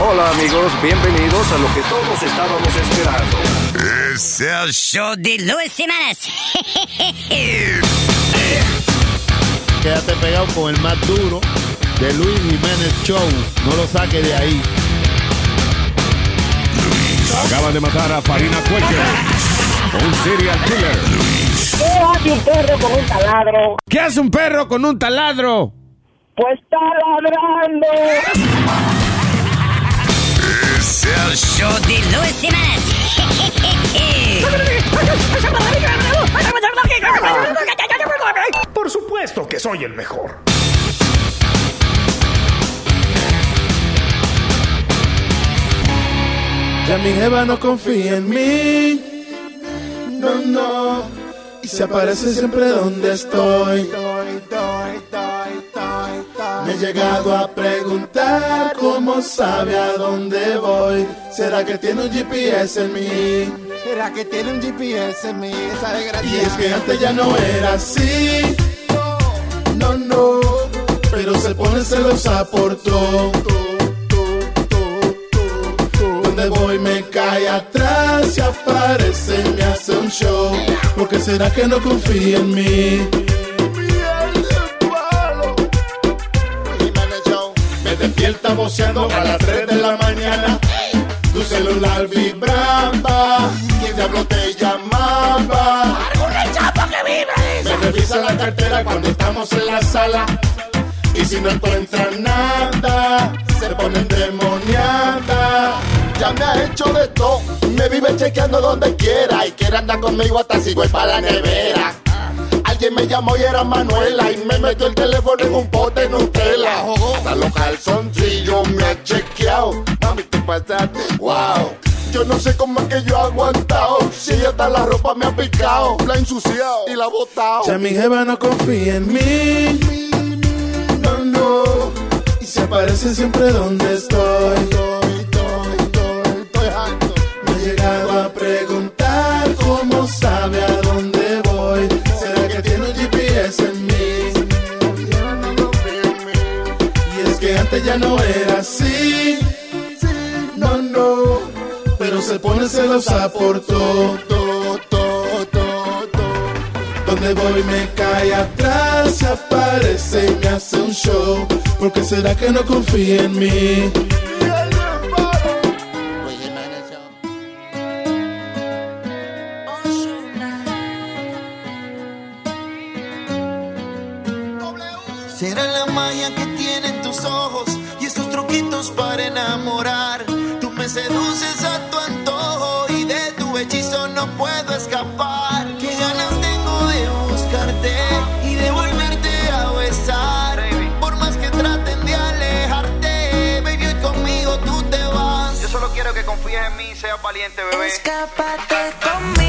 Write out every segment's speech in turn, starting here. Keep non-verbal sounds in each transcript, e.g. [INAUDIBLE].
Hola amigos, bienvenidos a lo que todos estábamos esperando. Es el show de Luis Semanas. [LAUGHS] Quédate pegado con el más duro de Luis Jiménez Show. No lo saque de ahí. Acaban de matar a Farina Cuello, un serial killer. ¿Qué hace un perro con un taladro? ¿Qué hace un perro con un taladro? Pues está ladrando. Es el show de Luis Semanas. Por supuesto que soy el mejor. Ya mi jeva no confía en mí. No, no. Y se aparece siempre donde estoy. Me he llegado a preguntar cómo sabe a dónde voy. ¿Será que tiene un GPS en mí? ¿Será que tiene un GPS en mí? Esa desgracia. Y es que antes ya no era así. No, no. Pero se pone celosa por todo. Donde voy me cae atrás y aparece y me hace un show. Porque será que no confía en mí? Despierta voceando a las 3 de la mañana. Tu celular vibraba. ¿Quién diablo te llamaba? Me revisa la cartera cuando estamos en la sala. Y si no encuentra nada, se pone endemoniada. Ya me ha hecho de todo. Me vive chequeando donde quiera. Y quiere andar conmigo hasta si voy para la nevera. Alguien me llamó y era Manuela. Y me metió el teléfono en un pote Nutella. Hasta los calzoncillos me ha chequeado. Mami, te pasaste. Wow. Yo no sé cómo es que yo he aguantado. Si hasta la ropa me ha picado. La he ensuciado y la he botado. Ya mi jeva no confía en mí. No, no. Y se aparece siempre donde estoy. Me he llegado a preguntar cómo sabe a ya no era así. No, no. Pero se pone celosa por todo. Donde voy me cae atrás, se aparece y me hace un show. Porque será que no confía en mí? Será la magia que tienen tus ojos para enamorar. Tú me seduces a tu antojo y de tu hechizo no puedo escapar. Qué ganas tengo de buscarte y de volverte a besar. Por más que traten de alejarte, baby, hoy conmigo tú te vas. Yo solo quiero que confíes en mí y seas valiente, bebé. Escápate conmigo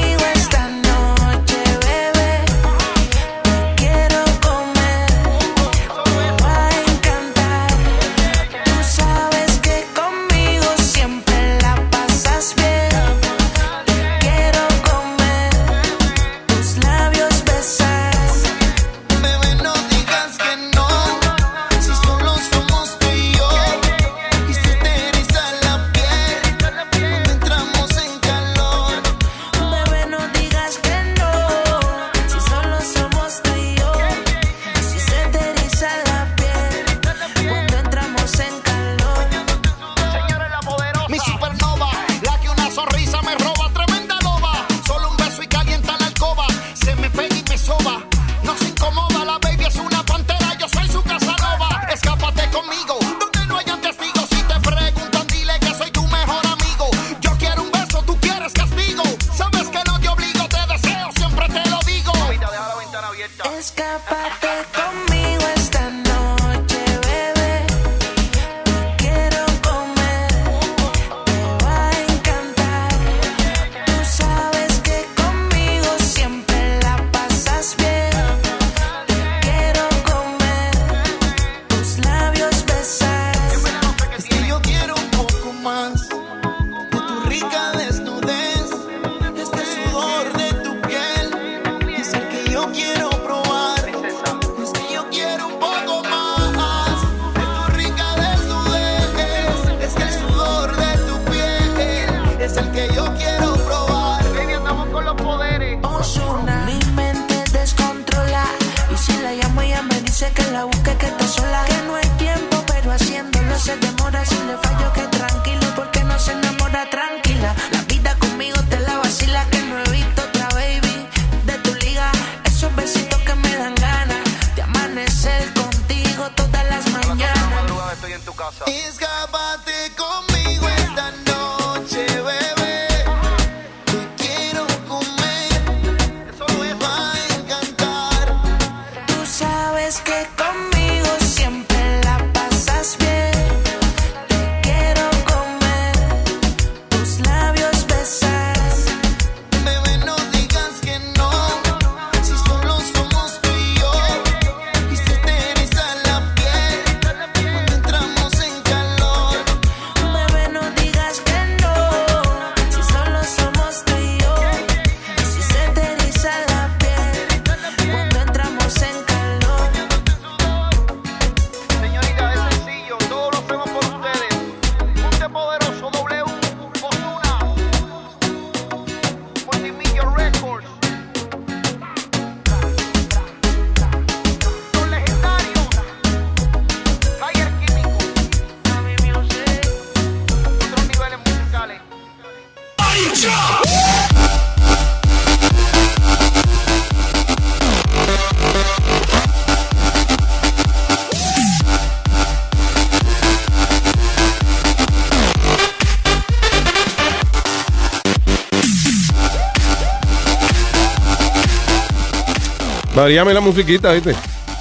Varíame la musiquita, ¿viste?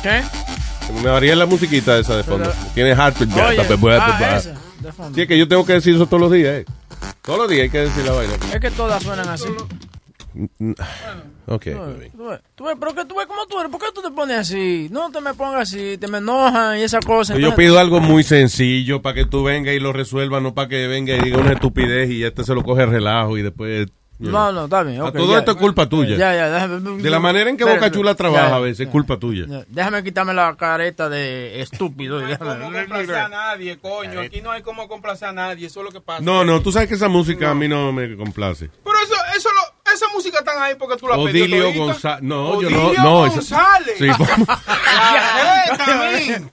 ¿Qué? Me varía la musiquita esa de fondo. Pero- Tiene ya. Oye, tape, buah, ah, buah. esa, de fondo. Sí, es que yo tengo que decir eso todos los días, ¿eh? Todos los días hay que decir la vaina. Es que todas suenan así. Ok, Tú ves, tú ves, tú ves, pero que tú ves cómo tú eres. ¿Por qué tú te pones así? No te me pongas así, te me enojan y esa cosa. Yo pido algo muy sencillo para que tú vengas y lo resuelvas, no para que venga y diga una estupidez y este se lo coge relajo y después... you know. No, no, está bien. Todo ya. esto es culpa tuya. Ya, ya, déjame. De la manera en que Boca Chula trabaja ya, a veces, es ya, culpa tuya. ya. Déjame quitarme la careta de estúpido. No hay déjame- como complacer a nadie, coño. Aquí no hay como complacer a nadie, eso es lo que pasa. No, no, tú sabes que esa música a mí no me complace. Pero eso, eso lo, esa música tan ahí porque tú la pediste Odilio. González. No, yo no. No, esa- González. Sí, vamos. La jeta, men.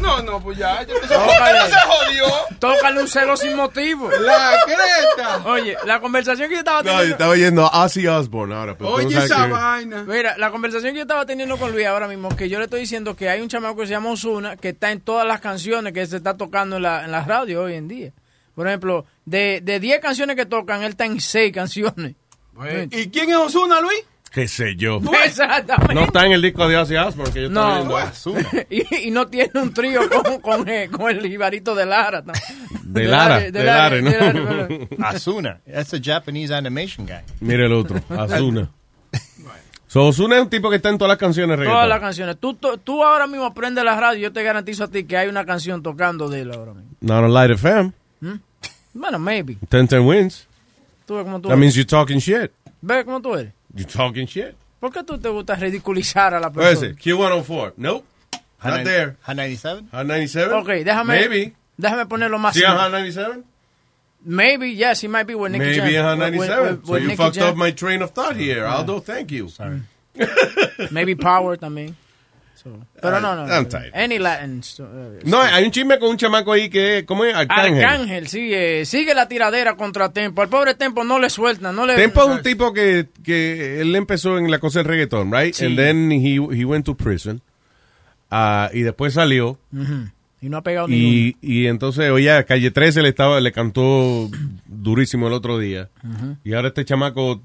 No, no, pues ya. ya se, Tócale. no se jodió. Tócale un celo sin motivo. La creta. Oye, la conversación que yo estaba No, yo teniendo. estaba oyendo a Ozzy Osbourne ahora. pero tú no Oye, esa que- vaina. Mira, la conversación que yo estaba teniendo con Luis ahora mismo, que yo le estoy diciendo que hay un chamaco que se llama Osuna, que está en todas las canciones que se está tocando en la, en la radio hoy en día. Por ejemplo, de, de 10 canciones que tocan, él está en 6 canciones. ¿Y quién es Osuna, Luis? Qué sé yo. Exactamente. No está en el disco de Ozzy Osbourne que yo No, viendo. [LAUGHS] y, y no tiene un trío con, con, eh, con el jibarito de Lara. ¿no? De Lara, de Lara, ¿no? de Lara, de Lara. [LAUGHS] Asuna. That's a Japanese animation guy. Mira el otro, Azuna. [LAUGHS] So, Ozuna es un tipo que está en todas las canciones de Todas reggaetón. las canciones. Tú, tú, tú ahora mismo prendes la radio y yo te garantizo a ti que hay una canción tocando de él ahora mismo. Not on Light FM. Bueno, maybe. 10-10 wins. Tú cómo tú That means you're talking shit. ¿Ves cómo tú eres? You're talking shit. ¿Por qué tú te gusta ridiculizar a la Where is persona? it? Q104. Nope. Not there. Hot 97? Hot 97? Ok, déjame, Maybe. déjame ponerlo más See on simple. Hot 97? Maybe, yes, he might be with Nicky Maybe Jam. on Hot With- with- 97. with- so with you Nicky fucked Jam. up my train of thought here. Aldo, thank you. Sorry. [LAUGHS] Maybe Power también. So, pero no, no. I'm tight. Any Latin. so, uh, No, hay un chisme con un chamaco ahí que, ¿cómo es? Arcángel. Arcángel, sigue, sigue la tiradera contra Tempo. Al pobre Tempo no le sueltan, no le... Tempo es un tipo que, que él empezó en la cosa del reggaetón, right? Sí. And then he, he went to prison. Ah, y después salió. Y no ha pegado ninguno. Y, y entonces, oye, a Calle 13 le estaba, le cantó durísimo el otro día. Ujú. Y ahora este chamaco,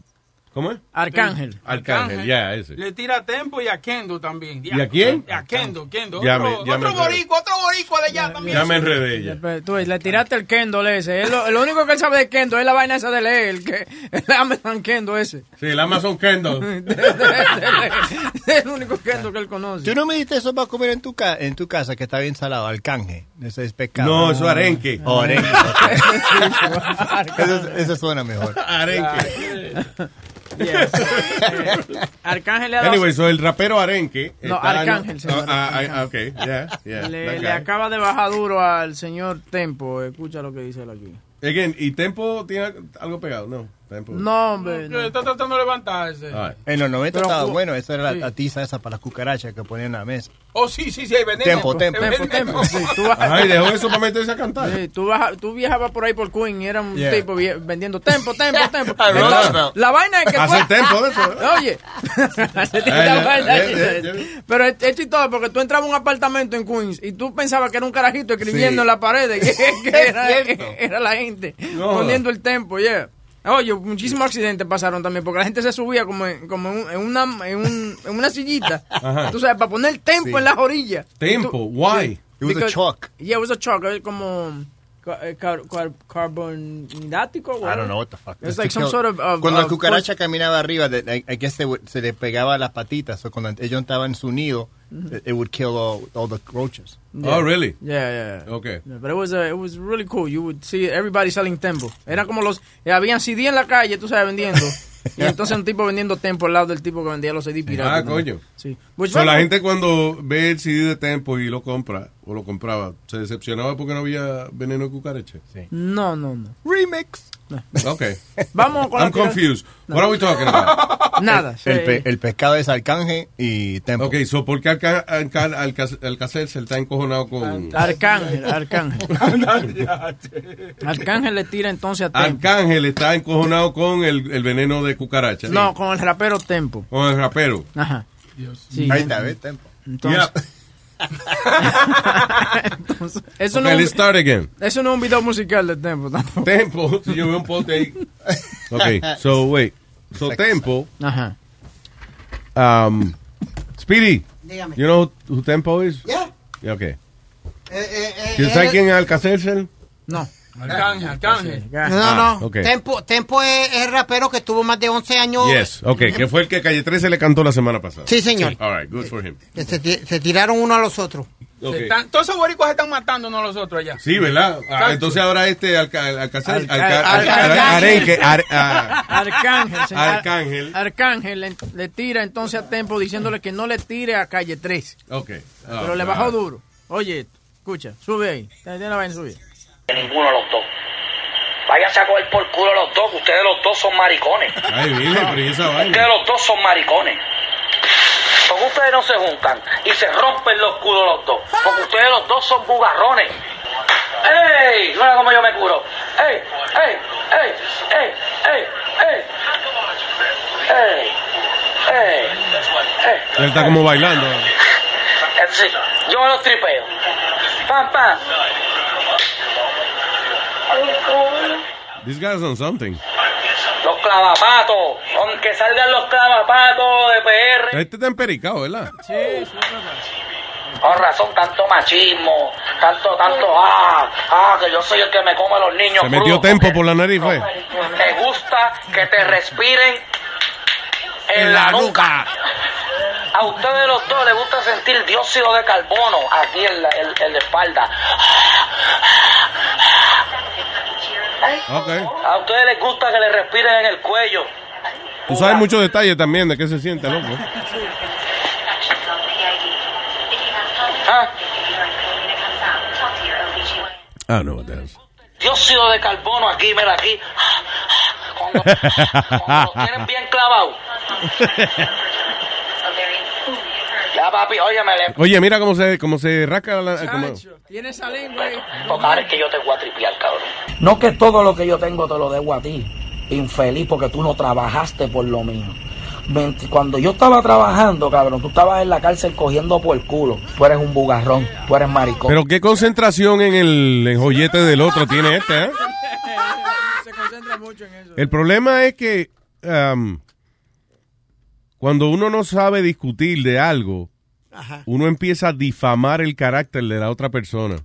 ¿cómo es? Arcángel. Arcángel, ya, ese. Le tira a Tempo y a Kendo también. ¿Y a quién? Y a Kendo, Kendo. Ya otro me- ya otro boricua, otro boricua de allá también. Ya me enredé ya. Pero Tú le tiraste el Kendall ese. Es lo, lo único que él sabe de Kendall es la vaina esa de leer, el que el Amazon Kendall ese. Sí, el Amazon Kendall. es [LAUGHS] el único Kendall que él conoce. ¿Tú no me diste eso para comer en tu, ca en tu casa que está bien salado? Alcanje. Ese es pescado. No, eso es arenque. Oh, arenque. [LAUGHS] [LAUGHS] eso, eso suena mejor. Arenque. Yes. [LAUGHS] Arcángel le ha dado- Anyway, so el rapero Arenque. No, Arcángel, señor. Ah, ah, ah, ok, yeah, yeah. le, le acaba de bajar duro al señor Tempo. Escucha lo que dice él aquí. Again, ¿y Tempo tiene algo pegado? No. Tempo. No, hombre. Que Está tratando de levantarse. En los 90 Pero- estaba bueno, esa era Sí. la, tiza esa para las cucarachas que ponían en la mesa. Oh, sí, sí, sí, hay veneno. Tempo, tempo. Tempo, tempo. Sí, tú vas- Ay, dejó eso para meterse a cantar. Sí, tú, baja- tú viajabas por ahí por Queen y era un Yeah. tipo vendiendo tempo, tempo, tempo. Entonces, la vaina es que Hace tú- tempo de eso, ¿eh? Oye, Hace [LAUGHS] tiempo la vaina, pero es, es chistoso porque tú entrabas a un apartamento en Queens y tú pensabas que era un carajito escribiendo Sí. en la pared que, que era, era la gente No. poniendo el tempo, yeah. Oye, muchísimos accidentes pasaron también porque la gente se subía como en, como en, un- en una, en, un- en una sillita, Ajá. tú sabes, para poner el tempo Sí. en las orillas. Tempo, tú- why? sí, It was a chalk. Yeah, it was a chalk. Es como ca- eh, car, car, carbonidático. I don't know what the fuck. It's like some sort of, of- cuando la of cucaracha caminaba arriba, de- I, I guess would- se le pegaba las patitas. So cuando ellos estaban en su nido, it, it would kill all, all the roaches. Oh, really? Yeah, yeah. yeah. Okay. Yeah, but it was uh, it was really cool. You would see everybody selling tempo. Era como los eh, habían CD en la calle, tú sabes, vendiendo. [LAUGHS] y entonces un tipo vendiendo tempo al lado del tipo que vendía los CD piratas. Ah, coño. Sí. Which So, la bueno, gente cuando ve el CD de Tempo y lo compra, o lo compraba, se decepcionaba porque no había veneno de cucaracha. No, no, no. Remix. Okay. [LAUGHS] Vamos con I'm confused. What are we talking about? Nada. El, sí. pe- el pescado es arcángel y tempo. Ok, so, ¿por qué Alca- Alca- Alca- Alcacer se está encojonado con... Arcángel, Arcángel. [LAUGHS] Arcángel le tira entonces a Tempo. Arcángel está encojonado con el, el veneno de cucaracha. No, con el rapero Tempo. Con el rapero. Ajá. Sí. Ahí está, ¿ves? Tempo. Entonces, Yeah. Entonces, eso, Okay, no, let's start again. eso no es un video musical de Tempo tampoco. Tempo, si yo veo un pote ahí. Ok, so wait. So Tempo, Ajá. um, Speedy, Dígame. you know who Tempo is? Yeah. Yeah, Okay. Eh, eh, eh, ¿Quién sabe él- quién es Alcacer? No. Arcángel, arcángel. No, no. Ah, ok. Tempo, Tempo es, es el rapero que tuvo más de 11 años. Yes, okay, que fue el que Calle 13 le cantó la semana pasada. Sí, señor. All right, good for him. Se, se tiraron uno a los otros. Okay. están- todos esos boricuas están matando uno a los otros allá. Sí, ¿verdad? Ah, entonces ahora este Alca- Arcángel. Arcángel. Arcángel le, le tira entonces a Tempo diciéndole que no le tire a calle 3. Okay. Ah, pero le bajó duro. Oye, escucha, sube ahí. Tiene la vaina subir. Ninguno de los dos. Váyanse a coger por culo los dos, que ustedes los dos son maricones. Ay, pero ¿y esa vaina? Ustedes los dos son maricones. Porque ustedes no se juntan y se rompen los culos los dos. Porque ustedes los dos son bugarrones. ¡Ey! Mira cómo yo me curo. ¡Ey! ¡Ey! ¡Ey! ¡Ey! ¡Ey! ¡Ey! ¡Ey! ¡Ey! ¡Ey! Él está como bailando. Es decir, yo me los tripeo. ¡Pam, pam! This guy's on something. Los clavapatos. Aunque salgan los clavapatos de PR. Este está empericado, ¿verdad? Sí, sí, Con razón, tanto machismo, tanto, tanto, ah, ah, que yo soy el que me come a los niños. Se metió crudos, tempo por la nariz, fue. Me gusta que te respiren en, la, nuca. A ustedes los dos les gusta sentir dióxido de carbono aquí en la, en- en la espalda. Ok. A ustedes les gusta que le respiren en el cuello. Tú sabes muchos detalles también de qué se siente, loco. ¿Ah? Ah, no, that's... Dióxido de carbono aquí, mira aquí. [LAUGHS] Cuando, cuando lo tienen bien clavado. [LAUGHS] Ya, papi, óyeme, le... Oye, mira cómo se, cómo se rasca la... como- Tiene esa lengua ahora es que yo te voy a tripear, cabrón. No que todo lo que yo tengo te lo debo a ti, infeliz, porque tú no trabajaste por lo mío. Cuando yo estaba trabajando, cabrón, tú estabas en la cárcel cogiendo por el culo. Tú eres un bugarrón, tú eres maricón. Pero qué concentración en el enjollete del otro tiene este, ¿eh? [LAUGHS] Se concentra mucho en eso. El problema es que um, cuando uno no sabe discutir de algo, uno empieza a difamar el carácter de la otra persona.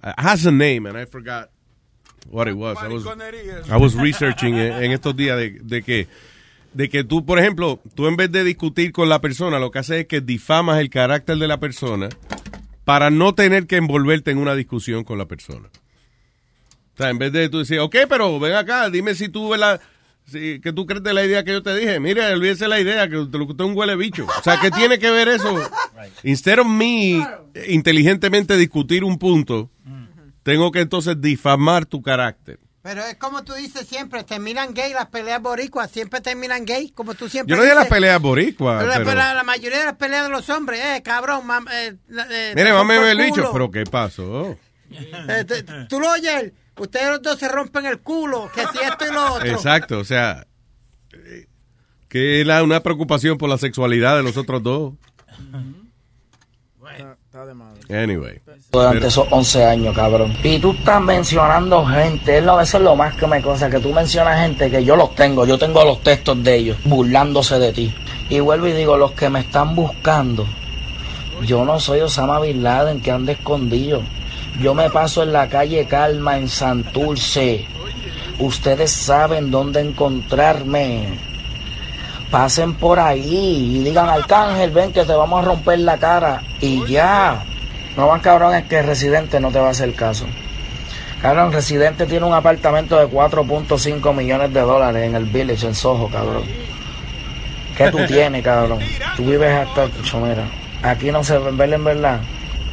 It has a name and I forgot what it was. I was, I was researching en, en estos días de, de que de que tú, por ejemplo, tú en vez de discutir con la persona, lo que haces es que difamas el carácter de la persona para no tener que envolverte en una discusión con la persona. O sea, en vez de tú decir, ok, pero ven acá, dime si tú ves la, si, que tú crees de la idea que yo te dije. Mire, olvídese la idea, que te lo que un huele bicho. O sea, ¿qué tiene que ver eso? Instead of me inteligentemente discutir un punto, tengo que entonces difamar tu carácter. Pero es como tú dices siempre, terminan gay las peleas boricuas, siempre terminan gay, como tú siempre Yo no digo las peleas boricuas, Pero la- pero... la, la mayoría de las peleas de los hombres, eh, cabrón, mam, eh, eh, Mire, rompo ver el bicho. ¿Pero qué pasó? Eh, te- tú lo oyes, ustedes los dos se rompen el culo, que si esto y lo [LAUGHS] otro. Exacto, o sea... Que es la- una preocupación por la sexualidad de los otros dos. Está de madre. Anyway. Durante Pero- esos 11 años, cabrón. Y tú estás mencionando gente, eso es lo más que me cosa, que tú mencionas gente que yo los tengo, yo tengo los textos de ellos, burlándose de ti. Y vuelvo y digo, los que me están buscando, yo no soy Osama Bin Laden que anda escondido. Yo me paso en la calle Calma, en Santurce. Ustedes saben dónde encontrarme. Pasen por ahí y digan, Arcángel, ven que te vamos a romper la cara. Y ya. No más cabrón es que Residente no te va a hacer caso. Cabrón, Residente tiene un apartamento de 4.5 millones de dólares en el Village, en Soho, cabrón. ¿Qué tú tienes, cabrón? Tú vives hasta... Chomera. Aquí no se ve, en verdad.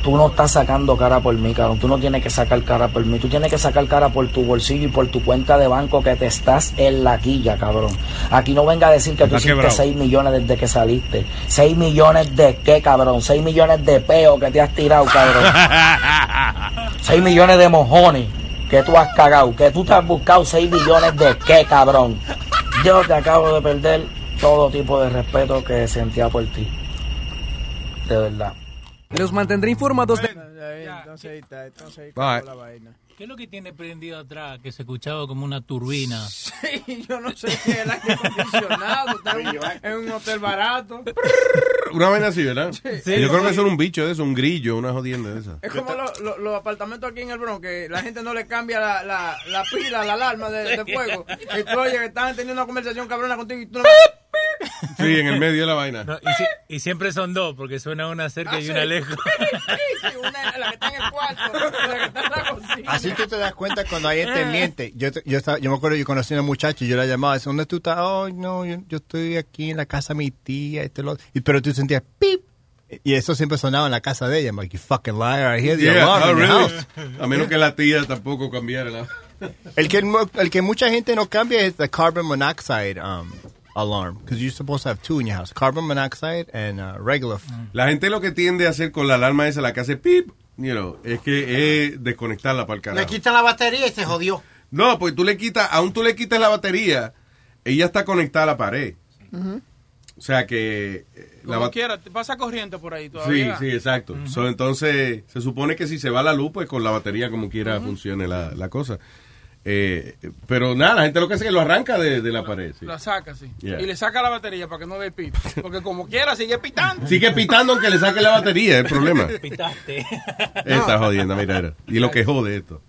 Tú no estás sacando cara por mí, cabrón. Tú no tienes que sacar cara por mí. Tú tienes que sacar cara por tu bolsillo y por tu cuenta de banco que te estás en la quilla, cabrón. Aquí no venga a decir que tú hiciste quebrado. 6 millones desde que saliste. 6 millones de qué, cabrón. 6 millones de peo que te has tirado, cabrón. [LAUGHS] 6 millones de mojones que tú has cagado. Que tú te has buscado 6 millones de qué, cabrón. Yo te acabo de perder todo tipo de respeto que sentía por ti. De verdad. Los mantendré informados de... Entonces ahí está, entonces la vaina. ¿Qué es lo que tiene prendido atrás? Que se escuchaba como una turbina. [LAUGHS] Sí, yo no sé qué es el aire acondicionado. Está en un, en un hotel barato. Una vaina así, ¿verdad? Sí. Yo creo que era un bicho de eso, un grillo, una jodienda de esa. Es como lo- lo- los apartamentos aquí en el Bronx, que la gente no le cambia la, la, la pila, la alarma de, de fuego. Y tú oyes que están teniendo una conversación cabrona contigo y tú no... [LAUGHS] Sí, en el medio de la vaina. No, y, si- y siempre son dos, porque suena una cerca Ah, y sí. una lejos. [LAUGHS] Sí, una, la que está en el cuarto, la que está en la cocina. Así tú te das cuenta cuando alguien te Eh. miente. Yo, yo, estaba- yo me acuerdo, yo conocí a una muchacha y yo la llamaba, decía, ¿dónde tú estás? Oh, no, yo, yo estoy aquí en la casa de mi tía. Este, lo, y, pero tú sentías, pip. Y eso siempre sonaba en la casa de ella. I'm like, you fucking liar, I hear the Yeah, alarm oh, in your really? house. A menos que la tía tampoco cambiara la... El que, el que mucha gente no cambia es the carbon monoxide um, alarm. Because you're supposed to have two in your house. Carbon monoxide and uh, regular. La gente lo que tiende a hacer con la alarma esa, la que hace pip, you know, es que es desconectarla para el Le carajo. quitan la batería y se jodió. No, pues tú le quitas, aún tú le quitas la batería, ella está conectada a la pared. O sea que... eh, la Como quiera, te pasa corriente por ahí Sí, todavía. sí, exacto. So, entonces, se supone que si se va la luz, pues con la batería como quiera funcione la, la cosa. Eh, pero nada, la gente lo que hace es que lo arranca de, de la pared. sí. La saca, sí. Yeah. Y le saca la batería para que no dé pit. Porque como quiera, sigue pitando. Sigue pitando aunque le saque la batería, es el problema. [LAUGHS] Pitaste. Está jodiendo, mira, mira. Y lo que jode esto.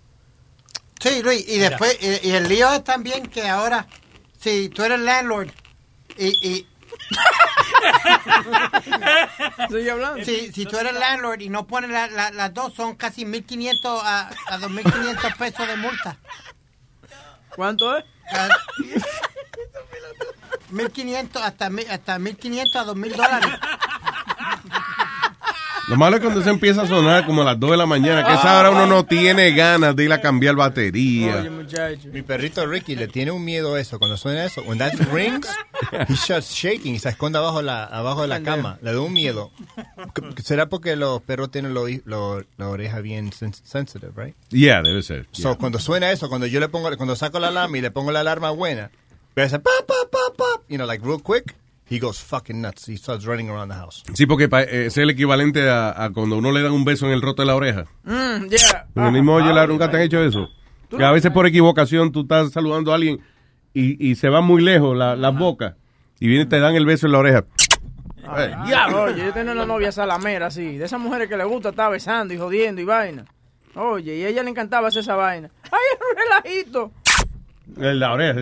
Sí, Luis, y después, y, y el lío es también que ahora, si tú eres landlord y... y [LAUGHS] Sigue hablando. Si, si tú eres landlord y no pones la- la- las dos, son casi 1.500 a, a 2.500 pesos de multa. ¿Cuánto es? Ah, [LAUGHS] 1.500 hasta, mi- hasta 1.500 a 2.000 dólares. Lo malo es cuando se empieza a sonar como a las 2 de la mañana, que esa hora uno no tiene ganas de ir a cambiar batería. Mi perrito Ricky le tiene un miedo a eso. Cuando suena eso, when that rings, he starts shaking y se esconde abajo, la, abajo de la cama. Le da un miedo. ¿Será porque los perros tienen lo- lo- la oreja bien sen- sensitive, right? Yeah, debe ser. So, cuando suena eso, cuando yo le pongo, cuando saco la alarma y le pongo la alarma buena, hace pop, pop, pop, pop, you know, like real quick, he goes fucking nuts. He starts running around the house. Sí, porque pa- eh, es el equivalente a, a cuando uno le da un beso en el roto de la oreja. Mm, yeah. En el mismo oye, la- nunca te han hecho eso. Que a veces por equivocación tú estás saludando a alguien y, y se va muy lejos la- las bocas y viene y te dan el beso en la oreja. Eh, Diablo. Oye, yo tenía una novia salamera así, de esas mujeres que le gusta estar besando y jodiendo y vaina. Oye, y a ella le encantaba hacer esa vaina. ¡Ay, un relajito! En la oreja.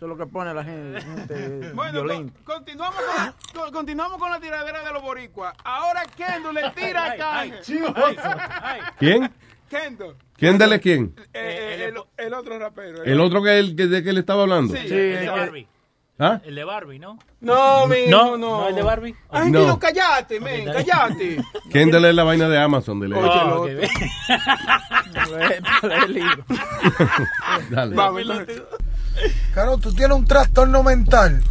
Eso es lo que pone la gente, gente Bueno, violenta. con- continuamos, con, con- continuamos con la tiradera de los boricuas. Ahora Kendo le tira acá. ¿Quién? Kendo. ¿Quién dale quién? Eh, eh, el, el otro rapero. El otro que, el, que de que le estaba hablando. Sí, el que- ¿Ah? El de Barbie, ¿no? No, mijo, No, no. no, el de Barbie. Ay, No. Nino, cállate, men, cállate. Kendall es la vaina de Amazon de Oh, el libro. Dale. Vamos. Claro, tú tienes un trastorno mental.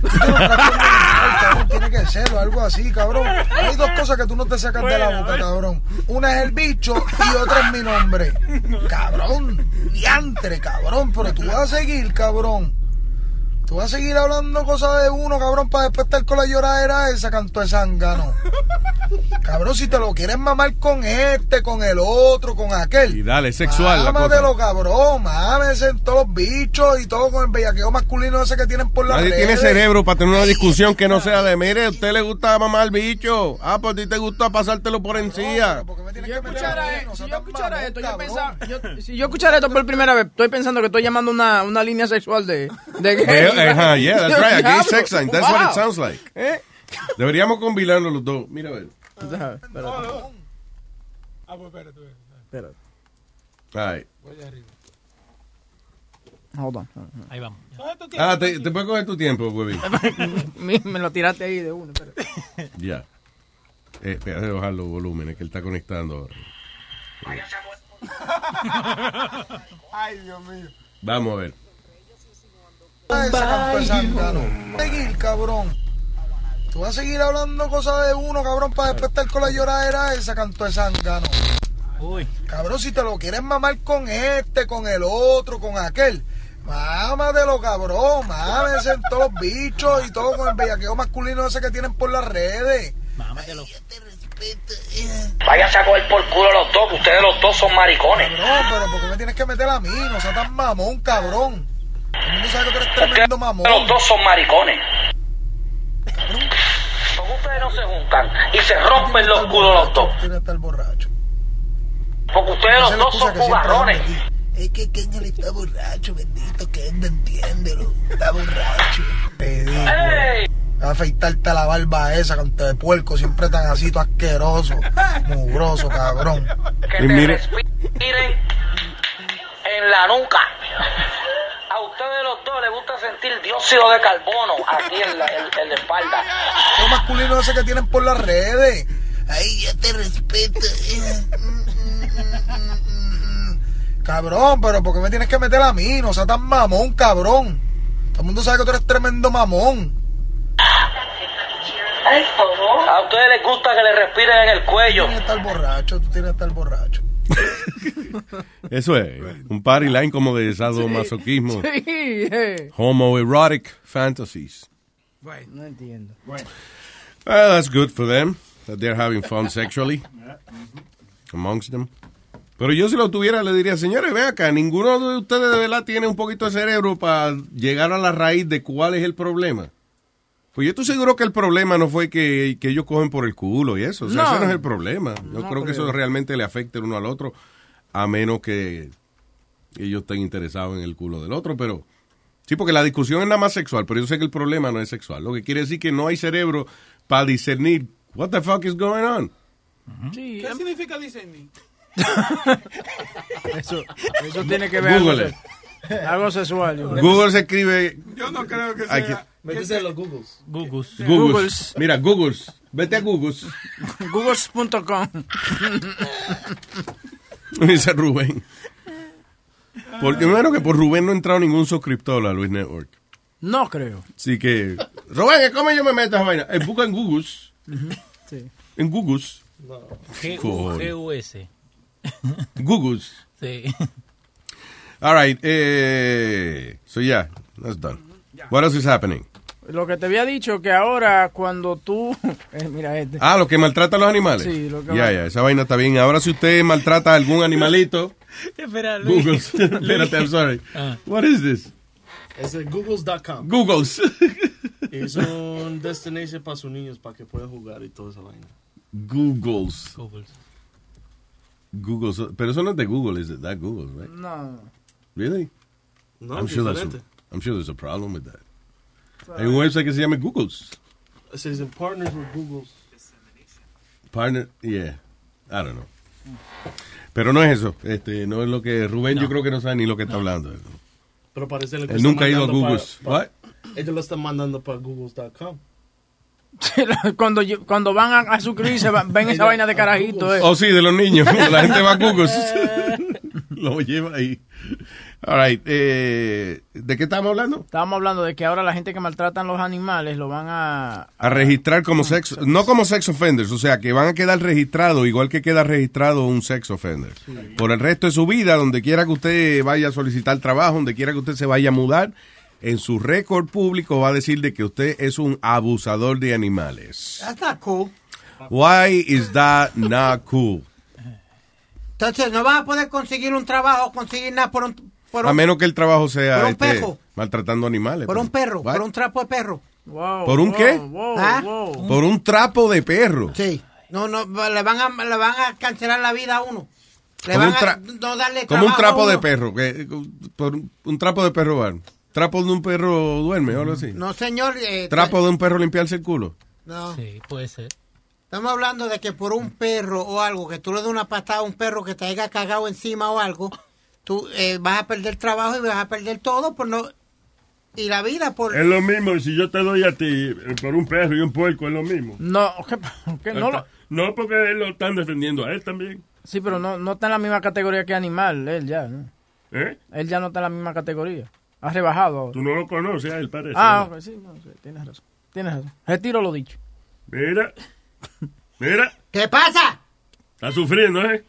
Tú tienes un trastorno mental, cabrón. Tiene que serlo, algo así, cabrón. Hay dos cosas que tú no te sacas de la boca, cabrón. Una es el bicho y otra es mi nombre. [LAUGHS] Cabrón, diantre, cabrón. Pero tú vas a seguir, cabrón. Tú vas a seguir hablando cosas de uno, cabrón, para después estar con la lloradera esa, canto de zángano. [LAUGHS] Cabrón, si te lo quieres mamar con este, con el otro, con aquel. Y dale, es sexual la Mámatelo, cosa. cabrón, mámese en todos los bichos y todo con el bellaqueo masculino ese que tienen por la Nadie tiene cerebro para tener una discusión que no sea de, mire, a usted le gusta mamar bicho. Ah, pues a ti te gusta pasártelo por encima. Si yo escuchara, eh, si yo escuchara esto, yo pensaba, yo- si yo escuchara esto por primera vez, estoy pensando que estoy llamando una, una línea sexual de. [LAUGHS] Eh, ajá, yeah, that's right, a gay sex sign. That's what it Wow. sounds like. Eh. Deberíamos combinarlo los dos. Mira, a ver. Ah, pues espérate. Espérate. Ay. Hold on. Ahí vamos. Ah, te, te puedes coger tu tiempo, huevín. [LAUGHS] Me, lo tiraste ahí de uno. Ya. Eh, espera, de bajar los volúmenes que él está conectando ahora. Ay, Dios mío. Vamos a ver. Seguir, cabrón. Tú vas a seguir hablando cosas de uno, cabrón, para después estar con la lloradera esa, canto de zángano. Uy. Cabrón, si te lo quieres mamar con este, con el otro, con aquel. Mámatelo, cabrón. Mámese en todos los bichos y todo con el bellaqueo masculino ese que tienen por las redes. Mámatelo. Váyase a coger por culo los dos, que ustedes los dos son maricones. Cabrón, pero ¿por qué me tienes que meter a mí? No seas tan mamón, cabrón. Todo el mundo sabe que tú eres tremendo mamón. Los dos son maricones. Porque ustedes no se juntan y se rompen los culos los dos. Tienes que estar borracho. Porque ustedes los dos son que aquí. Es que Kendall está borracho, bendito Kendall, entiéndelo. Está borracho. Te digo. Afeitarte la barba esa, canto de puerco, siempre tan así, todo asqueroso, mugroso, cabrón. Que Y te mire- respiren en la nuca. A ustedes los dos les gusta sentir dióxido de carbono aquí en la, en- en la espalda. Los masculinos ese que tienen por las redes. Ay, ya te respeto. Cabrón, pero ¿por qué me tienes que meter a mí? No seas tan mamón, cabrón. Todo el mundo sabe que tú eres tremendo mamón. A ustedes les gusta que le respiren en el cuello. Tú tienes que estar borracho, tú tienes que estar borracho. [LAUGHS] Eso es un party line como de sadomasoquismo. Sí, eh. Homoerotic fantasies. No entiendo. Well, that's good for them, that they're having fun sexually amongst them. Pero yo si lo tuviera le diría, señores, ve acá, ninguno de ustedes de verdad tiene un poquito de cerebro para llegar a la raíz de cuál es el problema. Pues yo estoy seguro que el problema no fue que, que ellos cogen por el culo y eso. O sea, No. ese no es el problema. Yo No creo que eso realmente le afecta el uno al otro, a menos que ellos estén interesados en el culo del otro, pero... Sí, porque la discusión es nada más sexual, pero yo sé que el problema no es sexual. Lo que quiere decir que no hay cerebro para discernir what the fuck is going on. Sí, ¿Qué significa discernir? [LAUGHS] Eso, eso tiene que ver algo, Google algo sexual. yo. Google se escribe... Yo no creo que sea. Métese en los Googles. Googles. Googles. Googles. Mira, Googles. Vete a Googles. [LAUGHS] Googles.com. [LAUGHS] Dice Rubén. Porque primero que por Rubén no ha entrado ningún suscriptor a Luis Network. No creo. Así que... Rubén, ¿cómo yo me meto a esa vaina? Eh, busca en Googles. Sí. En Googles. Cojones. G-U-G-U-S. Googles. Sí. All right. Eh, so yeah, that's done. What else is happening? Lo que te había dicho que ahora cuando tú... [LAUGHS] eh, mira este. Ah, lo que maltrata a los animales. Sí, lo que Ya, ya, esa vaina está bien. Ahora si usted maltrata a algún animalito, [LAUGHS] Espera, Luis. Google. [LAUGHS] Espérate, I'm sorry. Ah. What is this? Es googles.com. Googles. Es un destination para sus niños para que puedan jugar y toda esa vaina. Googles. Googles. Googles. Pero eso no es de Google, it? That Google, right? No. Really? No, I'm sure, that's a. I'm sure there's a problem with that. Hay un website que se llama Googles. It says in partners with Googles. Partner, yeah. I don't know. Pero no es eso. Este, no es lo que Rubén yo creo que no sabe ni lo que está hablando. Pero parece que Él nunca ha ido a Googles. pa- What? Ellos lo están mandando para google.com. [LAUGHS] cuando, yo- cuando van a, a suscribirse, ven esa vaina de carajito. eh. Oh, sí, de los niños. [LAUGHS] La gente va a Google. [LAUGHS] Lo lleva ahí. All right. eh, ¿De qué estamos hablando? Estábamos hablando de que ahora la gente que maltratan los animales lo van a... A registrar como sex, no como sex offenders, o sea, que van a quedar registrados igual que queda registrado un sex offender. Por el resto de su vida, donde quiera que usted vaya a solicitar trabajo, donde quiera que usted se vaya a mudar, en su récord público va a decir de que usted es un abusador de animales. That's not cool. Why is that not cool? Entonces, no vas a poder conseguir un trabajo, conseguir nada por un, por A un, menos que el trabajo sea por un este, perro. maltratando animales. por un perro, What? por un trapo de perro. ¿Por un qué? ¿Ah? Por un trapo de perro. Sí. No, no, le van a, le van a cancelar la vida a uno. Le Como van un a no darle Como un trapo de perro. Que, por un, un trapo de perro van. Trapo de un perro duerme o algo así. No, señor. eh, Trapo de un perro limpiarse el culo. No. Sí, puede ser. Estamos hablando de que por un perro o algo, que tú le des una patada a un perro que te haya cagado encima o algo, tú eh, vas a perder trabajo y vas a perder todo por no... Y la vida por... Es lo mismo si yo te doy a ti eh, por un perro y un puerco, es lo mismo. No, [LAUGHS] ¿qué- qué? no, lo- No, porque él lo están defendiendo a él también. sí, pero no, no está en la misma categoría que animal, él ya, ¿no? ¿Eh? Él ya no está en la misma categoría. Ha rebajado ahora. Tú no lo conoces a él, parece. Ah, ¿no? ok, sí, no, sí, tienes razón. Tienes razón. Retiro lo dicho. Mira, mira, ¿Qué pasa? está sufriendo, ¿eh?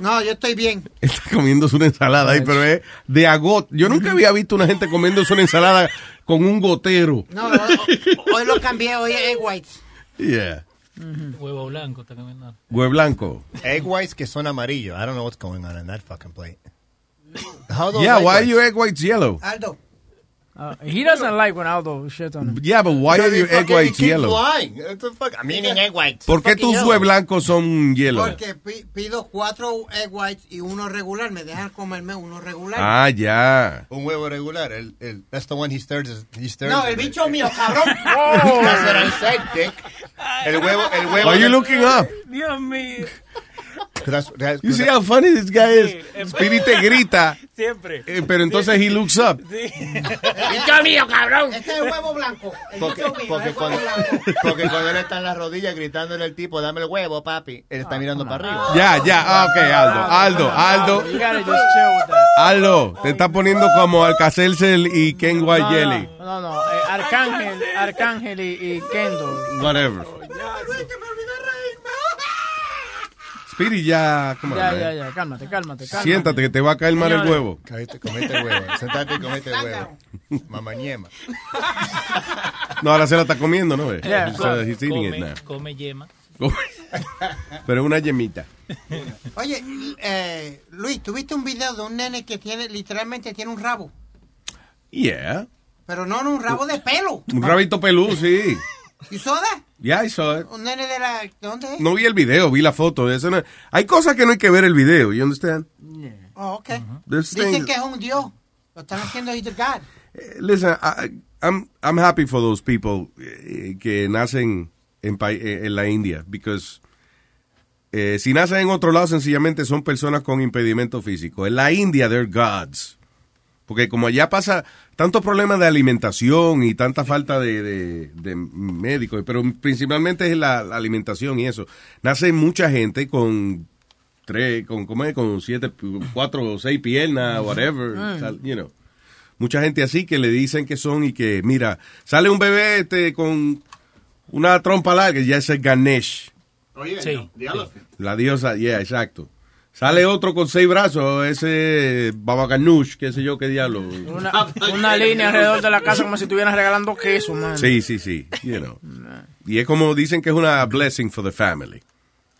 No, yo estoy bien. [LAUGHS] Está comiéndose una ensalada ahí, pero es de agot. Yo nunca había visto una gente comiéndose una ensalada con un gotero. No, hoy, hoy lo cambié, hoy es egg whites. Yeah. Huevo blanco está comiendo. Hue blanco. Egg whites que son amarillos. I don't know what's going on in that fucking plate. [LAUGHS] How Yeah, why are your egg whites yellow? Aldo. Uh, he doesn't like when Aldo shit on him. Yeah, but why are your egg whites keep yellow? lying. What the fuck? I'm eating egg whites. ¿Por qué tus yellow. hue blancos son yellow? Porque pi- pido cuatro egg whites y uno regular. Me dejan comerme uno regular. Ah, ya. Un huevo regular. El, el, that's the one he stirs. He stirs No, el bicho mío, [LAUGHS] cabrón. That's what I said, dick. El huevo, el huevo. Are you looking up? Dios mío. [LAUGHS] That's, that's, You see how funny this guy is? Spirit te grita, [LAUGHS] Siempre. eh, pero entonces he looks up. bicho [LAUGHS] mío, cabrón. Este es el huevo blanco. El Porque, mío, porque, el huevo cuando, blanco. porque cuando él está en las rodillas gritándole al tipo, dame el huevo, papi, él está mirando para arriba. Ya, ya, ah, ok, Aldo, Aldo, Aldo, You gotta just chill with that. Aldo, te está poniendo como Alcacelcel y Ken White Jelly. No, no, eh, Arcángel, Arcángel y, y Kendall. Whatever. Spirit ya, Ya, ya, ya, cálmate, cálmate, cálmate. Siéntate que te va a caer mal el huevo. Cállate, comete el huevo. Sentate y comete el huevo. Mamañema. No, ahora se la está comiendo, ¿no? Yeah, So Come, yema. Pero es una yemita. Oye, eh, Luis, ¿tuviste un video de un nene que tiene, literalmente tiene un rabo? Yeah. Pero no, no, un rabo de pelo. Un rabito peludo, sí. ¿Y soda? Yeah, I saw it. Un nene de la... ¿de ¿Dónde? No vi el video, vi la foto. Eso no- Hay cosas que no hay que ver el video, you understand? Oh, ok. There's Dicen que es un dios. Lo están haciendo either God. Listen, I, I'm, I'm happy for those people eh, que nacen en, eh, en la India, because eh, si nacen en otro lado, sencillamente son personas con impedimento físico. En la India, they're gods. Porque como allá pasa tantos problemas de alimentación y tanta falta de, de, de médicos, pero principalmente es la, la alimentación y eso. Nace mucha gente con tres, con, ¿cómo es? con siete, cuatro o seis piernas, whatever, Mm. you know. Mucha gente así que le dicen que son y que, mira, sale un bebé este, con una trompa larga, ya ese es Ganesh. Oye, Sí, no, the elephant. La diosa, yeah, exacto. Sale otro con seis brazos, ese Baba Ganoush, qué sé yo, qué diablo. Una, una línea alrededor de la casa como si estuvieran regalando queso, man. Sí, sí, sí, you know. Y es como dicen que es una blessing for the family.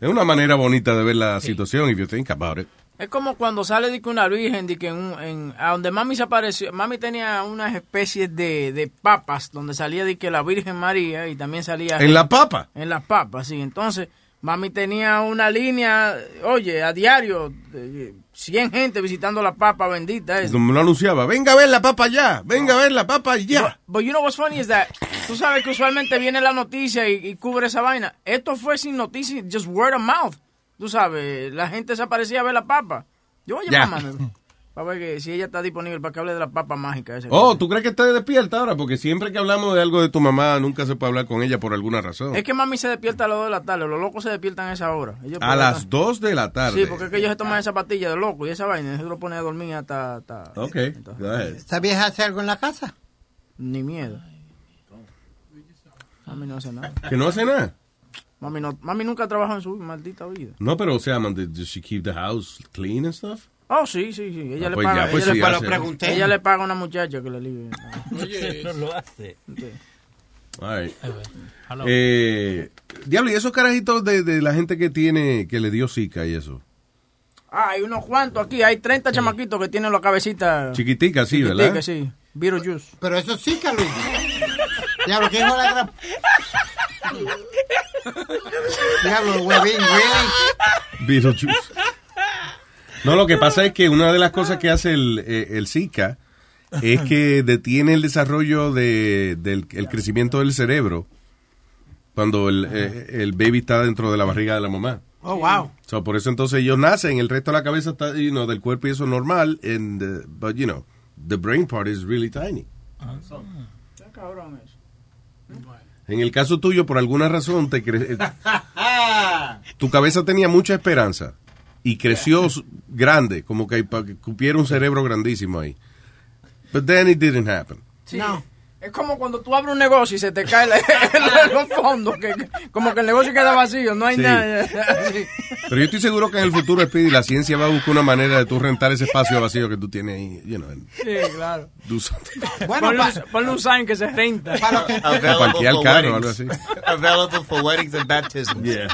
Es una manera bonita de ver la situación, if you think about it. Es como cuando sale de que una virgen, de que en, en- a donde mami se apareció, mami tenía unas especies de, de papas, donde salía de que la Virgen María y también salía... ¿En la papa? En las papas, sí. Entonces, mami tenía una línea, oye, a diario, de 100 gente visitando la papa bendita. esa. Como lo anunciaba, venga a ver la papa ya, venga a ver la papa ya. But you know what's funny is that tú sabes que usualmente viene la noticia y, y cubre esa vaina. Esto fue sin noticia, just word of mouth. Tú sabes, la gente se aparecía a ver la papa. Yo voy a Ya. Para ver que si ella está disponible para que hable de la papa mágica. Ese Oh, ¿tú crees que está despierta ahora? Porque siempre que hablamos de algo de tu mamá, nunca se puede hablar con ella por alguna razón. Es que mami se despierta a las 2 de la tarde. Los locos se despiertan a esa hora. Ellos A las 2 de la tarde. Sí, porque es que ellos se toman esa pastilla de loco y esa vaina. Eso lo pone a dormir hasta... hasta Ok. ¿Esta vieja hace algo en la casa? Ni miedo. Mami no hace nada. ¿Que no hace nada? Mami, no, mami nunca ha trabajado en su maldita vida. No, pero o sea, man, does she keep the house clean and stuff? Oh, sí, sí, sí. Ella Ah, le pues paga. ya, pues ella, sí, le paga hace. pregunté. ella le paga a una muchacha que le libre. [LAUGHS] Oye, no lo hace. All right. Eh, diablo, ¿y esos carajitos de, de la gente que tiene, que le dio Zika y eso? Ah, hay unos cuantos aquí. Hay 30 chamaquitos que tienen la cabecita... Chiquitica, sí, chiquitica, ¿verdad? sí. Beetlejuice. Pero eso sí, Luis. Diablo, ¿qué hijo de la gran... [LAUGHS] Diablo, huevín, really. Beetlejuice. No, lo que pasa es que una de las cosas que hace el, eh, el Zika es que [LAUGHS] detiene el desarrollo de, del el crecimiento del cerebro cuando el, eh, el baby está dentro de la barriga de la mamá. Oh, wow. So, por eso entonces ellos nacen, el resto de la cabeza está, you know, del cuerpo y eso es normal, and, uh, but you know, the brain part is really tiny. Está cabrón eso. En el caso tuyo, por alguna razón, te cre- [LAUGHS] tu cabeza tenía mucha esperanza y creció grande, como que para que cupiera un cerebro grandísimo ahí. But then it didn't happen. Sí. Es como cuando tú abres un negocio y se te cae el- [LAUGHS] los fondos, que, como que el negocio queda vacío, no hay Sí. nada. Sí. [LAUGHS] Pero yo estoy seguro que en el futuro, Speedy, la ciencia va a buscar una manera de tú rentar ese espacio vacío que tú tienes ahí, you know, Sí, claro. do something. Bueno, ponle, un- ponle un sign que se renta. Para parquear el carro o algo así. Available for weddings and baptisms. Yeah.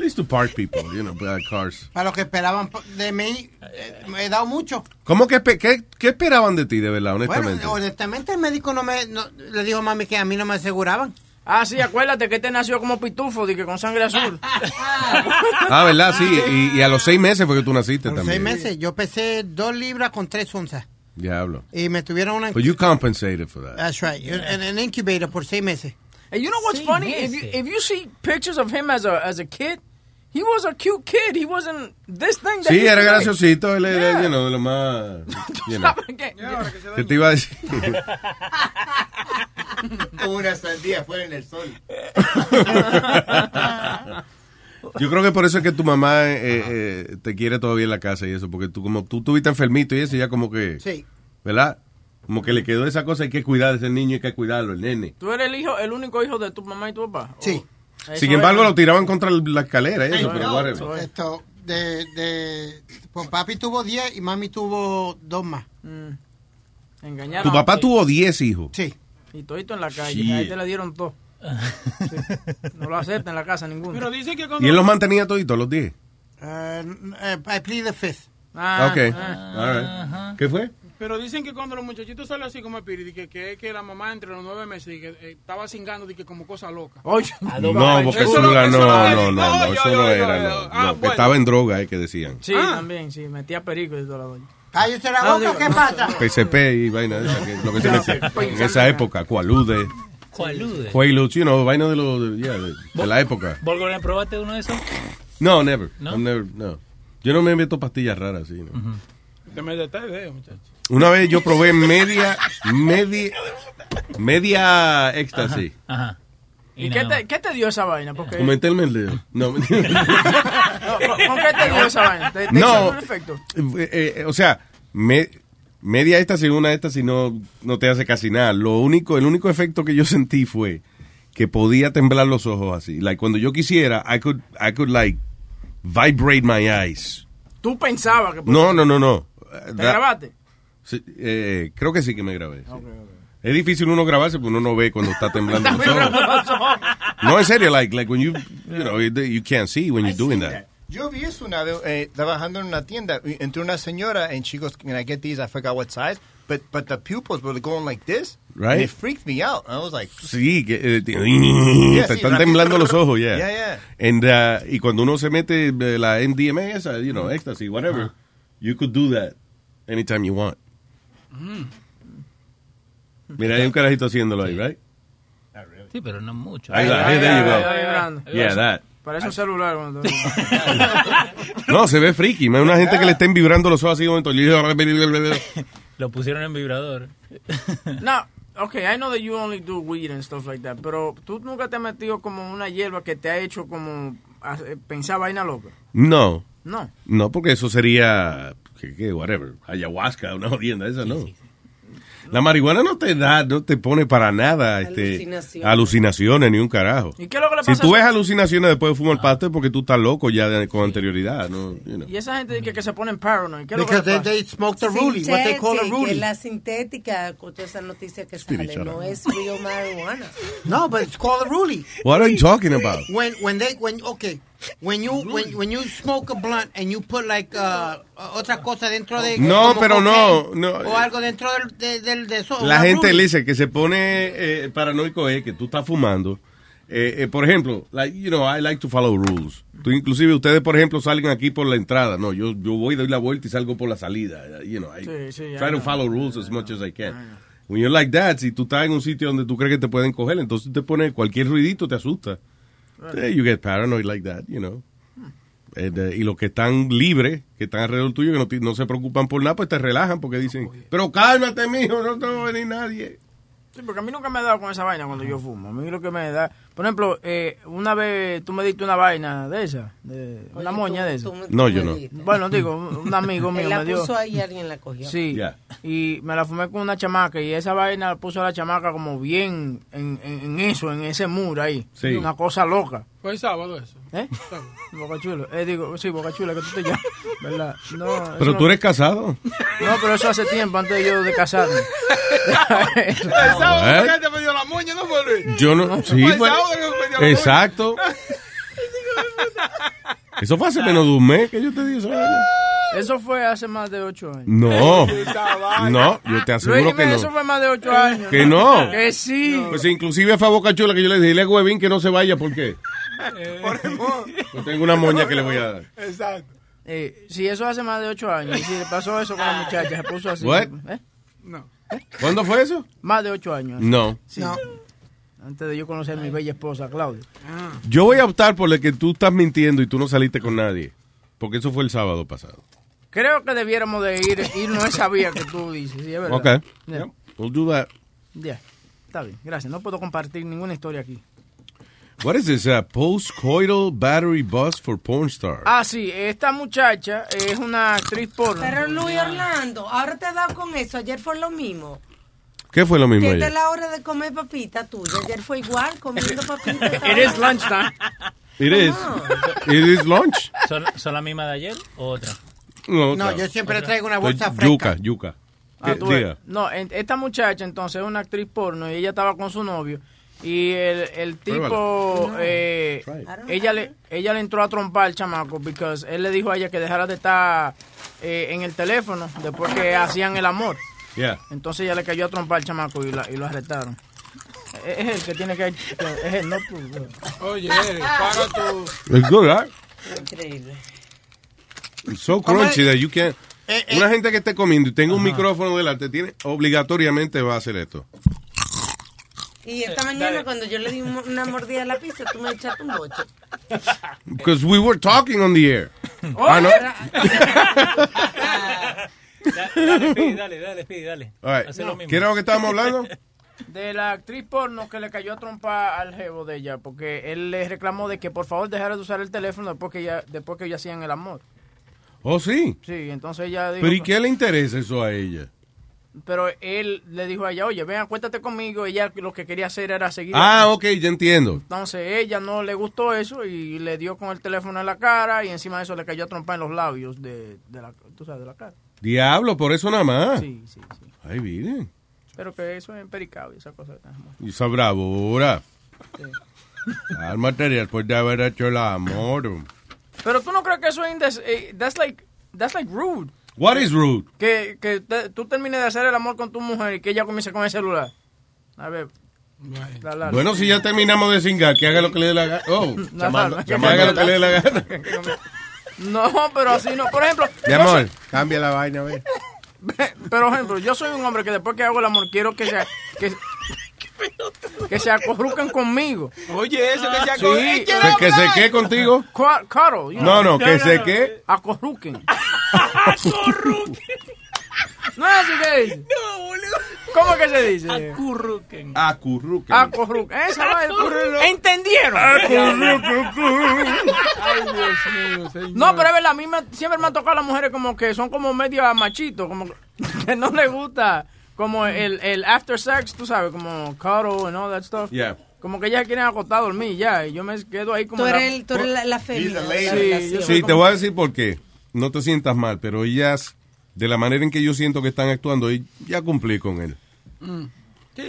At least to park people, you know, cars. Para los que esperaban de mí, eh, me he dado mucho. ¿Cómo que qué, qué esperaban de ti, de verdad, honestamente? Bueno, honestamente, el médico no me no- le dijo a mami que a mí no me aseguraban. Ah, sí, acuérdate que este nació como pitufo, de que con sangre azul. [LAUGHS] ah, ¿verdad? Sí, y, y a los seis meses fue que tú naciste A los también. seis meses, yo pesé dos libras con tres onzas. Diablo. Y me tuvieron una... But you compensated for that. That's right. En en incubator por seis meses. And you know what's funny? If you, if you see pictures of him as a, as a kid, he was a cute kid. He wasn't this thing that Sí, era graciosito, él era, you know, de lo más... [LAUGHS] You know. ¿Qué? ¿Qué te iba a decir? [LAUGHS] Como una sandía fuera en el sol. Yo creo que por eso es que tu mamá eh, eh, te quiere todavía en la casa y eso, porque tú como tú estuviste enfermito y eso ya como que, Sí. ¿verdad? Como que le quedó esa cosa, hay que cuidar a ese niño, hay que cuidarlo, el nene. ¿Tú eres el hijo, el único hijo de tu mamá y tu papá? Sí. Sin embargo, lo tiraban contra la escalera eso, Ay, pero no, whatever. Esto, de, de, pues papi tuvo 10 y mami tuvo dos más. Engañaron. Tu papá tuvo 10 hijos. Sí. Y todito en la calle. Shit. Ahí te le dieron todo. [LAUGHS] Sí. No lo acepta en la casa ninguno. Pero dice que cuando... ¿Y él los mantenía toditos, los 10? Uh, uh, I plead the fifth. Ah, ok. ah. All right. ¿Qué fue? Pero dicen que cuando los muchachitos salen así como Spirit, que, que es que la mamá entre los nueve meses y que eh, estaba cingando de que como cosa loca. Oye, [LAUGHS] No, porque Eso no, no, lo- no, no, no, yo, eso yo, no yo, era, no. Ah, no, que estaba en droga, eh, que decían. Sí, también, sí. Metía perico y toda la doña. Cállese la No, boca, digo, ¿qué no, pasa? PCP y vaina de esa, que lo que se metía en esa época, Cualude, Cualude. Quaaludes, you know, vaina de, lo, de, yeah, de, de la época. ¿Volgone, probaste uno de esos? No, never, ¿No? I'm never, no. Yo no me meto pastillas raras, sí, no. Te me detalles, muchacho. Una vez yo probé media, media, media éxtasis. Ajá. ¿Y qué te, qué te dio esa vaina? Porque, en el dedo. No, [LAUGHS] mentira. No, ¿con, con qué te dio esa vaina? ¿Te, te No. efecto? Eh, eh, o sea, me- media éxtasis, una éxtasis no, no te hace casi nada. Lo único, el único efecto que yo sentí fue que podía temblar los ojos así. Like, cuando yo quisiera, I could, I could like vibrate my eyes. ¿Tú pensabas que... No, no, no, no. ¿Te That- grabaste? Sí, eh, creo que sí que me grabé. sí. Es difícil uno grabarse porque uno no ve cuando está temblando los ojos. No, en serio, like, like when you, you know, you can't see when you're doing that. Yo vi eso una vez eh, trabajando en una tienda. Entró una señora and she goes, "Can I get these? I forgot what size." But but the pupils were going like this. Right. And it freaked me out. I was like, Sí, que eh, [LAUGHS] Yeah, te sí, están rápido. temblando los ojos, yeah. Yeah, yeah. And, uh, y cuando uno se mete eh, la MDMA, esa, you know, ecstasy, whatever, you could do that anytime you want. Mira, hay un carajito haciéndolo ahí, right? Sí, pero no mucho. Ahí va, there you go. Yeah, that. Parece un celular. cuando- [LAUGHS] No, se ve freaky. Hay una gente que le estén vibrando los ojos así momento. [LAUGHS] Lo pusieron en vibrador. [LAUGHS] No, okay, I know that you only do weed and stuff like that, pero tú nunca te has metido como una hierba que te ha hecho como hace- pensar vaina loca. No. No. No, porque eso sería, que, que, whatever, ayahuasca, una jodienda esa, no. La marihuana no te da, no te pone para nada este, Alucinaciones. alucinaciones ni un carajo. ¿Y qué es lo que le Si pasa tú a ves alucinaciones después de fumar pasto es porque tú estás loco ya de- con anterioridad, ¿no? You know. Y esa gente que, que se ponen paranoid, ¿qué es lo que they, pasa? they smoke the ruly, what they call a que la sintética, con toda esa noticia que sale, Spiritual. no es real marihuana. No, but it's called a ruly. What are you talking about? When when they when okay, when you when when you smoke a blunt and you put like uh, otra cosa dentro de No, pero no, no. o algo dentro del de, del de eso. La gente le dice que se pone eh, paranoico es que tú estás fumando. Eh, eh, por ejemplo, like, you know, I like to follow rules. Tú, inclusive ustedes, por ejemplo, salen aquí por la entrada. No, yo, yo voy, doy la vuelta y salgo por la salida. You know, I Sí, sí, I try to know. follow rules as much as I can. When you're like that, si tú estás en un sitio donde tú crees que te pueden coger, entonces te pone cualquier ruidito, te asusta. You get paranoid like that, you know. Eh, de- y los que están libres, que están alrededor tuyo, que no se preocupan por nada, pues te relajan porque dicen, pero cálmate, mijo, no te va a venir nadie. Sí, porque a mí nunca me ha dado con esa vaina cuando yo fumo. A mí lo que me da... Por ejemplo, eh, una vez tú me diste una vaina de esa, de una moña tú- de esa. tú No, yo no. Bueno, digo, un amigo [LAUGHS] mío la me dio... puso ahí y alguien la cogió. Sí, y me la fumé con una chamaca y esa vaina la puso a la chamaca como bien en, en, en eso, en ese muro ahí. Sí. Una cosa loca. Fue el sábado eso. ¿Eh? Boca Chula. Eh, digo, sí, Boca Chula, que tú te llamas. [LAUGHS] ¿Verdad? No, Pero no- tú eres casado. No, pero eso hace tiempo, antes de yo de casarme. [LAUGHS] El sábado ¿Eh? me dio la moña, ¿no fue Luis? Yo no, sí, Fue exacto. [LAUGHS] Eso fue hace menos de un mes que yo te dije eso. Eso fue hace más de ocho años. No, no, yo te Luis aseguro que Jiménez, eso no. fue más de ocho años. Que no. Que sí. Pues inclusive fue a Boca Chula que yo le dije, dile a Huevín que no se vaya, ¿por qué? [LAUGHS] Yo tengo una moña que le voy a dar. Exacto. Eh, si eso hace más de ocho años, y si le pasó eso con la muchacha, se puso así. What? ¿eh? No. ¿Cuándo fue eso? Más de ocho años. No. Sí. Antes de yo conocer a mi bella esposa, Claudia. Yo voy a optar por el que tú estás mintiendo y tú no saliste con nadie. Porque eso fue el sábado pasado. Creo que debiéramos de ir, irnos a esa vía que tú dices, ¿sí es verdad? Ok. Ya, We'll do that. ya. está bien, gracias. No puedo compartir ninguna historia aquí. What is this? A post-coital battery bus for porn stars. Ah, sí, esta muchacha es una actriz porno. Pero Luis Orlando, ahora te he dado con eso. Ayer fue lo mismo. ¿Qué fue lo mismo esta es la hora de comer papita tuya. Ayer fue igual, comiendo papita. [LAUGHS] It is lunchtime. It is. It is lunch. ¿Son, son la misma de ayer o otra? No, No, yo siempre Otra. traigo una bolsa fresca. Yuca, yuca. Ah, ¿Qué-. No, esta muchacha entonces es una actriz porno y ella estaba con su novio y el, el tipo, eh, ella le ella le entró a trompar al chamaco porque él le dijo a ella que dejara de estar eh, en el teléfono después que hacían el amor. Yeah. Entonces ella le cayó a trompar al chamaco y, la- y lo arrestaron. Es es el que tiene que... Es el, no tú. Oye, paga tu... It's good, right? Increíble. It's so ¿Cómo crunchy es? that you can't... Eh, eh. Una gente que esté comiendo y tenga un micrófono delante, tiene obligatoriamente va a hacer esto. Y esta mañana cuando yo le di un- una mordida a la pizza, tú me echaste un boche. Because we were talking on the air. ah, no. [LAUGHS] Dale, Speedy, dale, dale, Speedy, dale. All right. Mismo. ¿Qué era lo que estábamos hablando? [LAUGHS] De la actriz porno que le cayó a trompar al jevo de ella, porque él le reclamó de que por favor dejara de usar el teléfono después que ella, después que ellos hacían el amor. Oh, sí. Sí, entonces ella dijo... Pero ¿y qué le interesa eso a ella? Pero él le dijo a ella, oye, ven, acuéstate conmigo. Ella lo que quería hacer era seguir. Ah, ok, ya entiendo. Entonces ella no le gustó eso y le dio con el teléfono en la cara y encima de eso le cayó a trompar en los labios de, de la, tú sabes, de la cara. Diablo, por eso nada más. Sí, sí, sí. Ay, miren. Pero que eso es empericado y esa cosa. Y esa bravura. Sí. [LAUGHS] Al material después de haber hecho el amor. Pero tú no crees que eso es indes- eh, that's like that's like rude. What is rude? Que, que te- tú termines de hacer el amor con tu mujer y que ella comience con el celular. A ver. la- la- Bueno, si ya terminamos de cingar, que haga lo que le dé la gana. Oh, [LAUGHS] chamando, que haga lo que le dé la gana. [LAUGHS] No, pero así no. Por ejemplo, Mi yo amor, soy- cambia la vaina, ve. pero ejemplo, yo soy un hombre que después que hago el amor quiero que sea que que se acorruquen conmigo. Oye, eso que se Sí. acorruquen. ¿Que, que se qué contigo? Cu- Cuddle, you No, no, que se qué. Acorruquen. [LAUGHS] No es así que dice. No, boludo. ¿Cómo que se dice? Acurruquen. Acurruquen. Acorruquen. Esa vaina. ¿Entendieron? Ay, Dios mío, señor. No, pero es verdad, a mí me- siempre me han tocado las mujeres como que son como medio machitos, como que- no les gusta como el, el after sex, tú sabes, como cuddle and all that stuff. Yeah. Como que ellas quieren acostar a dormir ya, y yo me quedo ahí como... Tú la- eres, el- tú eres la, la la Sí, te voy a decir por qué. No te sientas mal, pero ellas, de la manera en que yo siento que están actuando, y ya cumplí con él.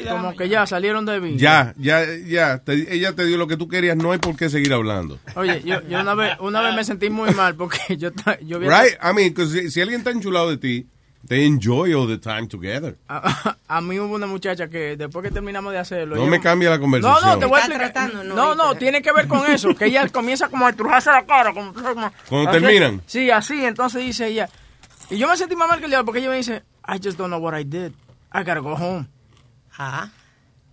Como que ya salieron de mí. Ya, ya, ya. te- ella te dio lo que tú querías, no hay por qué seguir hablando. Oye, yo, yo una, vez, una vez me sentí muy mal porque [LAUGHS] yo, yo Right? I mean, si, si alguien está enchulado de ti, they enjoy all the time together. A, a mí hubo una muchacha que después que terminamos de hacerlo... No me cambia la conversación. No, no, te voy a explicar. tratando, ¿no? no, no, tiene que ver con eso, que ella comienza como a estrujarse la cara. Como, como- Cuando así. terminan. Sí, así, entonces dice ella. Y yo me sentí más mal que el diablo porque ella me dice, I just don't know what I did. I gotta go home. Ah.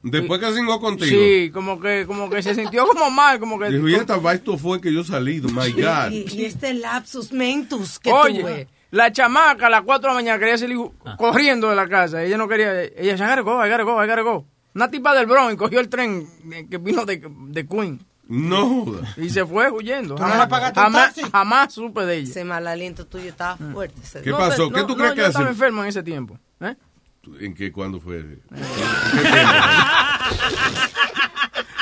Después que cingó contigo. Sí, como que, como que se sintió como mal, como que... [LAUGHS] Dijo, y esta va, esto fue que yo salí, my God. Y, y este lapsus mentus que Oye, tuve. la chamaca a las 4 de la mañana quería salir Ah. corriendo de la casa. Ella no quería. Ella decía, I gotta go, I gotta go, I gotta go. Una tipa del Bronx cogió el tren eh, que vino de, de Queen. No. Y se fue huyendo. ¿Tú no jamás, taxi? jamás supe de ella. Ese mal aliento tuyo estaba fuerte. ese ¿Qué día. pasó? No, ¿Qué no, tú no, crees que yo estaba enfermo en ese tiempo. ¿eh? ¿En qué? ¿Cuándo fue?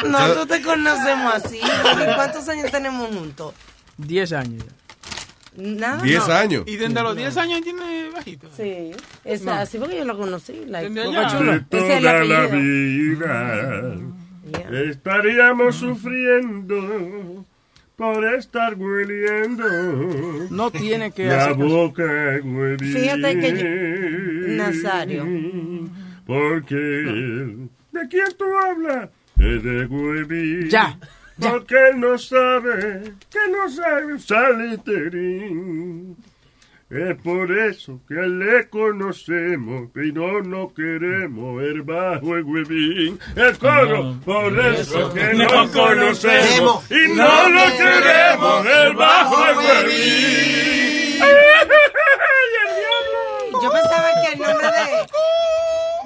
Nosotros te conocemos así. ¿Y ¿Cuántos años tenemos juntos? 10 años. ya. Nada. ¿Diez no. años? Y desde los 10 años tiene bajito. Sí. Es No. así porque yo lo conocí. Like, Desde allá. Es toda la apellido. Estaríamos sufriendo por estar hueliendo. No tiene que la hacer boca huele Fíjate que yo- Nazario. Porque ¿de quién tú hablas? Es de. Ya, Porque él no sabe, que no sabe saliterín. Es por eso que le conocemos y no nos queremos ver bajo el huevín. El coro, por eso que no conocemos y no lo queremos ver bajo el huevín. Yo pensaba que el nombre de.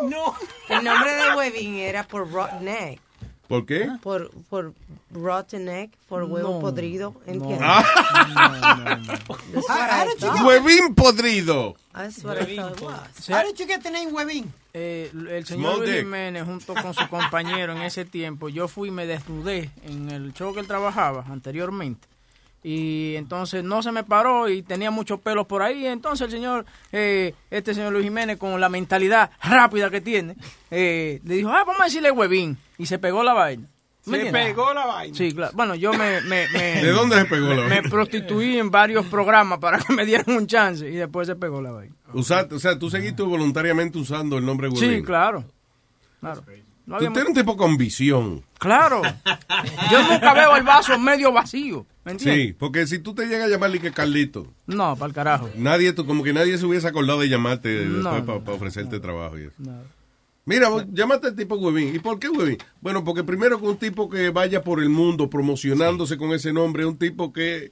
[LAUGHS] No. El nombre de Webin era por Egg. ¿Por qué? Por, por Rotten Egg, por huevo No. podrido. ¿Entiendes? Ah. What I thought. ¡Huevín podrido! That's what I thought it was. How did you get the name Webin? Eh, el señor Luis. Jiménez junto con su compañero en ese tiempo, yo fui y me desnudé en el show que él trabajaba anteriormente. Y entonces no se me paró y tenía muchos pelos por ahí. Entonces el señor, eh, este señor Luis Jiménez, con la mentalidad rápida que tiene, eh, le dijo, ah, vamos a decirle huevín. Y se pegó la vaina. ¿Me Se entiendes? pegó la vaina. Sí, claro. Bueno, yo me... me, me- [LAUGHS] ¿De dónde se pegó la me- vaina? Me prostituí en varios programas para que me dieran un chance y después se pegó la vaina. Usaste- o sea, tú seguiste voluntariamente usando el nombre Huevín. Sí, claro. Claro. No Tú eres un tipo con visión. Claro. Yo nunca veo el vaso medio vacío. ¿Me entiendes? Sí, porque si tú te llegas a llamar que Carlito, No, para el carajo. nadie, tú- como que nadie se hubiese acordado de llamarte No, después no, para ofrecerte trabajo y eso. Mira, vos llámate al tipo Huevín. ¿Y por qué Huevín? Bueno, porque primero que un tipo que vaya por el mundo promocionándose con ese nombre, un tipo que,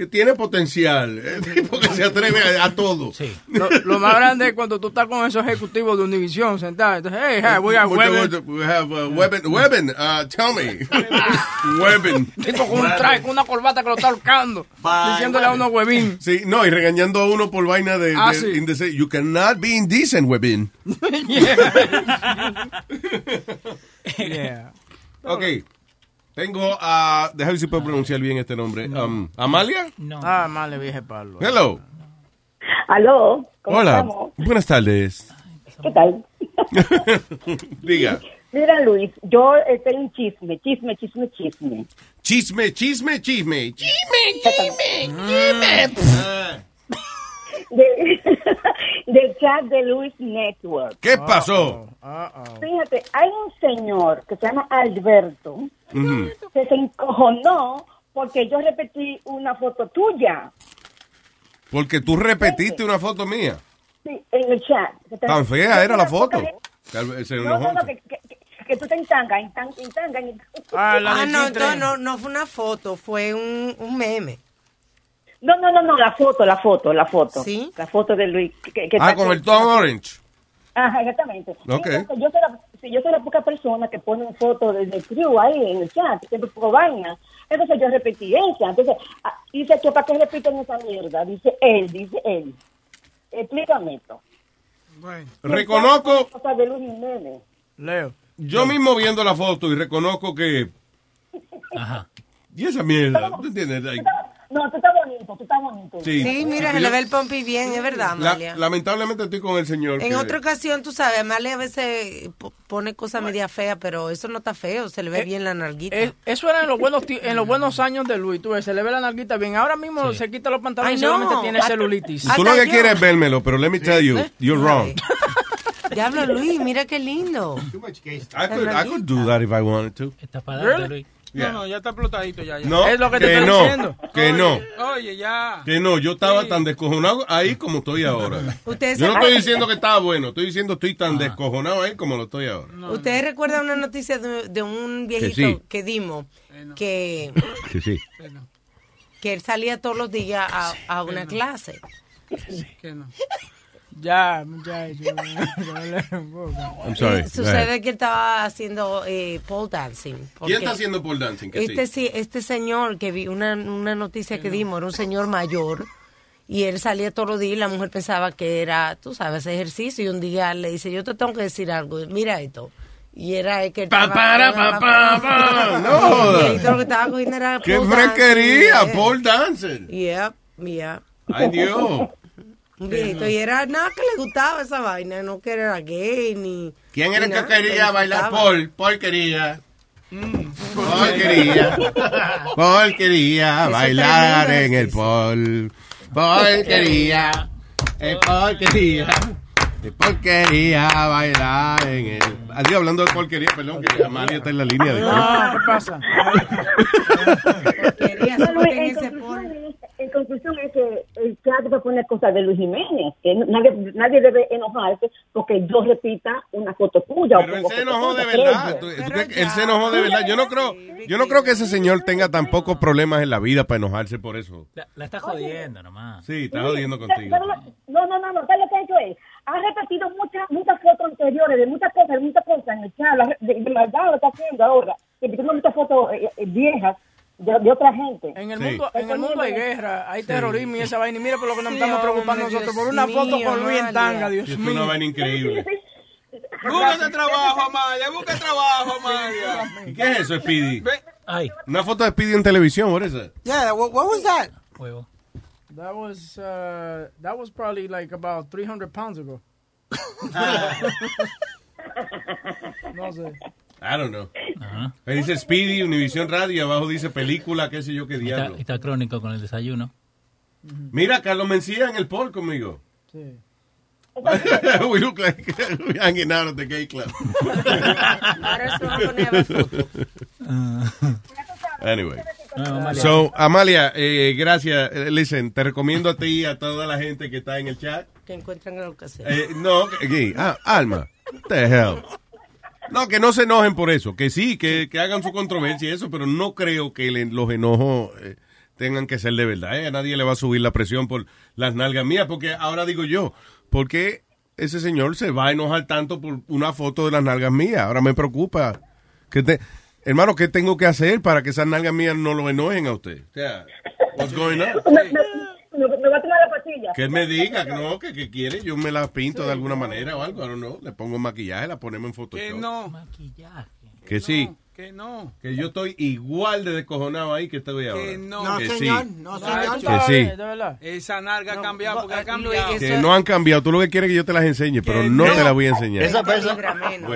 que tiene potencial, [LAUGHS] es un tipo que se atreve a, a todo. Lo, lo más grande es cuando tú estás con esos ejecutivos de Univision sentados. Entonces, hey, hey, we have uh, Webben. Webben, uh, tell me. [LAUGHS] Webben. Tipo con un traje, con una corbata que lo está ahorcando. diciéndole a uno huevín. Sí, no, y regañando a uno por vaina de, Ah, de sí. indece- You cannot be indecent, Webin. [LAUGHS] Yeah. Ok. Tengo a. Déjame ver si puedo pronunciar bien este nombre. Um, ¿Amalia? Ah, mal le dije Pablo. Hello. Aló, ¿cómo Hola. estamos? Buenas tardes. ¿Qué tal? [LAUGHS] Diga. Mira, Luis, yo eh, tengo un chisme, chisme, chisme, chisme. Chisme, chisme, chisme. Chisme, chisme, De- del [LAUGHS] chat de Luis Network. ¿Qué pasó? Fíjate, hay un señor que se llama Alberto que se encojonó porque yo repetí una foto tuya Porque tú repetiste una foto mía. sí, en el chat. Tan fea era la foto. Que Se No, no, no, que, que- que tú te en tanga, en tanga, en tanga. en- Ah, Ah, no, entonces no, no fue una foto, fue un, un meme. No, no, no, no, la foto, la foto, la foto. ¿Sí? La foto de Luis. que- que Ah, está- con el Tom Orange. Ajá, exactamente. Ok. Sí, yo, yo soy la, sí, yo soy la poca persona que pone una foto de, de crew ahí en el chat, siempre pongo vaina. Entonces yo repetí esa. Entonces, ah, dice que para qué repiten esa mierda. Dice él, dice él. Explícame esto. Reconozco, Cosa de Luis Jiménez. Leo. yo mismo viendo la foto y reconozco que... Ajá. [LAUGHS] Y esa mierda, ¿tú entiendes? Like, No, tú estás bonito, tú estás bonito. Sí. Sí, mira, Sí, se le yo- ve el pompi bien, es verdad, la- Amalia. lamentablemente estoy con el señor. En que- otra ocasión, tú sabes, Amalia a veces po- pone cosas media feas, pero eso no está feo, se le ve bien la narguita. Eh, eso era en los buenos ti- en los buenos años de Luis, tú ves, se le ve la narguita bien. Ahora mismo se quita los pantalones y no. solamente tiene Hasta- celulitis. Tú lo que quieres es vérmelo, pero let me tell you, you're wrong. [LAUGHS] Diablo, Luis, mira qué lindo. I could, I could do that if I wanted to. Está para darte, Luis. No, no, ya está explotadito ya. ya. No, Es lo que te que estoy no, diciendo. que no, Oye, ya. que no. Yo estaba tan descojonado ahí como estoy ahora. Ustedes Yo no estoy diciendo que estaba bueno, estoy diciendo estoy tan descojonado ahí como lo estoy ahora. ¿Ustedes recuerdan una noticia de, de un viejito sí. que dimos que, sí. que él salía todos los días a, a una clase? Que no. Ya, muchachos. [LAUGHS] I'm sorry. Eh, sucede que él estaba haciendo eh, pole dancing. ¿Quién está haciendo pole dancing? Que Este, sí. este señor que vi, una, una noticia que dimos, era un señor mayor. Y él salía todos los días y la mujer pensaba que era, tú sabes, ejercicio. Y un día le dice, yo te tengo que decir algo, mira esto. Y era el que Pa, estaba- para, pa, pa, pa. No Y todo lo que estaba cogiendo era ¡Qué pole dancing, fresquería! Pole dancer. Yeah, yeah. Ay, Dios. Un viejito. Y era nada que le gustaba esa vaina, no que era gay ni. ¿Quién era el que quería bailar gustaba. pole? Porquería. Porquería. Porquería bailar tremendo en el pole. Porquería. Es porquería. Es porquería bailar en el. Adiós, hablando de porquería, perdón, que Amalia está en la línea de. Ah, ¿qué pasa? No, Luis, en, conclusión, es- en conclusión es que el chat va a poner cosas de Luis Jiménez, que no- nadie, nadie debe enojarse porque yo repita una foto tuya. Pero él se enojó de verdad. creo Tú- yo. tú crees que él se enojó de verdad. Yo no creo, yo no creo que ese señor tenga tampoco problemas en la vida para enojarse por eso. La, la está jodiendo nomás. Sí, está jodiendo contigo. No, no, no, no, ¿sabes lo que ha hecho él? Ha repetido muchas muchas fotos anteriores de muchas cosas, de muchas en el chat, la- de, de maldad lo está haciendo ahora, repitiendo muchas fotos eh, eh, viejas de, de otra gente. En el, mundo, en el mundo hay guerra, hay terrorismo y esa vaina. Y mira por lo que nos estamos preocupando nosotros. Por una foto con Luis en tanga, Dios Es mío. una vaina increíble. Búscate trabajo, Amalia. Busca trabajo, Amalia. ¿Y qué es eso, Speedy? Ay. Una foto de Speedy en televisión, what is that? Yeah, what, what was that? Huevo. That was, uh, that was probably like about 300 pounds ago. [LAUGHS] [LAUGHS] no sé. I don't know. Ahí dice Speedy, Univision Radio, y abajo dice película, qué sé yo qué Está, diablo. está crónico con el desayuno. Mira, Carlos Mencía en el poll conmigo. Sí. [LAUGHS] we look like we're hanging out at the gay club. [LAUGHS] Anyway. No, Amalia. So, Amalia, eh, gracias. Eh, Listen, te recomiendo a ti y a toda la gente que está en el chat. Que encuentran lo que sea. Eh, no, que- que- ah, Alma, the hell. No, que no se enojen por eso. Que sí, que, que hagan su controversia y eso, pero no creo que los enojos eh, tengan que ser de verdad. eh. A nadie le va a subir la presión por las nalgas mías, porque ahora digo yo, ¿por qué ese señor se va a enojar tanto por una foto de las nalgas mías? Ahora me preocupa. Que te, hermano, ¿qué tengo que hacer para que esas nalgas mías no lo enojen a usted? O sea, what's going on? Me, me- va a tomar la pastilla. Que él me diga que no, que, que quiere, yo me la pinto de alguna manera o algo, don't know. Le pongo maquillaje, la ponemos en Que Photoshop. no. Que sí, Que no. que yo estoy igual de descojonado ahí que estoy ahora. Que no. No, Que señor, sí. no, señor. Que sí. De verdad. Esa narga ha cambiado porque ha Luis, cambiado. Que no han cambiado. Tú lo que quieres es que yo te las enseñe, pero no, no. te las voy a enseñar. Esa parece,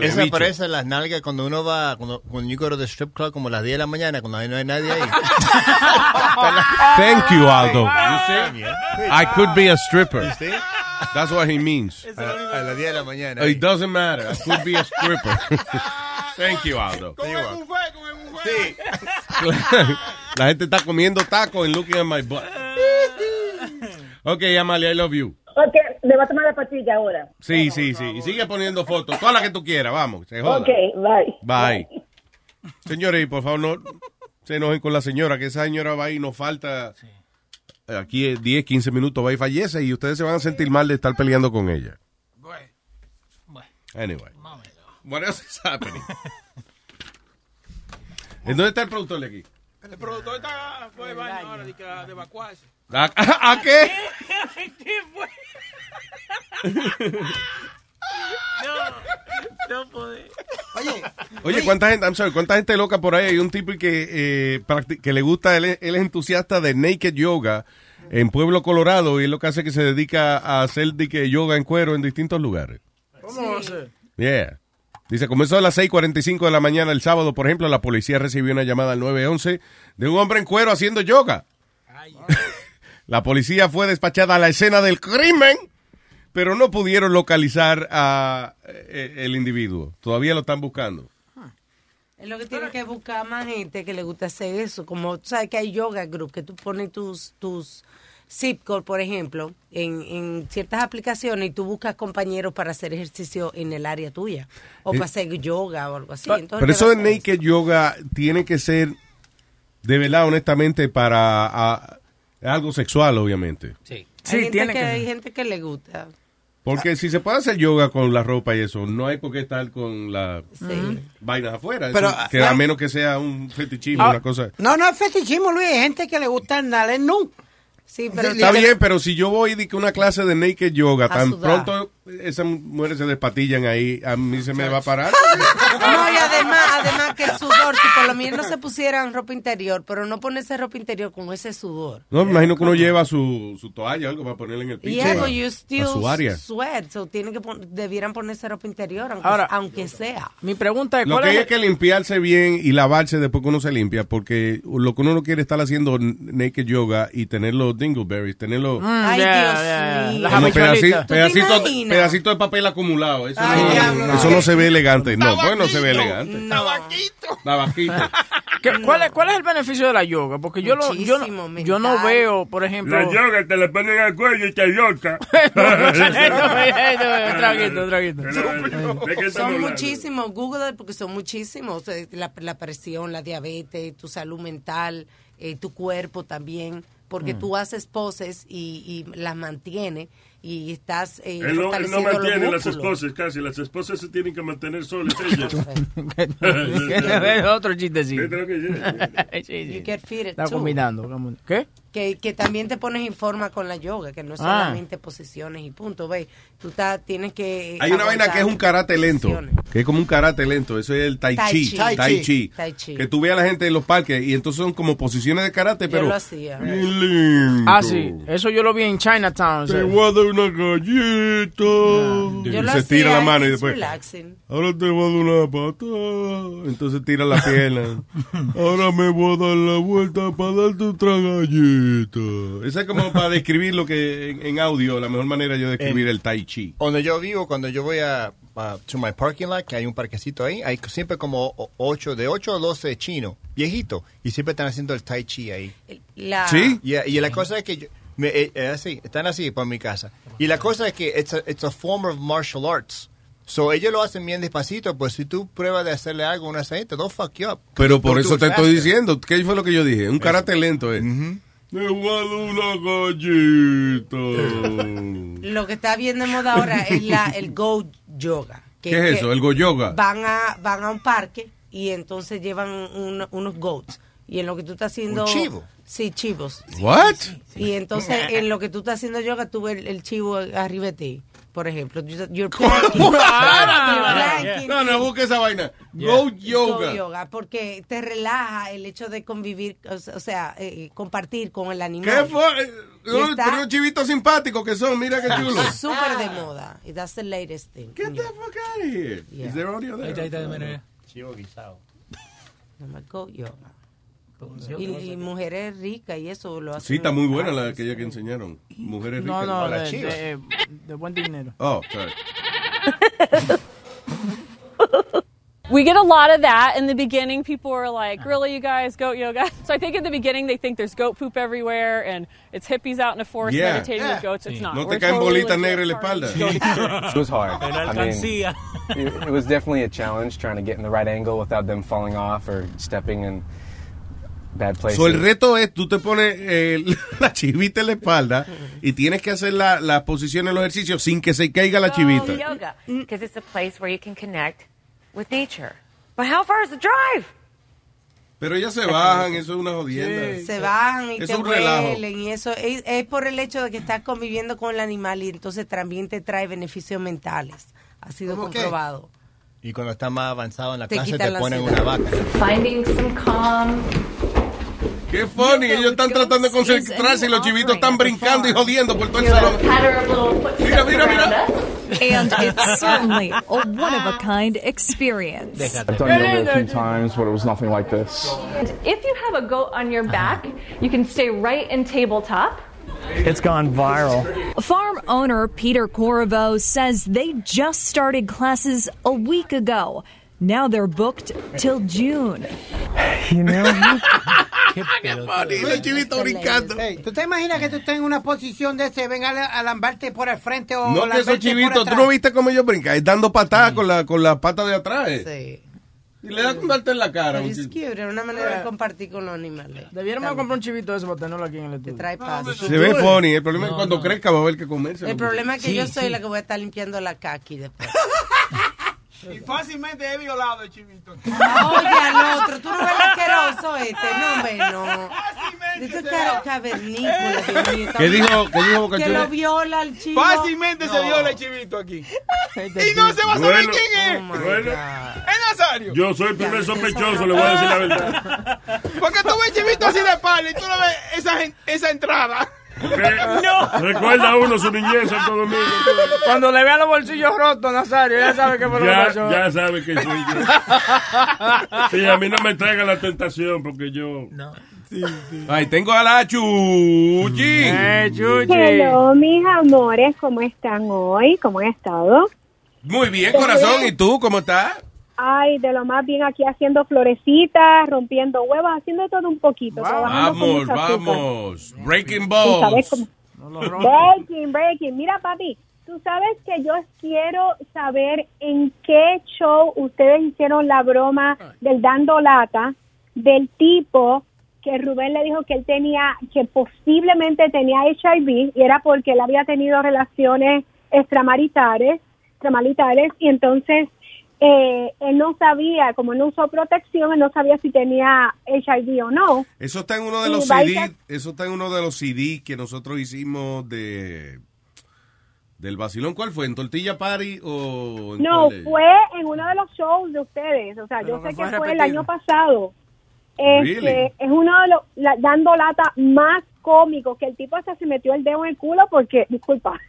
esa parece las nalgas cuando uno va, cuando, cuando you go to the strip club como a las 10 de la mañana, cuando ahí no hay nadie ahí. [LAUGHS] Thank you, Aldo. You see? I could be a stripper. ¿Sí? That's what he means. A, a las 10 de la mañana. It doesn't matter. I could be a stripper. [LAUGHS] Thank you, Aldo. Con el buffet, con el buffet. [LAUGHS] La gente está comiendo tacos and looking at my butt. [LAUGHS] Ok, Amalia, I love you. Ok, le va a tomar la pastilla ahora. Sí, sí, sí. Y sigue poniendo fotos. Todas las que tú quieras, vamos. Se joda. Ok, bye. Bye. Señores, por favor, no se enojen con la señora, que esa señora va y nos falta aquí eh, 10, 15 minutos, va y fallece y ustedes se van a sentir mal de estar peleando con ella. Anyway. What else is happening? ¿En dónde está el productor de aquí? El productor está, fue al baño ahora de, que- de evacuarse. ¿A, a qué? ¿Qué fue? no, no puede. Oye, Oye, ¿cuánta gente, I'm sorry, cuánta gente loca por ahí? Hay un tipo que, eh, que le gusta, él, es- él es entusiasta de naked yoga en Pueblo Colorado y es lo que hace que se dedica a hacer de que yoga en cuero en distintos lugares. ¿Cómo va a ser? Yeah. Dice, comenzó a las 6.45 de la mañana el sábado, por ejemplo, la policía recibió una llamada al 911 de un hombre en cuero haciendo yoga. [LAUGHS] la policía fue despachada a la escena del crimen, pero no pudieron localizar a eh, el individuo. Todavía lo están buscando. Es lo que tiene que buscar más gente que le gusta hacer eso. Como sabes que hay yoga group, que tú pones tus, tus zip code, por ejemplo, en, en ciertas aplicaciones y tú buscas compañeros para hacer ejercicio en el área tuya. O Eh, para hacer yoga o algo así. Entonces Pero eso de naked yoga tiene que ser, de verdad, honestamente, para a- algo sexual, obviamente. Hay, Sí, gente tiene que, que- hay gente que le gusta. Porque si se puede hacer yoga con la ropa y eso, no hay por qué estar con las Sí. vainas afuera. Pero, Eso, que ah, a menos que sea un fetichismo, Ah. una cosa. No, no es fetichismo, Luis. Hay gente que le gusta andar en nu. Sí, pero Está bien, pero si yo voy a una clase de naked yoga, A tan sudar. pronto esas mujeres se despatillan ahí, a mí se me va a parar. [LAUGHS] [LAUGHS] No, además, además que el sudor, si por lo menos no se pusieran ropa interior, pero no ponerse ropa interior con ese sudor. No, me imagino que uno lleva su, su toalla o algo para ponerla en el piso. Y algo, a- you a still su área. sweat, so tienen que pon- debieran ponerse ropa interior, aunque, Ahora- aunque sea. Mi pregunta es, Lo ¿cuál que hay es es que limpiarse bien y lavarse después que uno se limpia, porque lo que uno no quiere es estar haciendo naked yoga y tener los dingleberries, tener los, Mm, Ay, ya, Dios ya. mío. Las como habichuelitas. pedaci- ¿Tú te pedacitos, imaginas? pedacitos de papel acumulado. Eso, Ay, no, eso no se ve elegante. No, pues no se ve elegante. No. Tabaquito. ¿Qué- cuál, es, ¿Cuál es el beneficio de la yoga? Porque yo, lo, yo, no- yo no veo, por ejemplo... La yoga te la ponen al cuello y te yoga. Traguito, traguito. ¿De qué estamos Son muchísimos, Google, porque son muchísimos. eh, La, la presión, la diabetes, tu salud mental, eh, tu cuerpo también, porque Mm. tú haces poses y, y las mantienes y estás eh, Él no, él no mantiene las esposas casi, las esposas se tienen que mantener solas ellas. [LAUGHS] [LAUGHS] [LAUGHS] Es otro chistecito. You get fitted Está too. combinando. ¿Qué? Que, que también te pones en forma con la yoga, que no es Ah. solamente posiciones y punto, ve. Tú estás, tienes que... Hay una vaina que es un karate lento, posiciones. que es como un karate lento, eso es el tai Tai chi, chi. tai chi, chi. Tai chi. que tú ves a la gente en los parques y entonces son como posiciones de karate, Yo pero lo hacía. Ah, sí. Eso yo lo vi en Chinatown. Te sí. voy a dar una galleta. Yo y lo se tira la mano y después. relaxing. Ahora te voy a dar una patada. Entonces tira la pierna. [LAUGHS] Ahora me voy a dar la vuelta para darte otra galleta. Esa es como para describir lo que en, en audio, la mejor manera yo de describir En- el tai chi. Donde yo vivo, cuando yo voy a, a to my parking lot, que hay un parquecito ahí, hay siempre como 8, de 8 a 12 chinos, viejitos, y siempre están haciendo el tai chi ahí. La, Y, y la cosa es que yo- me- eh, eh, así, están así por mi casa. Y la cosa es que it's a, it's a form of martial arts. So ellos lo hacen bien despacito, pues si tú pruebas de hacerle algo a una gente, don't fuck you up. Pero por eso te estoy diciendo, ¿qué fue lo que yo dije? Un karate lento, ¿eh? Te voy a dar una galleta. [LAUGHS] Lo que está bien de moda ahora es la, el Go Yoga. que- ¿Qué es eso? ¿El go yoga? Van a, van a un parque y entonces llevan un- unos goats. Y en lo que tú estás haciendo... ¿Un chivo? Sí, chivos. What? Y entonces [LAUGHS] en lo que tú estás haciendo yoga, tú ves el, el chivo arriba de ti. Por ejemplo, You- you're planking. You're planking. No, no busque esa vaina. Go yoga. Go yoga, porque te relaja el hecho de convivir, o sea, sea, eh, compartir con el animal. ¿Qué fue? Unos está- unos chivitos simpáticos que son, mira qué chulo. Súper de moda. Y that's the latest thing. Get the fuck out of here. Yeah. Is there audio there? Ahí está, ahí está. Chivo guisado. Llama Go yoga. Y, y mujeres ricas y eso lo hacen. Sí, está muy buena la aquella que enseñaron. Mujeres ricas. no, Para de, chivas. Oh, [LAUGHS] we get a lot of that in the beginning. People are like, ah. "Really, you guys goat yoga?" [LAUGHS] So I think in the beginning they think there's goat poop everywhere and it's hippies out in the forest Yeah. meditating with goats. It's not. No te We're caen totally bolitas negras en la espalda. the goat experience. It was hard. I mean, it, it was definitely a challenge trying to get in the right angle without them falling off or stepping in bad. So, el reto es, tú te pones eh, [LAUGHS] la chivita en la espalda y tienes que hacer la, la posición en los ejercicios sin que se caiga la chivita. yoga because it's a place where you can connect with nature. But how far is the drive? Pero ellas se bajan, eso es una jodienda. Se bajan y Es te huelen y eso es, es por el hecho de que estás conviviendo con el animal y entonces también te trae beneficios mentales. Ha sido ¿Cómo qué? comprobado. Y cuando está más avanzado en la Te clase te la ponen ansiedad. una vaca. Finding some calm. Qué funny, ellos están tratando de concentrarse y los chivitos están brincando y jodiendo por todo el salón. Mira, mira, mira. And [LAUGHS] it's certainly a one of a kind experience. I've done yoga a few times, but it was nothing like this. And if you have a goat on your back, you can stay right in tabletop. It's gone viral. Farm owner Peter Corvo says they just started classes a week ago. Now they're booked till June. You know, [LAUGHS] el chivito brincando. Ey, ¿Tú te imaginas que tú estés en una posición de ese, venga a alambarte por el frente o No que esos chivitos, tú no viste cómo ellos brincan, es dando patadas con la, con la pata de atrás. eh. Y le da con darte en la cara. Pero un es cute, es una manera de compartir con los animales. Debiéramos comprar un chivito de eso para tenerlo aquí en el estudio. trae paz. Se ve funny, el problema es que cuando crezca va a haber que comerse. El problema es que yo soy la que voy a estar limpiando la caqui después. [LAUGHS] Y fácilmente he violado el chivito. Oye, al otro, tú no ves el asqueroso este, no, hombre, no. Esto es cavernícola, mío. ¿Qué dijo, qué dijo Que Bocachula? lo viola el chivo. Fácilmente se viola el chivito aquí. y no se va a saber Bueno, quién es. oh Bueno. Es Nazario. Yo soy el primer sospechoso, le voy a decir la verdad. Porque tú ves el chivito así de espalda y tú no ves esa, esa entrada. No. Recuerda uno su niñez en Santo Domingo. Cuando le vea los bolsillos rotos, Nazario, ya sabe que fue lo Ya, ya sabe que soy yo. Sí, a mí no me traiga la tentación porque yo. Ay, tengo a la Chuchi. Eh, Hello, mis amores, ¿cómo están hoy? ¿Cómo han estado? Muy bien, corazón. ¿Y tú cómo estás? Ay, de lo más bien aquí haciendo florecitas, rompiendo huevos, haciendo todo un poquito. trabajando con Vamos, vamos. Breaking balls. cómo- Breaking, breaking. Mira, papi, tú sabes que yo quiero saber en qué show ustedes hicieron la broma del dando lata del tipo que Rubén le dijo que él tenía, que posiblemente tenía HIV y era porque él había tenido relaciones extramaritales, extramaritales y entonces eh, él no sabía, como él no usó protección, él no sabía si tenía HIV o no. Eso está en uno de los CD, a- eso está en uno de los CD que nosotros hicimos de del vacilón. ¿Cuál fue? ¿En Tortilla Party o en No, fue en uno de los shows de ustedes. O sea, yo sé que fue el año pasado. Este, Really? Es uno de los la- dando lata más cómicos que el tipo hasta se metió el dedo en el culo porque, disculpa.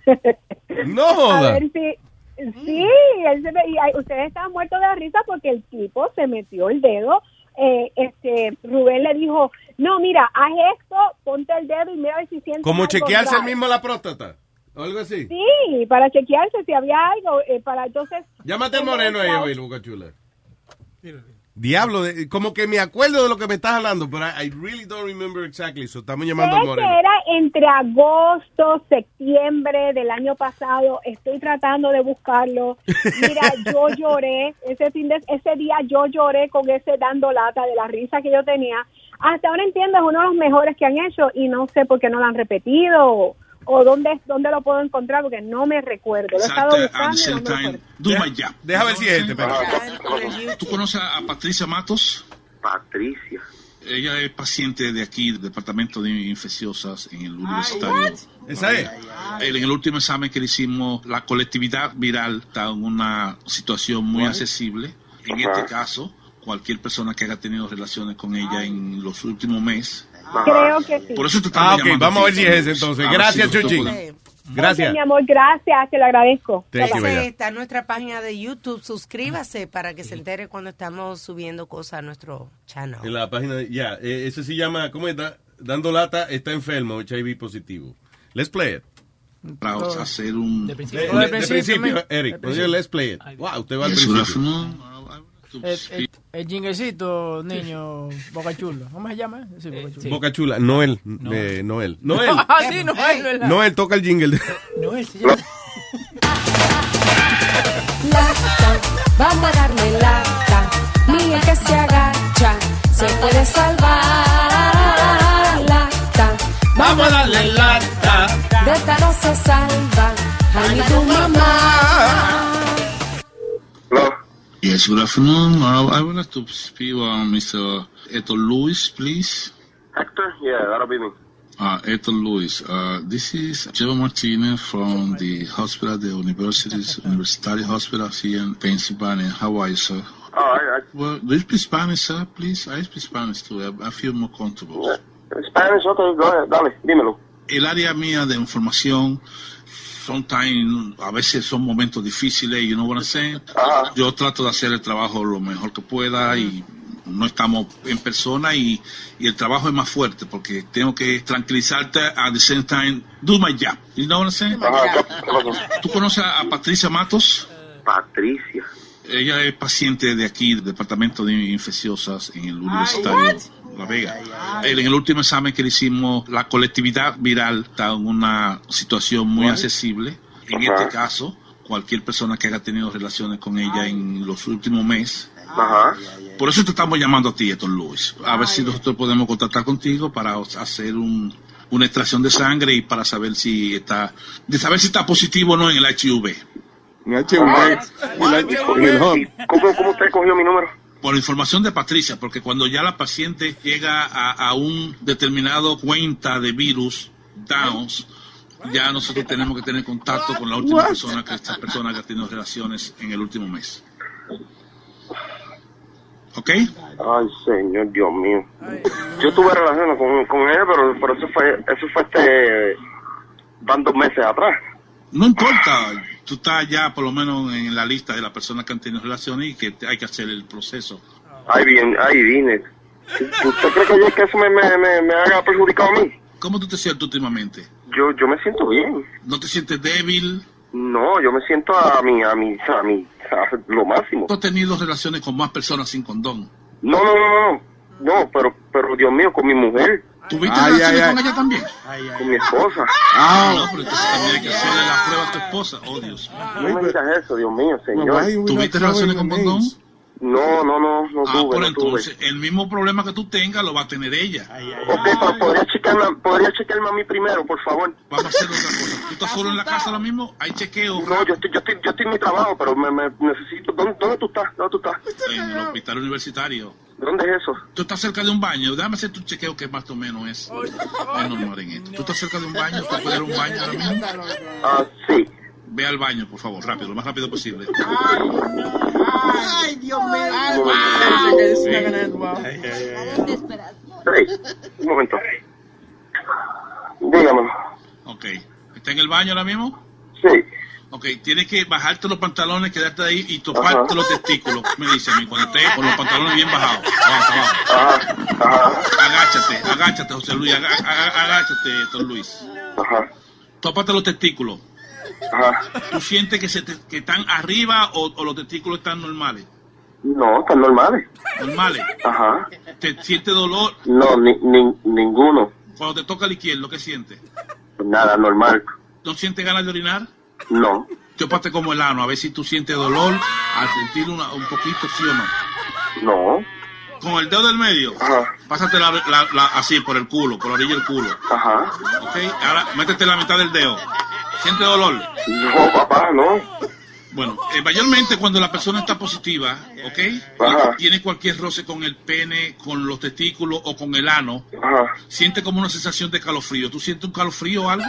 No [LAUGHS] A ver si. Sí, él se ve- y ustedes estaban muertos de la risa porque el tipo se metió el dedo. Eh, este Rubén le dijo: No, mira, haz esto, ponte el dedo y mira a ver si sientes. Como chequearse el raro". mismo la próstata. O algo así. Sí, para chequearse si había algo. eh, para entonces. Llámate moreno ahí, oye, Boca Chula. Diablo, de- como que me acuerdo de lo que me estás hablando, pero I, I really don't remember exactly. So estamos llamando que moreno. era entre agosto, septiembre del año pasado. Estoy tratando de buscarlo. Mira, [LAUGHS] yo lloré ese fin de ese día. Yo lloré con ese dando lata de la risa que yo tenía. Hasta ahora entiendo es uno de los mejores que han hecho y no sé por qué no lo han repetido o, dónde dónde lo puedo encontrar porque no me recuerdo. Lo he estado buscando. y no me lo encuentro. Deja ver si es este. ¿Tú conoces a Patricia Matos? Patricia. Ella es paciente de aquí, del departamento de infecciosas en el universitario. ¿Esa es? En el último examen que le hicimos, la colectividad viral está en una situación muy What? accesible. En este caso, cualquier persona que haya tenido relaciones con ella en los últimos meses. Creo que sí. Por eso te estamos Ah, ok, llamando vamos a ver si es ese entonces. A ver Gracias, Chuchi. Gracias. Mi amor, gracias, te lo agradezco. Thank you, Esa bella. está en nuestra página de YouTube. Suscríbase para que se entere cuando estamos subiendo cosas a nuestro channel. En la página, de- ya, eh, ese se llama, ¿cómo está? Dando lata, está enfermo, HIV positivo. Let's play it. Para hacer un... De, de- de principio, Eric. Pues yo, let's play it. Wow, usted va al principio. Afternoon. El, el, el jinguecito, niño, Boca Chula. ¿Cómo se llama? Sí, Boca Chula. Boca Chula, Noel. eh, Noel. Noel. [LAUGHS] Ah, sí, Noel, ¿verdad? Noel toca el jingle. [LAUGHS] Noel se llama. lata, vamos a darle lata. Ni el que se agacha se puede salvar. Lata, Vamos a darle lata. de esta no se salva. Ay, ni tu mamá. Yes, good afternoon. Uh, I would like to speak uh, Mr. Eto Lewis, please. Hector? Yeah, that'll be me. Uh, Eto Lewis, uh, this is Joe Martinez from the hospital, the University's University Hospital here in Pennsylvania. How are you, sir? Oh, I, Well, do you speak Spanish, sir, please? I speak Spanish too. I, I feel more comfortable. I, Spanish, okay, go ahead, dale, dímelo. El área mía de información sometimes, a veces son momentos difíciles, you know what I'm saying? Yo trato de hacer el trabajo lo mejor que pueda y no estamos en persona y, y el trabajo es más fuerte porque tengo que tranquilizarte at the same time, do my job. You know what I'm saying? ¿Tú conoces a Patricia Matos? Patricia. Ella es paciente de aquí, del departamento de infecciosas en el universitario La Vega. En el último examen que le hicimos, la colectividad viral está en una situación muy accesible. En este caso, cualquier persona que haya tenido relaciones con ella en los últimos meses. Por eso te estamos llamando a ti, Héctor Luis. A ver si nosotros podemos contactar contigo para hacer un- una extracción de sangre y para saber si está, de saber si está positivo o no en el HIV. ¿Cómo, ¿Cómo usted cogió mi número? Por información de Patricia, porque cuando ya la paciente llega a, a un determinado cuenta de virus, Downs, ya nosotros tenemos que tener contacto con la última persona que esta persona que ha tenido relaciones en el último mes. ¿Ok? Ay, señor, Dios mío. Yo tuve relaciones con, con ella, pero, pero eso fue, eso fue este, van dos meses atrás. No importa, tú estás ya por lo menos en la lista de las personas que han tenido relaciones y que hay que hacer el proceso. Ay, bien, ay, vine. ¿Usted cree que, yo- que eso me, me, me, me haga perjudicado a mí? ¿Cómo tú te sientes últimamente? Yo, yo me siento bien. ¿No te sientes débil? No, yo me siento a mi, a mi, a mi, a lo máximo. ¿Tú has tenido relaciones con más personas sin condón? No, no, no, no, no, pero, pero Dios mío, con mi mujer. ¿Tuviste relaciones con ella también? Con mi esposa. Ah, no, pero entonces también hay que hacerle la prueba a tu esposa. Oh, Dios. No me digas eso, Dios mío, señor. ¿Tuviste relaciones con condón? No, no, no, no Ah, tuve, por no entonces, el mismo problema que tú tengas lo va a tener ella. Ok, pero podría chequearme, podría chequearme a mí primero, por favor. Vamos a hacer otra cosa. ¿Tú estás solo en la casa ahora mismo? Hay chequeo. No, yo estoy, yo estoy, yo estoy en mi trabajo, pero me, me necesito. ¿Dónde, ¿Dónde tú estás? ¿Dónde tú estás? En el hospital universitario. ¿Dónde es eso? Tú estás cerca de un baño. Déjame hacer tu chequeo que más o menos es, normal en esto. ¿Tú estás cerca de un baño? ¿Tú puedes ir a un baño ahora mismo? Ah, sí. Ve al baño, por favor, rápido, lo más rápido posible. Ay, Dios mío. Hey, un momento. Dígame. Ok. ¿Está en el baño ahora mismo? Sí. Ok, tienes que bajarte los pantalones, quedarte ahí y toparte los testículos. Me dice a mí, cuando estés con los pantalones bien bajados. Abajo, abajo. Agáchate, agáchate, José Luis, agáchate, don Luis. Ajá. Tópate los testículos. Ajá. ¿Tú sientes que, se te- que están arriba o, o los testículos están normales? No, están normales. Normales. Ajá. ¿Te sientes dolor No, ni, ni, ninguno. cuando te toca el izquierdo? ¿Qué sientes? Nada, normal. ¿No sientes ganas de orinar? No. Tópate como el ano, a ver si tú sientes dolor al sentir una- un poquito, sí o no. No. Con el dedo del medio, pásate la, la- la- así por el culo, por la orilla del culo. Ajá. Ok, ahora métete la mitad del dedo. ¿Siente dolor? No, papá, no. Bueno, eh, mayormente cuando la persona está positiva, ¿ok? Ajá. Tiene cualquier roce con el pene, con los testículos o con el ano, Ajá. siente como una sensación de calofrío. ¿Tú sientes un calofrío o algo?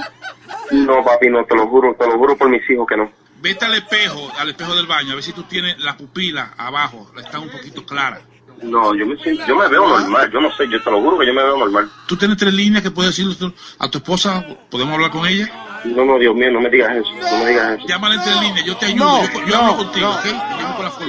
No, papi, no, te lo juro, te lo juro por mis hijos que no. Vete al espejo, al espejo del baño, a ver si tú tienes la pupila abajo, está un poquito clara. No, yo me, yo me veo normal, yo no sé, yo te lo juro que yo me veo normal. ¿Tú tienes tres líneas que puedes decirle a tu esposa? ¿Podemos hablar con ella? No, no, Dios mío, no me digas eso, no me digas eso. Llámale en tres líneas, yo te ayudo, No, yo, yo hablo contigo.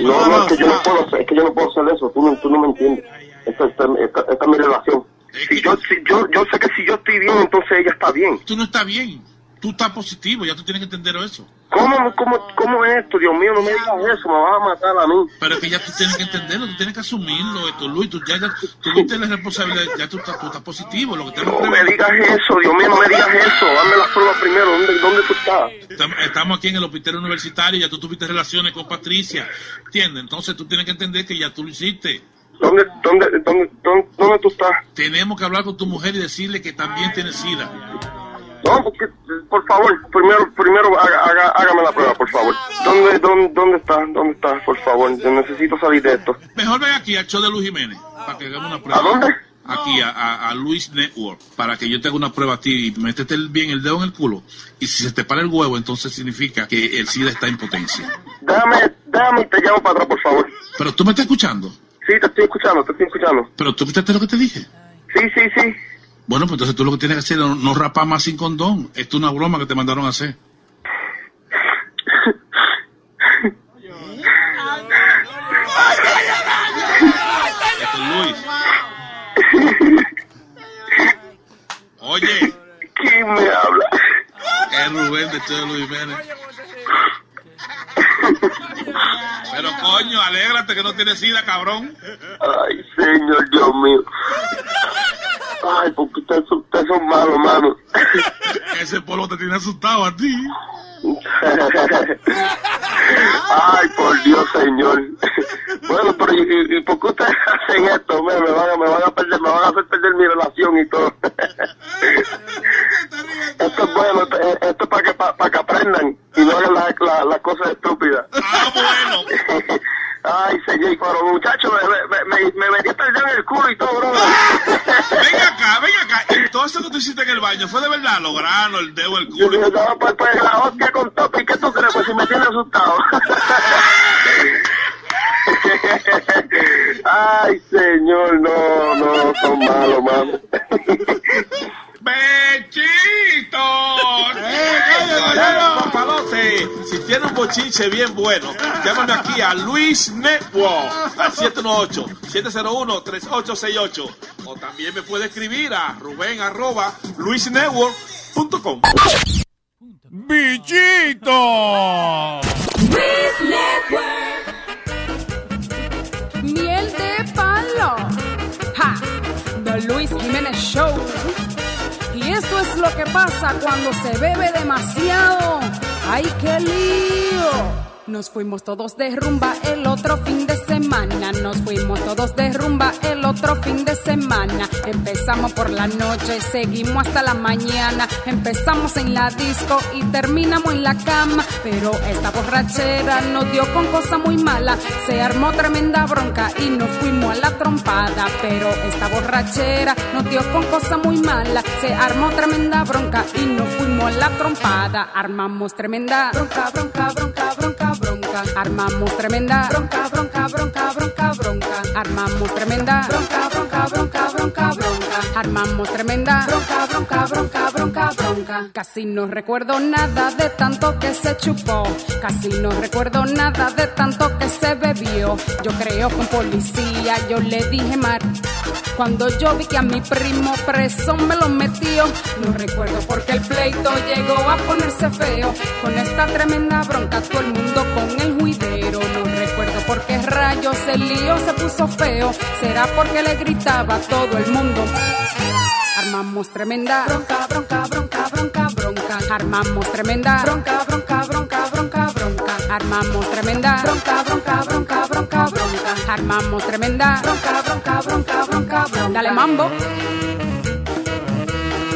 No, no, es que yo no puedo, hacer- es que yo no puedo hacer eso, tú no, tú no me entiendes. Esta, esta, esta, esta es mi relación. Si yo, si yo, yo sé que si yo estoy bien, entonces ella está bien. Tú no estás bien. Tú estás positivo, ya tú tienes que entender eso. ¿Cómo, cómo, ¿Cómo es esto? Dios mío, no me digas eso, me vas a matar a mí. Pero es que ya tú tienes que entenderlo, tú tienes que asumirlo, esto, Luis, tú ya, ya tuviste la responsabilidad, ya tú, estás- tú estás positivo, lo que No me digas eso, Dios mío, no me digas eso. Dame las pruebas primero, ¿dónde, dónde tú estás? Estamos- aquí en el hospital universitario, ya tú tuviste relaciones con Patricia, ¿entiendes? Entonces tú tienes que entender que ya tú lo hiciste. ¿Dónde, dónde, dónde, dónde, dónde tú estás? Tenemos que hablar con tu mujer y decirle que también tiene SIDA. No, porque, por favor, primero, primero haga, haga- hágame la prueba, por favor. ¿Dónde, dónde, dónde está? ¿Dónde está? Por favor, yo necesito salir de esto. Mejor ven aquí al show de Luis Jiménez para que hagamos una prueba. ¿A dónde? Aquí, a, a- a Luis Network, para que yo te haga una prueba a ti y métete bien el dedo en el culo. Y si se te para el huevo, entonces significa que el SIDA está en potencia. Déjame, déjame y te llamo para atrás, por favor. Pero tú me estás escuchando. Sí, te estoy escuchando, te estoy escuchando. Pero tú escuchaste lo que te dije. Sí, sí, sí. Bueno, pues entonces tú lo que tienes que hacer es no, rapar más sin condón. Esto es una broma que te mandaron a hacer. Luis. Oye. ¿Quién me habla? Es Rubén de Chelo Luis Jiménez. Pero coño, alégrate que no tienes sida, cabrón. Ay, señor, Dios mío. Ay, porque ustedes son, malos, mano. [LAUGHS] Ese polo te tiene asustado a ti. Ay, por Dios, señor. Bueno, pero ¿y, y- por qué ustedes hacen esto? Me, me van, a, me van a perder, me van a hacer perder mi relación y todo. Esto es bueno, esto, esto es para que, para, que aprendan y no hagan las la, las cosas estúpidas. Ah, bueno. [LAUGHS] Ay, señor, pero muchacho, me, me, me, me metí hasta el en el culo y todo, bro. Ven acá, ven acá. Y todo eso que tú hiciste en el baño fue de verdad, los granos, el dedo, el Yo culo. dije, no, pues, pues la hostia con tope, ¿y qué tú crees? Pues si me tiene asustado. [LAUGHS] Ay, señor, no, no, son malos, mano. ¡Bechito! Papalote, si tiene un bochinche bien bueno, llámame aquí a Luis Network al 718-701-3868. O también me puede escribir a Rubén arroba luisnetwork.com. ¡Bichito! Miel de palo. Ja. The Luis Jiménez Show. Y esto es lo que pasa cuando se bebe demasiado. ¡Ay, qué lío! Nos fuimos todos de rumba el otro fin de semana. Nos fuimos todos de rumba el otro fin de semana. Empezamos por la noche, seguimos hasta la mañana. Empezamos en la disco y terminamos en la cama. Pero esta borrachera nos dio con cosa muy mala. Se armó tremenda bronca y nos fuimos a la trompada. Pero esta borrachera nos dio con cosa muy mala. Se armó tremenda bronca y nos fuimos a la trompada. Armamos tremenda bronca, bronca, bronca, bronca, bronca. Armamos tremenda bronca, bronca, bronca, bronca, bronca. Armamos tremenda bronca, bronca, bronca, bronca, bronca. Armamos tremenda bronca, bronca, bronca, bronca, bronca. Casi no recuerdo nada de tanto que se chupó. Casi no recuerdo nada de tanto que se bebió. Yo creo que un policía yo le dije mar. Cuando yo vi que a mi primo preso me lo metió, no recuerdo porque el pleito llegó a ponerse feo. Con esta tremenda bronca, todo el mundo con el juidero. Rayos el lío se puso feo. Será porque le gritaba a todo el mundo. Armamos tremenda bronca, bronca, bronca, bronca, bronca. Armamos tremenda bronca, bronca, bronca, bronca, bronca. Armamos tremenda bronca, bronca, bronca, bronca, bronca. Armamos tremenda bronca, bronca, bronca, bronca, bronca. Dale mambo.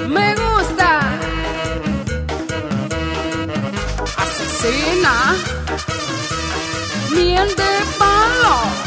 Me gusta. Asesina. Miel de palo.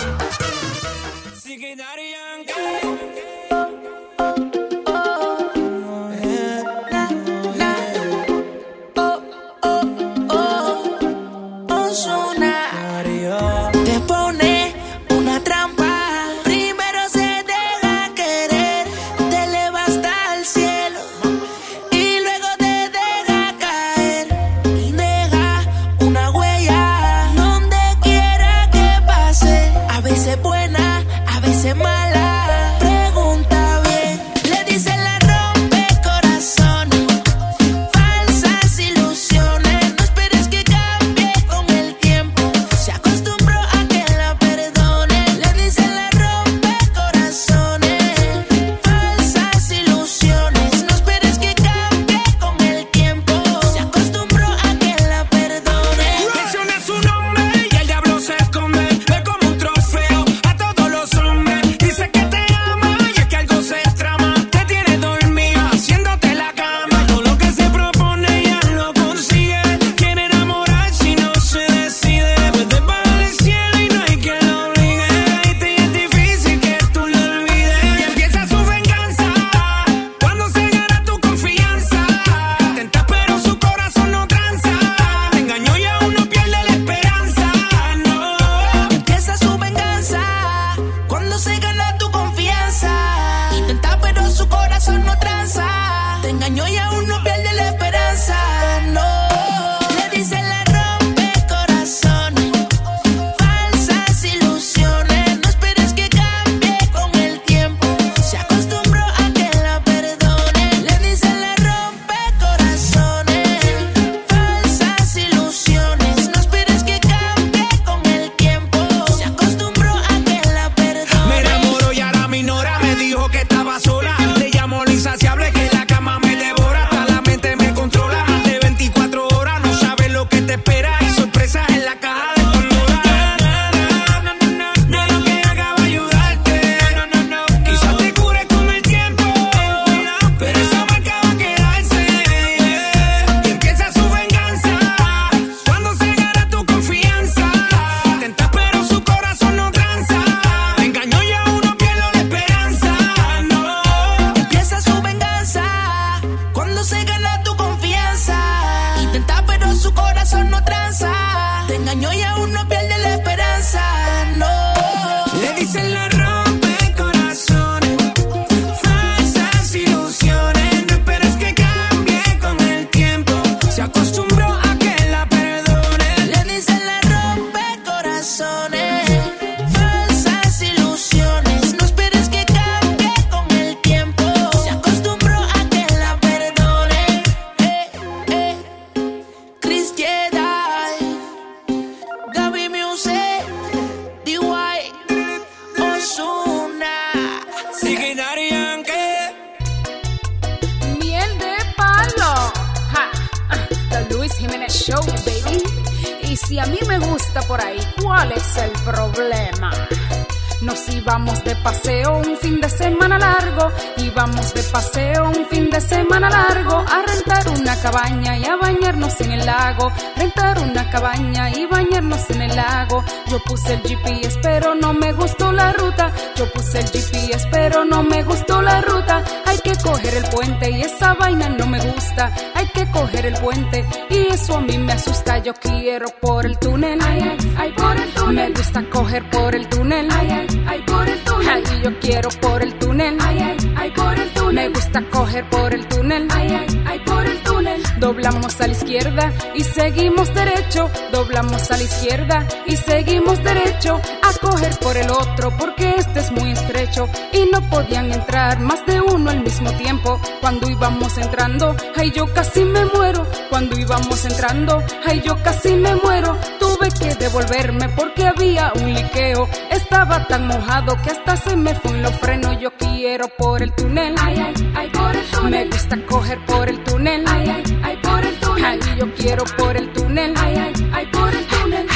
Yo casi me muero. Cuando íbamos entrando, ay yo casi me muero. Tuve que devolverme porque había un liqueo. Estaba tan mojado que hasta se me fue los frenos. Yo quiero por el túnel, ay ay ay por el túnel. Me gusta coger por el túnel, ay ay ay por el túnel. Ay yo quiero por el túnel, ay ay ay por el túnel.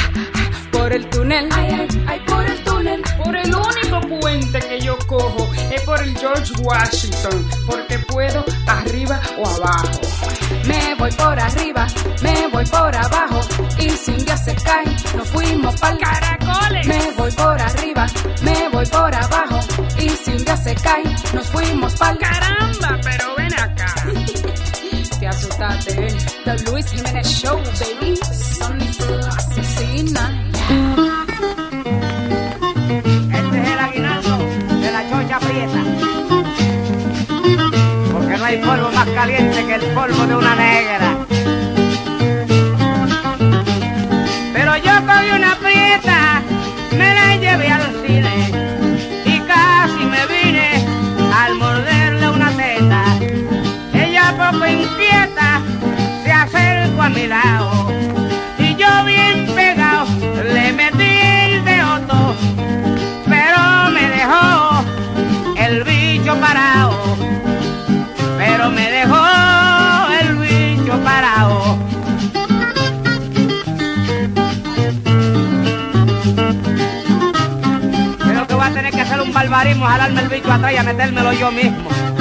Por el túnel, ay ay ay por el túnel. Por el único puente que yo cojo es por el George Washington, porque puedo arriba o abajo. Me voy por arriba, me voy por abajo. Y si un día se cae, nos fuimos pa'l caracoles. Me voy por arriba, me voy por abajo. Y si un día se cae, nos fuimos pa'l caramba. Pero ven acá. [LAUGHS] Te asustaste, ¿eh? The Luis Jiménez Show, baby. Sonny asesina. Este es el aguinaldo de la chocha prieta. Hay polvo más caliente que el polvo de una negra. Pero yo cogí una prieta, me la llevé al cine y casi me vine al morderle una teta. Ella poco inquieta se acercó a mi lado barbarismo, jalarme el bicho atrás y a metérmelo yo mismo.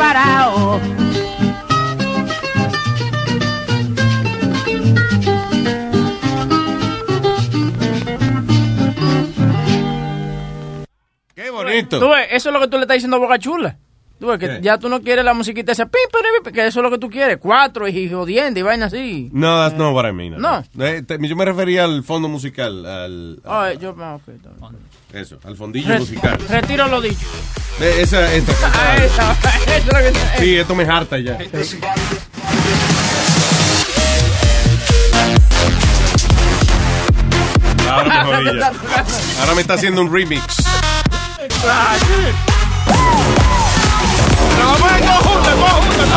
Parado. Qué bonito. Tú ves, eso es lo que tú le estás diciendo a Boca Chula. Ya tú no quieres la musiquita esa, que eso es lo que tú quieres. Cuatro y jodiendo y vaina así. No, that's not what I mean. No. Eh, te- yo me refería al fondo musical, al, Ay, yo, ah, eso, al fondillo musical. Retiro lo dicho. Eh, Esa, esta [LAUGHS] Ah, esa, eso es lo que- Sí, esto me harta ya. Ahora me jodí ya. [LAUGHS] Ahora me está haciendo un remix.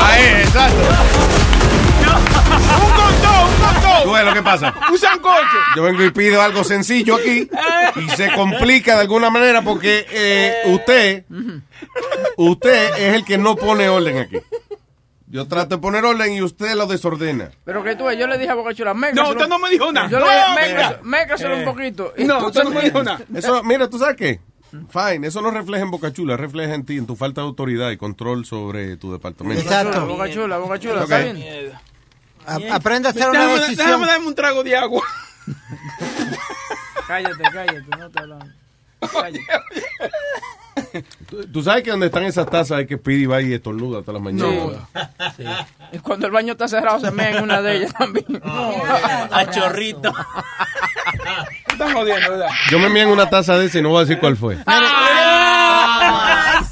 Ahí, exacto. Un condón, un condón. Tú ves lo que pasa. Un sancocho. Yo vengo y pido algo sencillo aquí y se complica de alguna manera porque eh, usted, usted es el que no pone orden aquí. Yo trato de poner orden y usted lo desordena. Pero que tú ves, yo le dije a Boca Chula, No, usted no me dijo nada. Yo No, le dije, mira. "Mécaselo- mécaselo un poquito. No, usted no me dijo nada. [LAUGHS] Eso, mira, ¿tú sabes qué? Fine, eso no refleja en Boca Chula, refleja en ti, en tu falta de autoridad y control sobre tu departamento. Exacto. Boca Chula, Boca Chula, Ok. está bien. A- aprende a hacer una Déjame, decisión. déjame darme un trago de agua. [LAUGHS] Cállate, cállate, no te hablando. [LAUGHS] Cállate. [LAUGHS] ¿Tú, sabes que donde están esas tazas hay que Speedy va y estornuda hasta las mañanas. Sí. Y cuando el baño está cerrado se mea en una de ellas también. [LAUGHS] A chorrito. Están jodiendo, ¿verdad? Yo me mía en una taza de ese y no voy a decir cuál fue.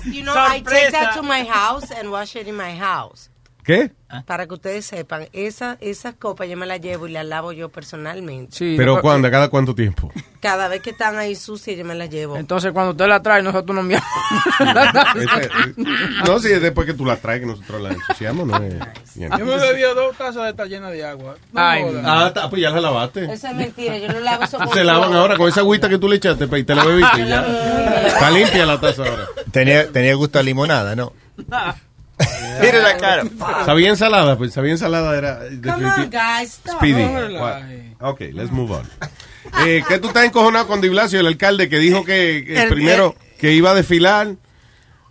You know, I take that to my house and wash it in my house. ¿Qué? Para que ustedes sepan, esa, esas copas yo me las llevo y las lavo yo personalmente. Pero ¿cuándo? ¿Cada cuánto tiempo? Cada vez que están ahí sucias yo me las llevo. Entonces cuando usted la trae, nosotros nos miamos. Este, no, si es después que tú la traes que nosotros la ensuciamos, no es... Yo me bebí dos tazas de esta llena de agua. No Ay. Ah, está, pues ya la lavaste. Eso es mentira, yo no le hago eso con Se lavan ahora con esa agüita que tú le echaste pa, y te la bebiste y ya. Está limpia la taza ahora. Tenía, tenía gusto a limonada, ¿no? [LAUGHS] Mire la cara. Sabía ensalada, pues sabía ensalada era... Come on, guys, stop. Speedy. What? Ok, let's move on. Eh, ¿Qué tú estás encojonado con Di Blasio, el alcalde, que dijo que, que El- primero que iba a desfilar,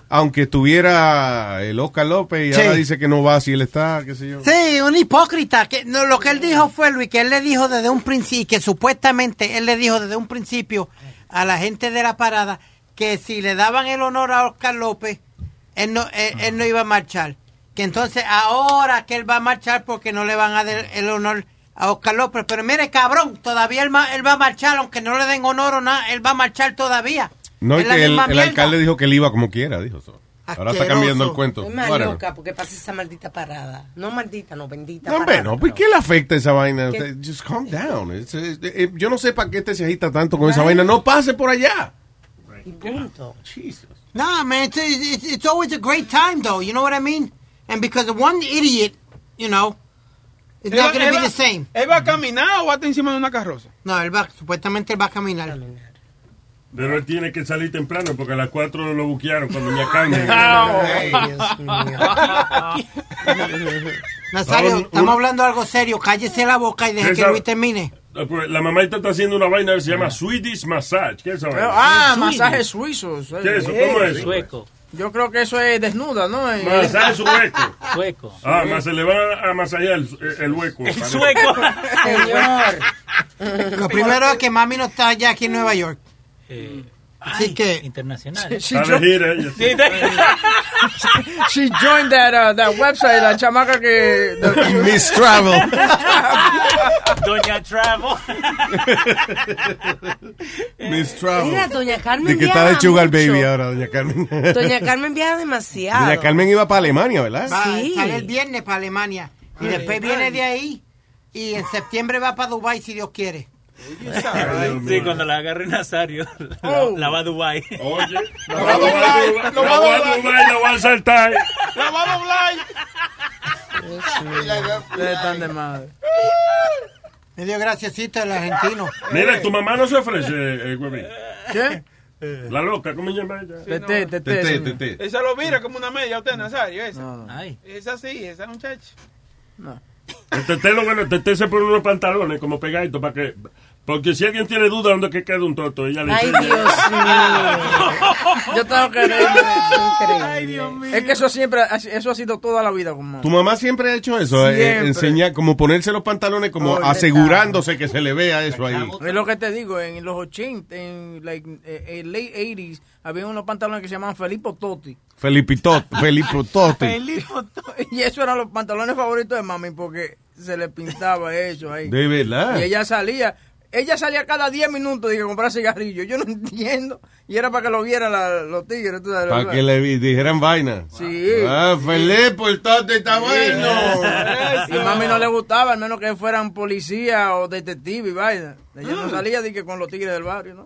aunque estuviera el Oscar López, y Sí. ahora dice que no va si él está, qué sé yo? Sí, un hipócrita. Que no, lo que él dijo fue, Luis, que él le dijo desde un principio, que supuestamente él le dijo desde un principio a la gente de la parada que si le daban el honor a Oscar López, él no, él, él no iba a marchar. Que entonces ahora que él va a marchar porque no le van a dar el honor a Oscar López. Pero mire, cabrón, todavía él, él va a marchar, aunque no le den honor o nada, él va a marchar todavía. No, y Es que el, alcalde dijo que él iba como quiera, dijo eso. Ahora está cambiando el cuento. Whatever. loca porque pasa esa maldita parada. No maldita, no bendita No, parada. no, ¿por qué le afecta esa vaina? ¿Qué? Usted, Just calm down. It's- it's- yo no sé para qué este se agita tanto con esa vaina. No pase por allá. Y punto. No, man, it's, it's, it's always a great time, though. You know what I mean? And because of one idiot, you know, it's not going to be va- the same. ¿Él va a caminar o va a estar encima de una carroza? No, él va, supuestamente él va a caminar. Pero él tiene que salir temprano porque a las 4 lo buquearon cuando [LAUGHS] Carmen. Ay, Nazario, estamos hablando de algo serio. Cállese la boca y deje que Luis termine. Ah, pues, La mamá está haciendo una vaina que se llama Swedish Massage. ¿Qué es esa vaina? Ah, masajes suizos. ¿Qué es eso? ¿Cómo es? Sueco. Yo creo que eso es desnuda, ¿no? Eh, Masaje sueco. Sueco. Ah, más se le va a masajear el, el hueco. El sueco. Señor. [LAUGHS] Lo primero es que mami no está ya aquí en Nueva York. Eh, Así ay, que- Internacional. De- [LAUGHS] She joined that, uh, that website, la chamaca que... [LAUGHS] Miss Travel. [LAUGHS] Doña Travel. Miss Travel. Mira, doña Carmen De que está de Sugar mucho. Baby ahora, doña Carmen. Doña Carmen viaja demasiado. Doña Carmen iba para Alemania, ¿verdad? Va, Sí. Sale el viernes para Alemania. Y Ay, después viene de ahí. Y en septiembre va para Dubai si Dios quiere. Sí, cuando la agarre Nazario, la, Oh. la va a Dubai. Oye, la va a doblar, la va a doblar, la va a saltar. ¡La va a doblar! Ustedes están de madre. Me dio graciasito el argentino. Mira, tu mamá no se ofrece, eh. ¿Qué? La loca, ¿cómo se llama ella? Tete, tete. Tete. Esa lo mira como una media usted, Nazario, esa. Ay. Esa sí, esa muchacha. No. El tete, lo bueno, el tete se pone unos pantalones como pegaditos para que Porque si alguien tiene duda dónde que queda un toto, ella le Ay, dice- Dios mío. Yo tengo que reírme. Ay, Dios mío. Es que eso siempre, ha- eso ha sido toda la vida con Tu mamá siempre ha hecho eso, eh, enseñar, como ponerse los pantalones, como asegurándose que se le vea eso ahí. Es lo que te digo, en los 80, en like, eh, eh, late 80s, había unos pantalones que se llamaban Felipe Totti. Felipito, [LAUGHS] Felipe Totti. Y esos eran los pantalones favoritos de mami porque se le pintaba eso ahí. De verdad. Y ella salía, ella salía cada 10 minutos de que comprar cigarrillos. Yo no [LAUGHS] entiendo. Y era para que lo vieran la- los tigres. tú sabes, Para ¿verdad? que le dijeran vaina. Sí. Ah, Felipe, el Totti está bueno. [LAUGHS] Y a mami no le gustaba, al menos que fueran policía o detective y vaina. Ella no salía de que con los tigres del barrio, ¿no?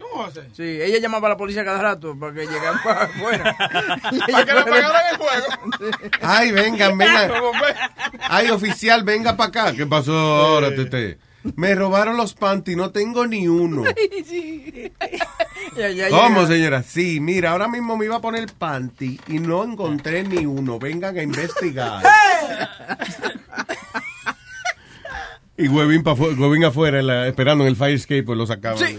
Sí, ella llamaba a la policía cada rato para que llegaran para afuera. [LAUGHS] Para que le pagaran el juego. Ay, vengan, vengan. Ay, oficial, venga para acá. ¿Qué pasó ahora, Tete? Me robaron los panty, no tengo ni uno. [LAUGHS] [LAUGHS] ¿Cómo, señora? Sí, mira, ahora mismo me iba a poner panty y no encontré ni uno. Vengan a investigar. [LAUGHS] Y Huevín afuera, la- esperando en el fire escape, pues lo sacaban. Sí.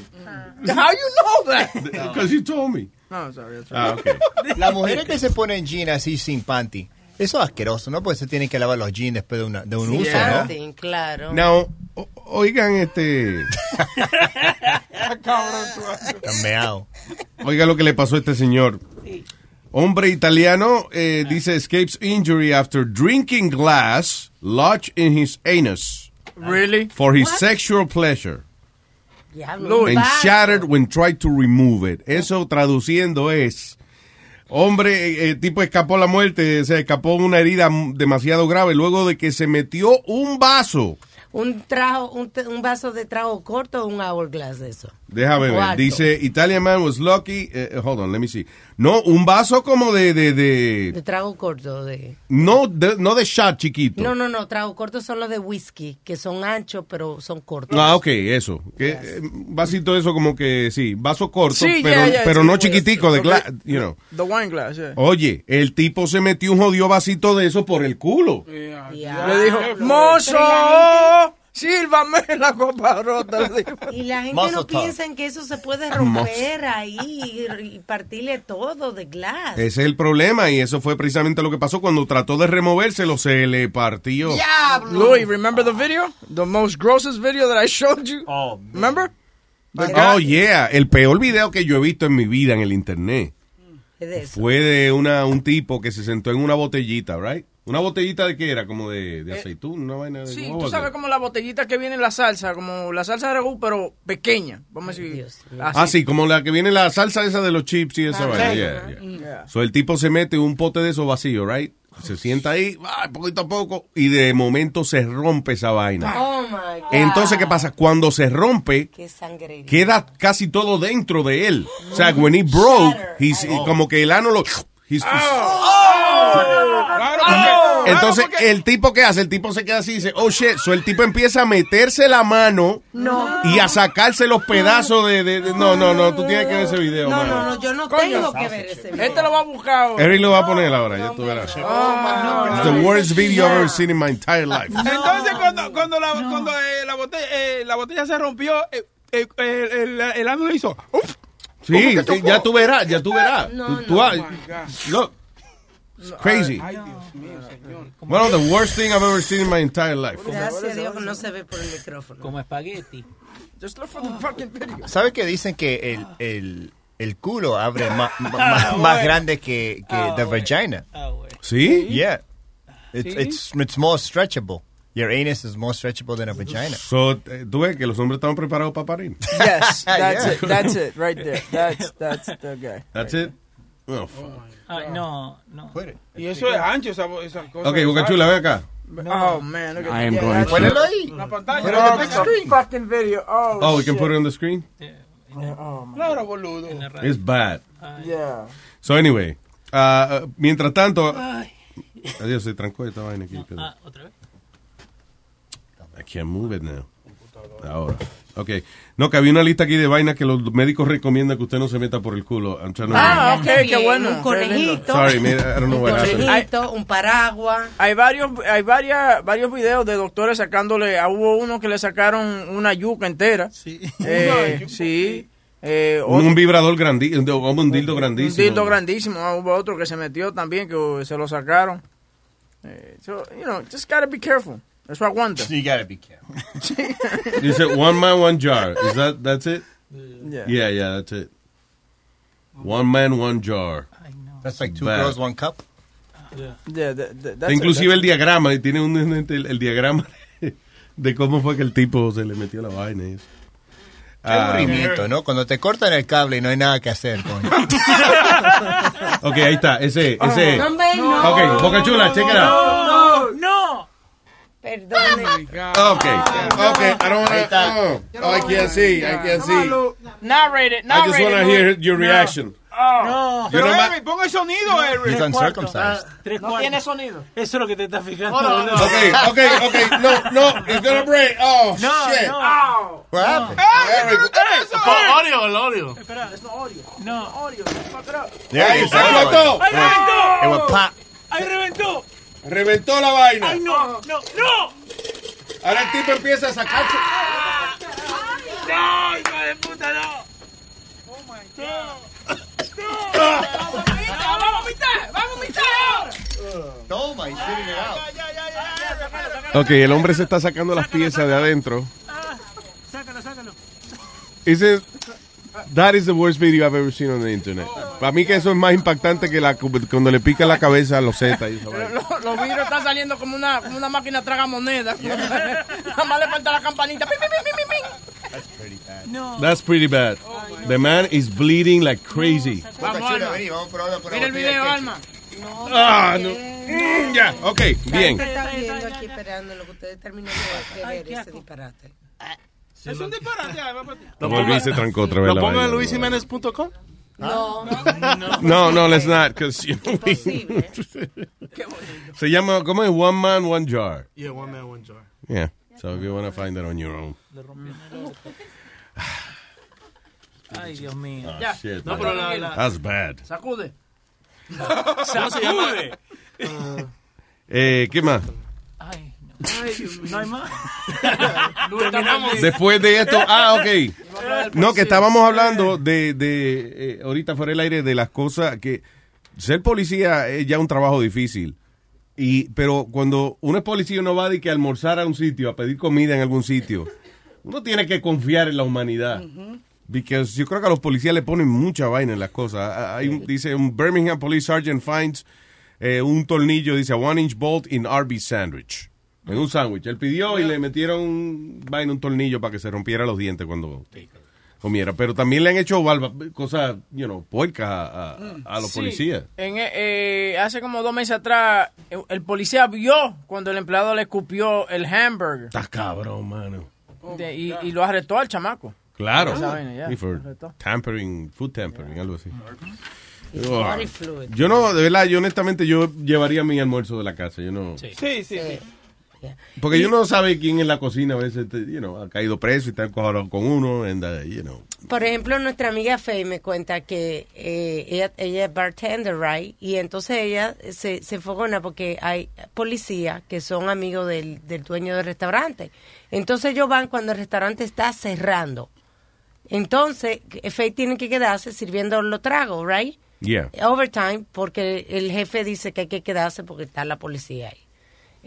How you know that? Because you told me. No, sorry, that's Ah, right. ok. Las mujeres que se ponen jeans así sin panty, eso es asqueroso, ¿no? Pues se tienen que lavar los jeans después de, una, de un uso, ¿no? Sí, claro. Now, o- oigan este... [LAUGHS] Meado. Oiga lo que le pasó a este señor. Hombre italiano eh, dice escapes injury after drinking glass lodged in his anus Really? for his sexual pleasure Diablo. and shattered when tried to remove it. Eso traduciendo es hombre eh, eh, tipo escapó la muerte, se escapó una herida demasiado grave luego de que se metió un vaso. Un trago, un vaso de trago corto o un hourglass de eso. Déjame ver. Dice Italian man was lucky. eh, hold on, let me see. No, un vaso como de de, de De trago corto. de no de, no de shot chiquito. No, no, no. Trago corto son los de whisky, que son anchos, pero son cortos. Ah, ok, eso. Que, eh, vasito eso como que, sí, vaso corto, Sí, pero, yeah, yeah, pero sí, no chiquitico, de ok. gla- you know. The wine glass, yeah. Oye, el tipo se metió un jodido vasito de eso por el culo. Le dijo, mozo, sírvame la copa rota. le dijo. Y la gente Muscle no top. piensa en que eso se puede romper ahí y, y partirle todo de glass. Ese es el problema y eso fue precisamente lo que pasó cuando trató de removérselo, se le partió. Louis, remember the video? The most grossest video that I showed you? Oh, remember? The Oh, yeah, el peor video que yo he visto en mi vida en el internet Es de eso. fue de una, un tipo que se sentó en una botellita, right? Una botellita de qué era, como de, de aceitún, una vaina de... Sí, ¿cómo tú va sabes como la botellita que viene en la salsa, como la salsa de ragú, pero pequeña. Vamos a decir. Ah, sí, como la que viene la salsa esa de los chips y esa Ah, vaina. sí. yeah, yeah. Yeah. So, el tipo se mete un pote de esos vacío, right? Se sienta ahí, ah, poquito a poco, y de momento se rompe esa vaina. Oh my God. Entonces, ¿qué pasa? Cuando se rompe, queda casi todo dentro de él. O sea, when he broke, he's- como que el ano lo... he's- Entonces, el tipo que hace, el tipo se queda así y dice, oh shit, so el tipo empieza a meterse la mano No. y a sacarse los pedazos de, de- de- no, no, no, tú tienes que ver ese video, No, mano. no, no, yo no Coño. tengo que ver ese video. Este lo va a buscar. ahora. Eric lo va a poner ahora, ya tú verás. It's the worst video I've ever seen in my entire life. Entonces, cuando, cuando, la, cuando eh, la, botella, eh, la botella se rompió, eh, eh, el, el, el ano le hizo. Uf, Sí, sí, ya tú verás, ya tú verás. Tú- tú has- look, it's crazy. Ay, Dios mío, señor. One of the worst thing I've ever seen in my entire life. Gracias a Dios que no se ve por el micrófono. Como espagueti. Just look for the fucking video. ¿Sabes que dicen que el, el, el culo abre ma- [LAUGHS] ma- ma- más, grande que, que Ah, the vagina? ¿Sí? Yeah. It's, ¿Sí? it's, it's more stretchable. Your anus is more stretchable than a vagina. So, eh, tú ves que los hombres estaban preparados para parir. Yes, [LAUGHS] that's Yeah. it. That's it, right there. [LAUGHS] That's, that's the guy. That's it. Oh. Ay, no, no. Y eso es ancho, esa, esa cosa. Ok, Boca Chula, ven acá. Oh, man. Look at I am yeah, going Ponelo ahí. La pantalla. On the big fucking video. Oh, Oh, we can put it on the screen? Oh, Claro, boludo. It's bad. Yeah. So, anyway. ah, ah, mientras tanto... Adiós, se trancó esta vaina aquí. Ah, otra vez. I can't move it now. Ahora. Ok. No, que había una lista aquí de vainas que los médicos recomiendan que usted no se meta por el culo. I'm trying to Ah, ok, qué bueno. Un conejito. Sorry, I don't know Un what happened. conejito, un paraguas. Hay varios, hay varias, varios videos de doctores sacándole, ah, hubo uno que le sacaron una yuca entera. Sí. [LAUGHS] sí. Eh, Un, vibrador grandísimo, un dildo un grandísimo. dildo grandísimo. Ah, Hubo otro que se metió también, que uh, se lo sacaron. Eh, so, you know, just gotta be careful. Eso aguanta. You gotta be careful. [LAUGHS] Dice one man, one jar. Is that, that's it? Yeah. Yeah, yeah, that's it. One man, one jar. That's like two Bad. girls, one cup. Yeah, that- that- that's it, Inclusive that's el diagrama, y tiene un, el, el diagrama de cómo fue que el tipo se le metió la vaina. y eso. Qué Ah, aburrimiento, ¿no? Cuando te cortan el cable y no hay nada que hacer, coño. [LAUGHS] ok, ahí está, ese, ese. No, no. Ok, Boca Chula, check it out. No, no. Perdone. Okay, okay, I don't want to. Oh, I can't see, I can't see. Narrate it, I narrate just want to hear your reaction. No. Pero Henry, ponga el sonido, Henry. He's uncircumcised. Tres No tiene sonido. Eso es lo que te está fijando. On. boludo. Okay, okay, okay. No, no, it's gonna break. Oh, No, shit. no. What happened? Audio, el audio. Espera, es no audio. No. Audio. Fuck it explotó. ¡Ay, reventó! It will pop. ¡Ay, reventó! Reventó la vaina. ¡Ay, no! ¡No! ¡No! Ahora el tipo empieza a sacar. ¡No, hijo de puta, no! ¡Oh, my God! ¡Vamos a vomitar! ¡Vamos a vomitar ahora! Toma, he's shooting it out. Ok, el hombre se está sacando las piezas de adentro. Sácalo, sácalo. Dice, that is the worst video I've ever seen on the internet. Para mí que eso es más impactante que la, cuando le pica la cabeza a los Z. y. Los, los vidrios están saliendo como una, como una máquina traga moneda. Nada más le falta la campanita. That's pretty bad. No. That's pretty bad. The man is bleeding like crazy. Vamos, Chula, Alma. vení, vamos a probar con una Mira el video. Alma. Ah, no. Mm, Ya, ok, bien. La gente está viendo aquí esperando lo que ustedes terminan de- de ver ese disparate. Es un disparate, y se [LAUGHS] trancó otra vez ¿Lo pongo en vaina. luisimenez.com? No. No, no, let's not, because you know, se llama, ¿cómo es? One man, one jar. Yeah, one man, one jar. Yeah, so if you want to find that on your own. Ay, Dios mío. Oh, Ya. shit, No, pero la- la- That's bad. Sacude. [LAUGHS] Sacude. Eh, ¿Qué más? Ay, no. Ay, Dios mío. No hay más. [LAUGHS] Terminamos. Después de esto, ah, ok. [LAUGHS] No, que estábamos hablando de, de eh, ahorita fuera del aire, de las cosas que ser policía es ya un trabajo difícil. Y, pero cuando uno es policía uno va de que almorzar a un sitio, a pedir comida en algún sitio, uno tiene que confiar en la humanidad. Porque yo creo que a los policías le ponen mucha vaina en las cosas. Ah, Hay un- dice un Birmingham Police Sergeant finds eh, un tornillo, dice a one inch bolt in Arby's sandwich. En un sándwich. Él pidió y le metieron un, vaina, un tornillo para que se rompiera los dientes cuando comiera. Pero también le han hecho barba- cosas, you know, puercas a, a- a los Sí. policías. En, eh, eh, hace como dos meses atrás, el, policía vio cuando el empleado le escupió el hamburger. Está cabrón, mano. De- y, y lo arrestó al chamaco. Claro. Vaina, for tampering, food tampering, algo así. Yo no, de verdad, yo honestamente, yo llevaría mi almuerzo de la casa. Yo no. Sí, sí, sí. Porque yo no sabe quién en la cocina a veces, te- you know, ha caído preso y está encuadrado con uno, and, uh, you know. Por ejemplo, nuestra amiga Faye me cuenta que eh, ella, ella es bartender, right? Y entonces ella se, se fogona porque hay policías que son amigos del, del dueño del restaurante. Entonces ellos van cuando el restaurante está cerrando. Entonces, Faye tiene que quedarse sirviendo los tragos, right? Yeah. Overtime, porque el jefe dice que hay que quedarse porque está la policía ahí.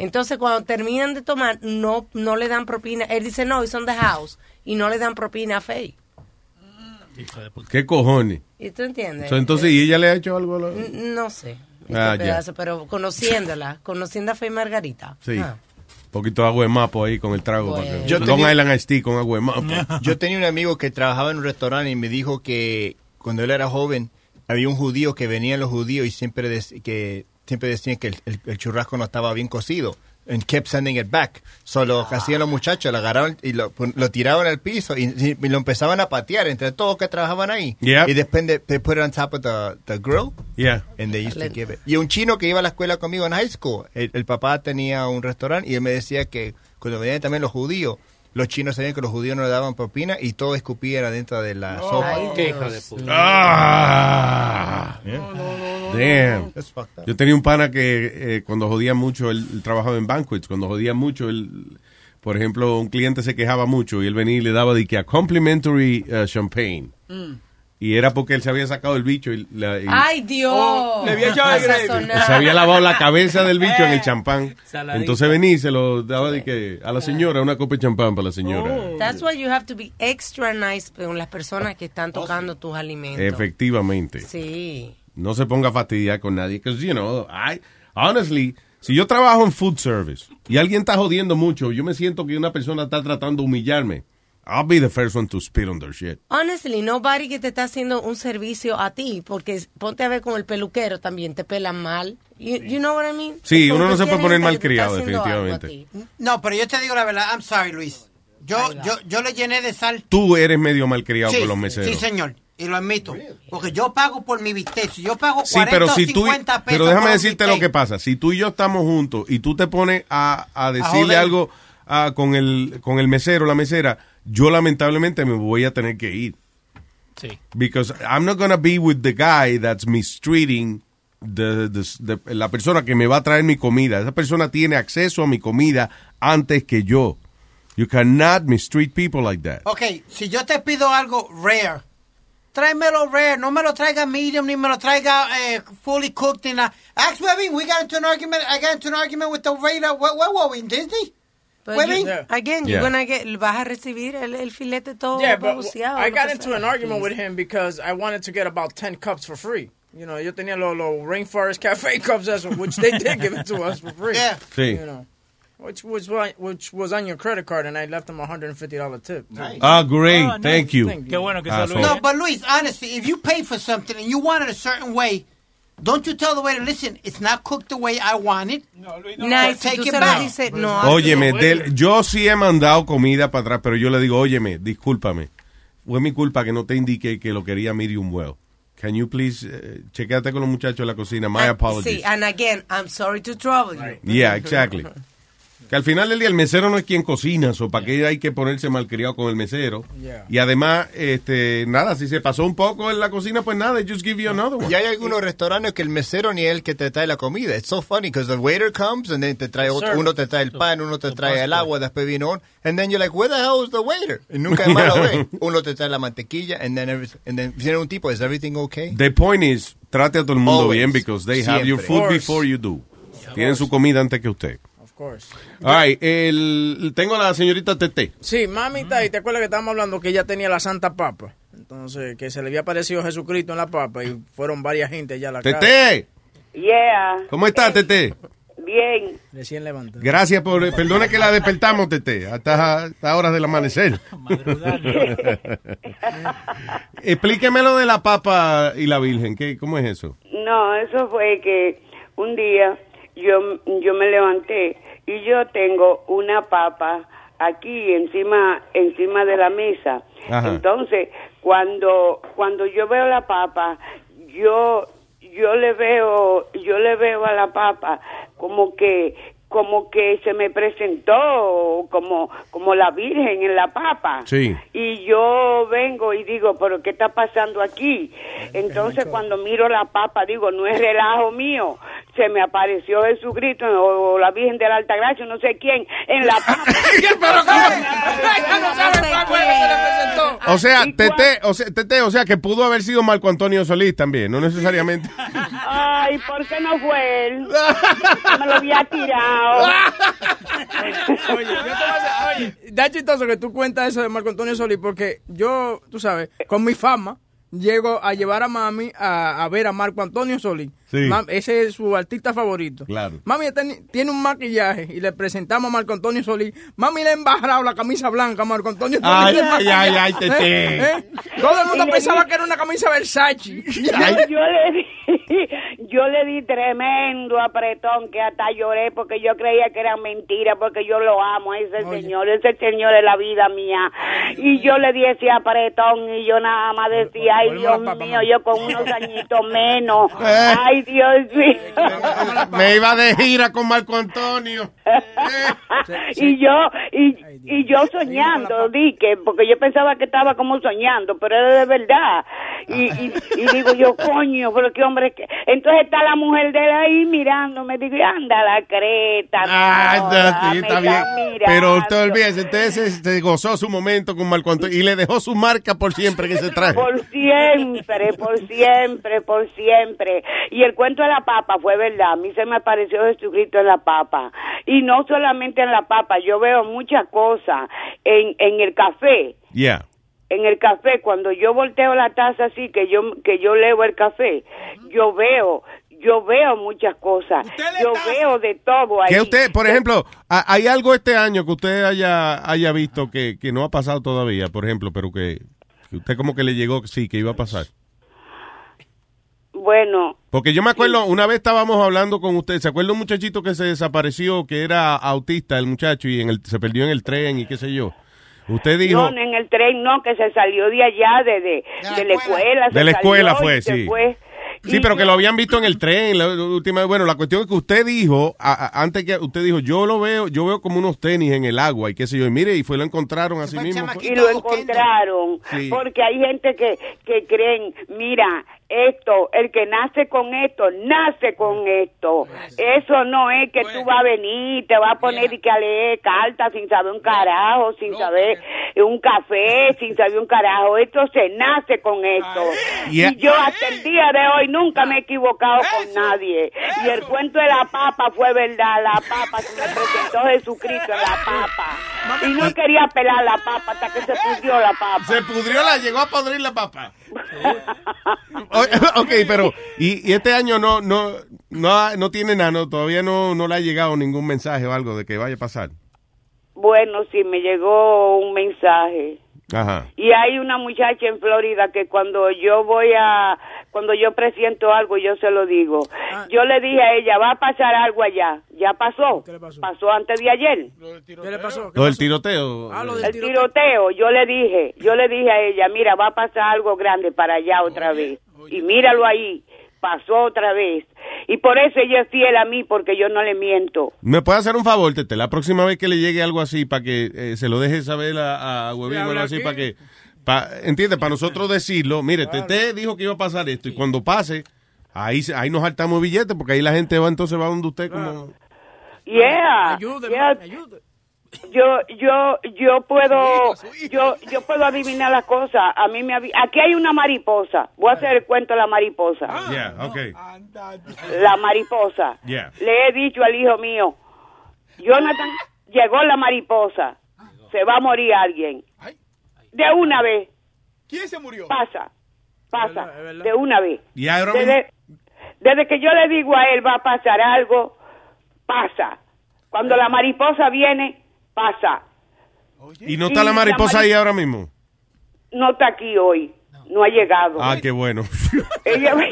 Entonces, cuando terminan de tomar, no, no le dan propina. Él dice, no, it's on the house. Y no le dan propina a Faye. ¿Qué cojones? ¿Y tú entiendes? Entonces, ¿y ella le ha hecho algo a la- No sé. este Ah, pedazo, pero conociéndola, conociendo a Faye Margarita. Sí. ah, Un poquito de agua de mapo ahí con el trago. para que- Yo Long tenía- Island Tea con agua de mapo. [LAUGHS] Yo tenía un amigo que trabajaba en un restaurante y me dijo que cuando él era joven había un judío que venían los judíos y siempre que siempre decían que el, el- el churrasco no estaba bien cocido. And kept sending it back. Solo que hacían los muchachos, lo agarraban y lo, lo tiraban al piso y, y lo empezaban a patear entre todos que trabajaban ahí. Yep. Y después de, they put it on top of the, the grill. Yeah. And they used to give it. Y un chino que iba a la escuela conmigo en high school, el, el papá tenía un restaurante y él me decía que cuando venían también los judíos, los chinos sabían que los judíos no le daban propina y todo escupía era dentro de la sopa. Ay, qué hijo de puta. Ah. Damn. That's fucked up. Yo tenía un pana que eh, cuando jodía mucho, él, él trabajaba en banquets, cuando jodía mucho, él, por ejemplo, un cliente se quejaba mucho y él venía y le daba de que a complimentary uh, champagne. Y era porque él se había sacado el bicho y, la- y- Ay, Dios. Oh, le había echado el se había lavado la cabeza del bicho en el champán. Saladito. Entonces venía y se lo daba de que a la señora, una copa de champán para la señora. That's why you have to be extra nice con las personas que están tocando tus alimentos. Efectivamente. Sí. No se ponga a fastidiar con nadie. Because, you know, I, honestly, si yo trabajo en food service y alguien está jodiendo mucho, yo me siento que una persona está tratando de humillarme. I'll be the first one to spit on their shit. Honestly, nobody que te está haciendo un servicio a ti, porque ponte a ver con el peluquero también, te pelan mal. You, you know what I mean? Sí, uno no se puede poner algo a definitivamente. ti. No, pero yo te digo la verdad, I'm sorry, Luis. Yo, yo, yo le llené de sal. Tú eres medio malcriado Sí, con los meseros. Sí, señor. Y lo admito. Porque yo pago por mi bistec. Si yo pago 40 Sí, pero si tú, 50 pesos pero déjame decirte lo que pasa. Si tú y yo estamos juntos y tú te pones a, a decirle joder. algo ah, con el con el mesero, la mesera, yo lamentablemente me voy a tener que ir. Sí. Because I'm not gonna be with the guy that's mistreating the, the- the- la persona que me va a traer mi comida. Esa persona tiene acceso a mi comida antes que yo. You cannot mistreat people like that. Ok, si yo te pido algo rare, tráemelo rare. No me lo traiga medium, ni me lo traiga eh, fully cooked. Ni nada. Ask Webby, we got into an argument. I got into an argument with the waiter. Where, where were we, in Disney? But Webby? you- again, you're gonna get, vas a recibir el, el filete todo Yeah, but I got into sea. an argument with him because I wanted to get about 10 cups for free. You know, yo tenía los, los Rainforest Cafe [LAUGHS] cups, eso, which they did give it to us for free. Yeah. Sí. You know, which was which was on your credit card, and I left him a $150 tip. Ah, great. Oh, nice. Thank you. Thank you. Qué bueno que Asshole. No, but Luis, honestly, if you pay for something and you want it a certain way, don't you tell the waiter, listen, it's not cooked the way I want it. No, Luis, Nice, take it back. dices, no, Óyeme, del- yo sí he mandado comida para atrás, pero yo le digo, óyeme, discúlpame. Fue mi culpa que no te indiqué que lo quería medium well. Can you please, eh, chequeate con los muchachos de la cocina. My apologies. Sí, and again, I'm sorry to trouble you. Yeah, exactly. [LAUGHS] Que al final del día el mesero no es quien cocina, o para qué hay que ponerse malcriado con el mesero. Yeah. Y además, este, nada, si se pasó un poco en la cocina, pues nada, just give you another one. Y hay algunos restaurantes que el mesero ni el que te trae la comida. It's so funny because the waiter comes and then te trae otro, uno te trae el pan, uno te trae el agua, después viene uno, and then you're like, where the hell is the waiter? Y nunca más lo ve. Uno te trae la mantequilla and then every, and then viene un tipo, is everything okay? The point is, trate a todo el mundo Always. bien because they have your food before you do. Tienen su comida antes que usted. Course. Ay, el, tengo a la señorita Tete. Sí, mamita, y te acuerdas que estábamos hablando que ella tenía la Santa Papa. Entonces, que se le había aparecido Jesucristo en la papa y fueron varias gente allá a la casa. Tete, Yeah, ¿cómo está Tete? bien. Recién levantado. Gracias por, perdone que la despertamos Tete, hasta, hasta horas del amanecer. [LAUGHS] Explíqueme lo de la papa y la virgen, ¿qué, ¿cómo es eso? No, eso fue que un día yo, yo me levanté y yo tengo una papa aquí encima encima de la mesa. Ajá. Entonces, cuando cuando yo veo la papa, yo yo le veo yo le veo a la papa como que como que se me presentó como como la virgen en la papa Sí. y yo vengo y digo, pero ¿qué está pasando aquí? Entonces cuando miro la papa, digo, no es relajo mío, se me apareció Jesucristo o la Virgen de la Alta Gracia, no sé quién, en la. O sea, Tete, o sea, Tete, o sea, que pudo haber sido Marco Antonio Solís también, no necesariamente. Ay, ¿por qué no fue él? Me lo había tirado. Oye, yo te voy a hacer- oye, da chistoso que tú cuentas eso de Marco Antonio Solís porque yo, tú sabes, con mi fama, llego a llevar a mami a, a ver a Marco Antonio Solís. Sí. Ese es su artista favorito. Claro. Mami ten- tiene un maquillaje y le presentamos a Marco Antonio Solís. Mami le ha embarrado la camisa blanca a Marco Antonio Solís. Ay, ay, ay, ay, Tete. [LAUGHS] ¿Eh? ¿Eh? Todo el mundo pensaba que era una camisa Versace. yo le di, [LAUGHS] yo le di tremendo apretón que hasta lloré porque yo creía que era mentira porque yo lo amo a ese señor, ese señor es la vida mía. Y yo le di ese apretón y yo nada más decía, ay Dios mío, yo con unos añitos menos. [LAUGHS] Eh. Ay Dios mío. Me iba de gira con Marco Antonio. [LAUGHS] y yo y, y yo soñando di que porque yo pensaba que estaba como soñando pero era de verdad y, y, y digo yo [LAUGHS] coño pero qué hombre que entonces está la mujer de él ahí mirándome digo anda la creta Ah, no, está, sí, está bien. mirando. Pero usted olvídese, usted se, se gozó su momento con Marco Antonio y le dejó su marca por siempre que se traje. por siempre, por siempre, por siempre. Y el cuento de la papa fue verdad. A mí se me apareció Jesucristo en la papa. Y no solamente en la papa, yo veo muchas cosas en, en el café. Yeah. En el café, cuando yo volteo la taza así, que yo, que yo leo el café, yo veo, yo veo muchas cosas. Yo veo de todo ahí. Que usted, por ejemplo, ha- hay algo este año que usted haya, haya visto que, que no ha pasado todavía, por ejemplo, pero que, que usted como que le llegó, sí, que iba a pasar. Bueno, Porque yo me acuerdo, una vez estábamos hablando con usted, ¿se acuerda un muchachito que se desapareció, que era autista el muchacho y en el, se perdió en el tren y qué sé yo? Usted dijo, no, en el tren no, que se salió de allá, de, de, de la escuela. De la escuela fue, sí. fue. Sí, pero que lo habían visto en el tren. La última, bueno, la cuestión es que usted dijo, a- a- antes que usted dijo, yo lo veo, yo veo como unos tenis en el agua y qué sé yo. Y mire, y fue, lo encontraron así mismo. y lo encontraron Sí. porque hay gente que, que creen mira esto el que nace con esto nace con esto. Eso no es que tú vas a venir te vas a poner y que a leer cartas sin saber un carajo sin saber un café sin saber un carajo. Esto se nace con esto. Yeah. y yo hasta el día de hoy nunca me he equivocado con nadie. Y el cuento de la papa fue verdad. La papa se me presentó Jesucristo en la papa. Y no quería pelar la papa hasta que se pudrió la papa. Se pudrió la, llegó a podrir la papa. [LAUGHS] [LAUGHS] Ok, pero, y, y este año no, no, no, no tiene nada, no, todavía no, no le ha llegado ningún mensaje o algo de que vaya a pasar. Bueno, sí, me llegó un mensaje. Ajá. Y hay una muchacha en Florida que cuando yo voy a, cuando yo presiento algo, yo se lo digo. Yo le dije a ella, va a pasar algo allá. Ya pasó. pasó? antes de ayer. ¿Qué le pasó? Lo del tiroteo. El tiroteo, yo le dije, yo le dije a ella, mira, va a pasar algo grande para allá otra vez. Y míralo ahí, pasó otra vez. Y por eso ella es fiel a mí, porque yo no le miento. ¿Me puede hacer un favor, Tete? La próxima vez que le llegue algo así, para que eh, se lo deje saber a, a Huevín o algo así, para que, pa, ¿entiende? Para nosotros decirlo, mire, Tete dijo que iba a pasar esto, y cuando pase, ahí, ahí nos saltamos billetes, porque ahí la gente va, entonces va donde usted como... Yeah, yeah. Yo, yo, yo puedo, yo, yo puedo adivinar las cosas. A mí me aquí hay una mariposa. Voy a hacer el cuento de la mariposa. Yeah, okay. La mariposa. Yeah. Le he dicho al hijo mío, Jonathan, llegó la mariposa. Se va a morir alguien. De una vez. ¿Quién se murió? Pasa, pasa, de una vez. Desde, desde que yo le digo a él va a pasar algo, pasa. Cuando la mariposa viene, pasa. ¿Y no está la Y la mariposa mari- ahí ahora mismo? No está aquí hoy, no ha llegado. Ah, qué bueno. [LAUGHS] Ella [LAUGHS]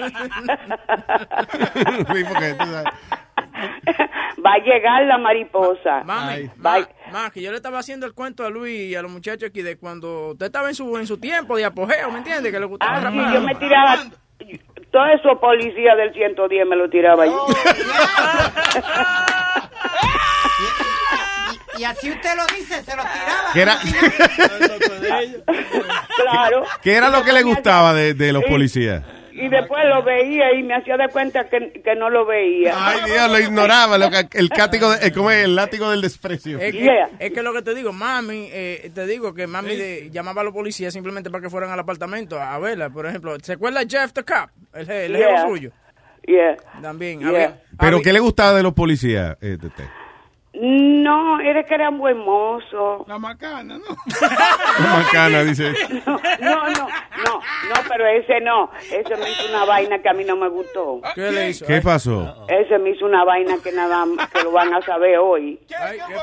va a llegar la mariposa. Mami, ma, ma, que yo le estaba haciendo el cuento a Luis y a los muchachos aquí de cuando usted estaba en su en su tiempo de apogeo, ¿me entiende? Que le gustaba Ah, sí, yo me tiraba, todo eso policía del 110 me lo tiraba yo. [LAUGHS] Y así usted lo dice, se lo tiraba. ¿Qué era, claro. ¿Qué era lo que le gustaba de, de los policías? Y después lo veía y me hacía de cuenta que, que no lo veía. Ay, Dios, lo ignoraba, lo que- el, cático de- eh, ¿cómo es? el látigo del desprecio. Es que, es que lo que te digo, mami, eh, te digo que mami de- llamaba a los policías simplemente para que fueran al apartamento a verla. Por ejemplo, ¿se acuerda Jeff the Cop? El, el Yeah. jefe suyo. Yeah. También. Yeah. había- ¿Pero qué le gustaba de los policías, eh, Tete? No, era que era buen mozo. La macana, ¿no? [LAUGHS] Macana, dice. No, no, no, no, no, pero ese no. Ese me hizo una vaina que a mí no me gustó. ¿Qué le hizo? ¿Qué pasó? Ese me hizo una vaina que nada más- que lo van a saber hoy.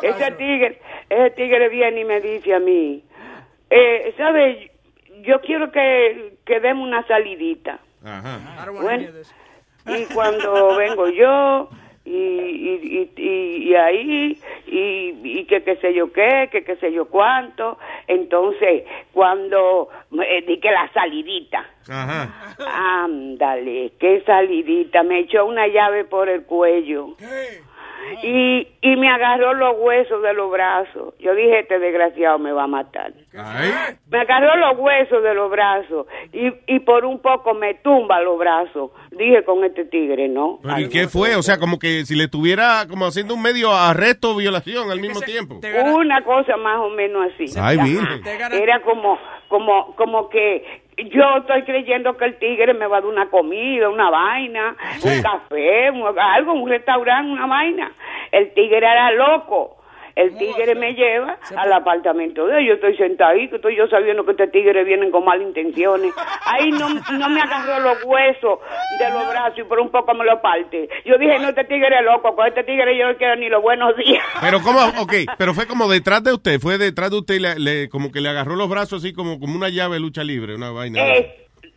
Ese tigre, ese tigre viene y me dice a mí, eh, ¿sabe? Yo quiero que, que demos una salidita. Ajá. Bueno, y cuando vengo yo y, y, y, y- y ahí y, y que qué sé yo qué, que qué sé yo cuánto. Entonces, cuando eh, di que la salidita, Ajá. ándale, qué salidita, me echó una llave por el cuello. Y, y me agarró los huesos de los brazos. Yo dije, este desgraciado me va a matar. Me agarró los huesos de los brazos y, y por un poco me tumba los brazos. Dije con este tigre, ¿no? Pero, ¿Y qué fue? O sea, como que si le estuviera como haciendo un medio arresto o violación al mismo tiempo. Una cosa más o menos así. Ay. Era como, como, como que yo estoy creyendo que el tigre me va a dar una comida, una vaina, un café, un- algo, un restaurante, una vaina. El tigre era loco. El tigre me lleva al apartamento de él. Yo estoy sentadito, estoy yo sabiendo que este tigre viene con malas intenciones. Ahí no, no me agarró los huesos de los brazos y por un poco me lo parte. Yo dije, no, este tigre es loco, con este tigre yo no quiero ni los buenos días. Pero cómo, [LAUGHS] ok, pero fue como detrás de usted, fue detrás de usted y le, le- como que le agarró los brazos así como, como una llave de lucha libre, una vaina.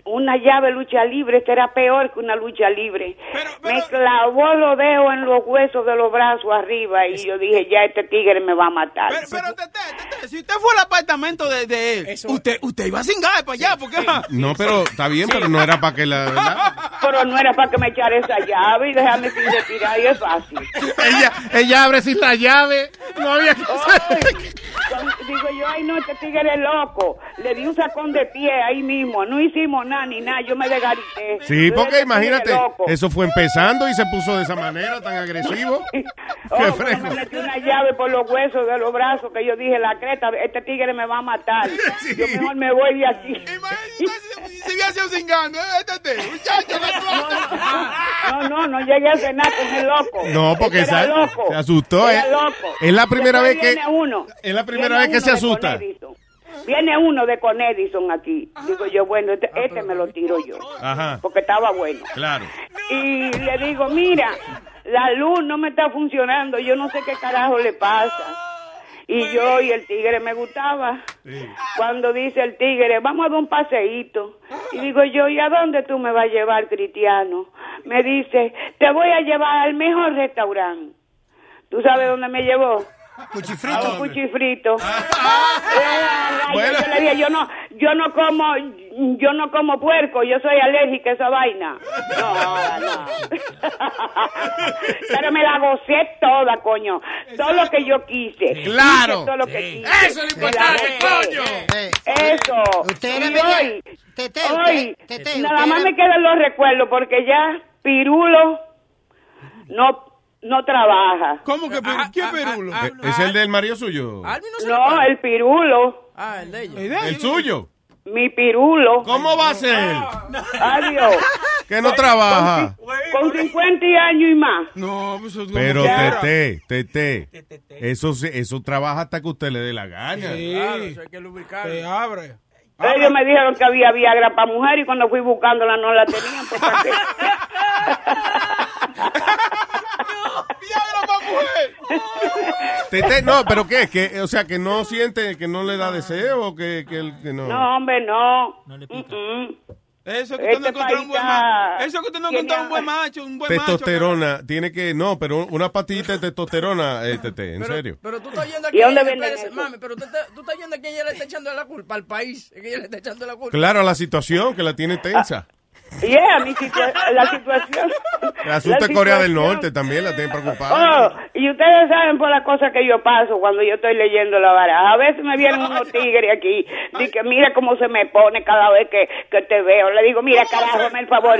Una llave lucha libre, este era peor que una lucha libre. Me clavó los dedos en los huesos de los brazos arriba y yo dije, ya este tigre me va a matar. Pero, tete, tete, si usted fue al apartamento de, de él, usted, usted iba sin gas para allá, porque... No, pero está bien, pero no era para que la... ¿verdad? [LAUGHS] Pero no era para que me echara esa llave y dejarme sin respirar y es fácil. ella, ella abre sin la llave. No había que Con- Digo yo, ay no, este tigre es loco. Le di un sacón de pie ahí mismo. No hicimos nada ni nada. Yo me desgarité. Sí, porque imagínate, eso fue empezando y se puso de esa manera tan agresivo. [LAUGHS] Oh, Qué pero fresco. me metí una llave por los huesos de los brazos que yo dije, la creta, este tigre me va a matar. [LAUGHS] Yo mejor me voy de aquí. Si hubiera sido sin gas, ¿no? Este, muchacho, No, no, no llegué a cenar con el loco. No, porque era esa- loco. se asustó, Era eh. loco. Es la primera Después vez que- uno. es la primera vez que se asusta. Viene uno de Con Edison aquí. Digo yo, bueno, este, este me lo tiro yo. Ajá, Porque estaba bueno. claro. Y le digo, mira, la luz no me está funcionando, yo no sé qué carajo le pasa. Y yo y el tigre me gustaba. Cuando dice el tigre, vamos a dar un paseíto. Y digo yo, ¿y a dónde tú me vas a llevar, Cristiano? Me dice, te voy a llevar al mejor restaurante. ¿Tú sabes dónde me llevó? Cuchifrito. Un cuchifrito. Eh, Bueno. Yo le dije, yo no, yo no como, yo no como puerco, yo soy alérgica a esa vaina. No, no. [LAUGHS] Pero me la gocé toda, coño. Todo lo que yo quise. Claro. Hice Todo lo que Sí. quise. Eso es lo importante, coño. Eso. Usted Y hoy, Tete, hoy, usted- Tete, nada más me quedan los recuerdos porque ya Pirulo no, no trabaja. ¿Cómo que ¿Qué Pirulo? Eh, ¿Es el del marido suyo? No, el Pirulo. Ah, el de ella. ¿El suyo? Mi Pirulo. ¿Cómo va a ser? Adiós. [LAUGHS] Que no trabaja. Con 50 años y más. No, pues eso Pero. Tete, Tete, eso, se- eso trabaja hasta que usted le dé la gana. Claro, eso hay que lubricar. Se abre. Ellos me dijeron que había Viagra para mujer y cuando fui buscándola no la tenían. Pues, [LAUGHS] ¿para qué? Tete, no, pero ¿qué? Que, o sea, que no siente, que no le da deseo, o que, que, el- que no. No, hombre, no. Mm-mm. Eso que Este usted no encontró un buen macho. Eso que usted no encontró un buen macho, un buen macho. Testosterona, tiene que, no, pero una pastillita de testosterona, eh, Tete, en serio. Pero tú estás yendo a ¿Y dónde espérese, eso? mami, pero tú, estás- tú estás yendo a que ella le está echando la culpa al país. Que ella le está echando la culpa. Claro, la situación que la tiene tensa. Yeah, mi situa- la situación. El asunto la de Corea del. Norte también la tiene Oh, preocupada. y ustedes saben por las cosas que yo paso cuando yo estoy leyendo la baraja. A veces me vienen unos [LAUGHS] tigres aquí, y que mira cómo se me pone cada vez que, que te veo. Le digo, mira, carajo, hazme el favor.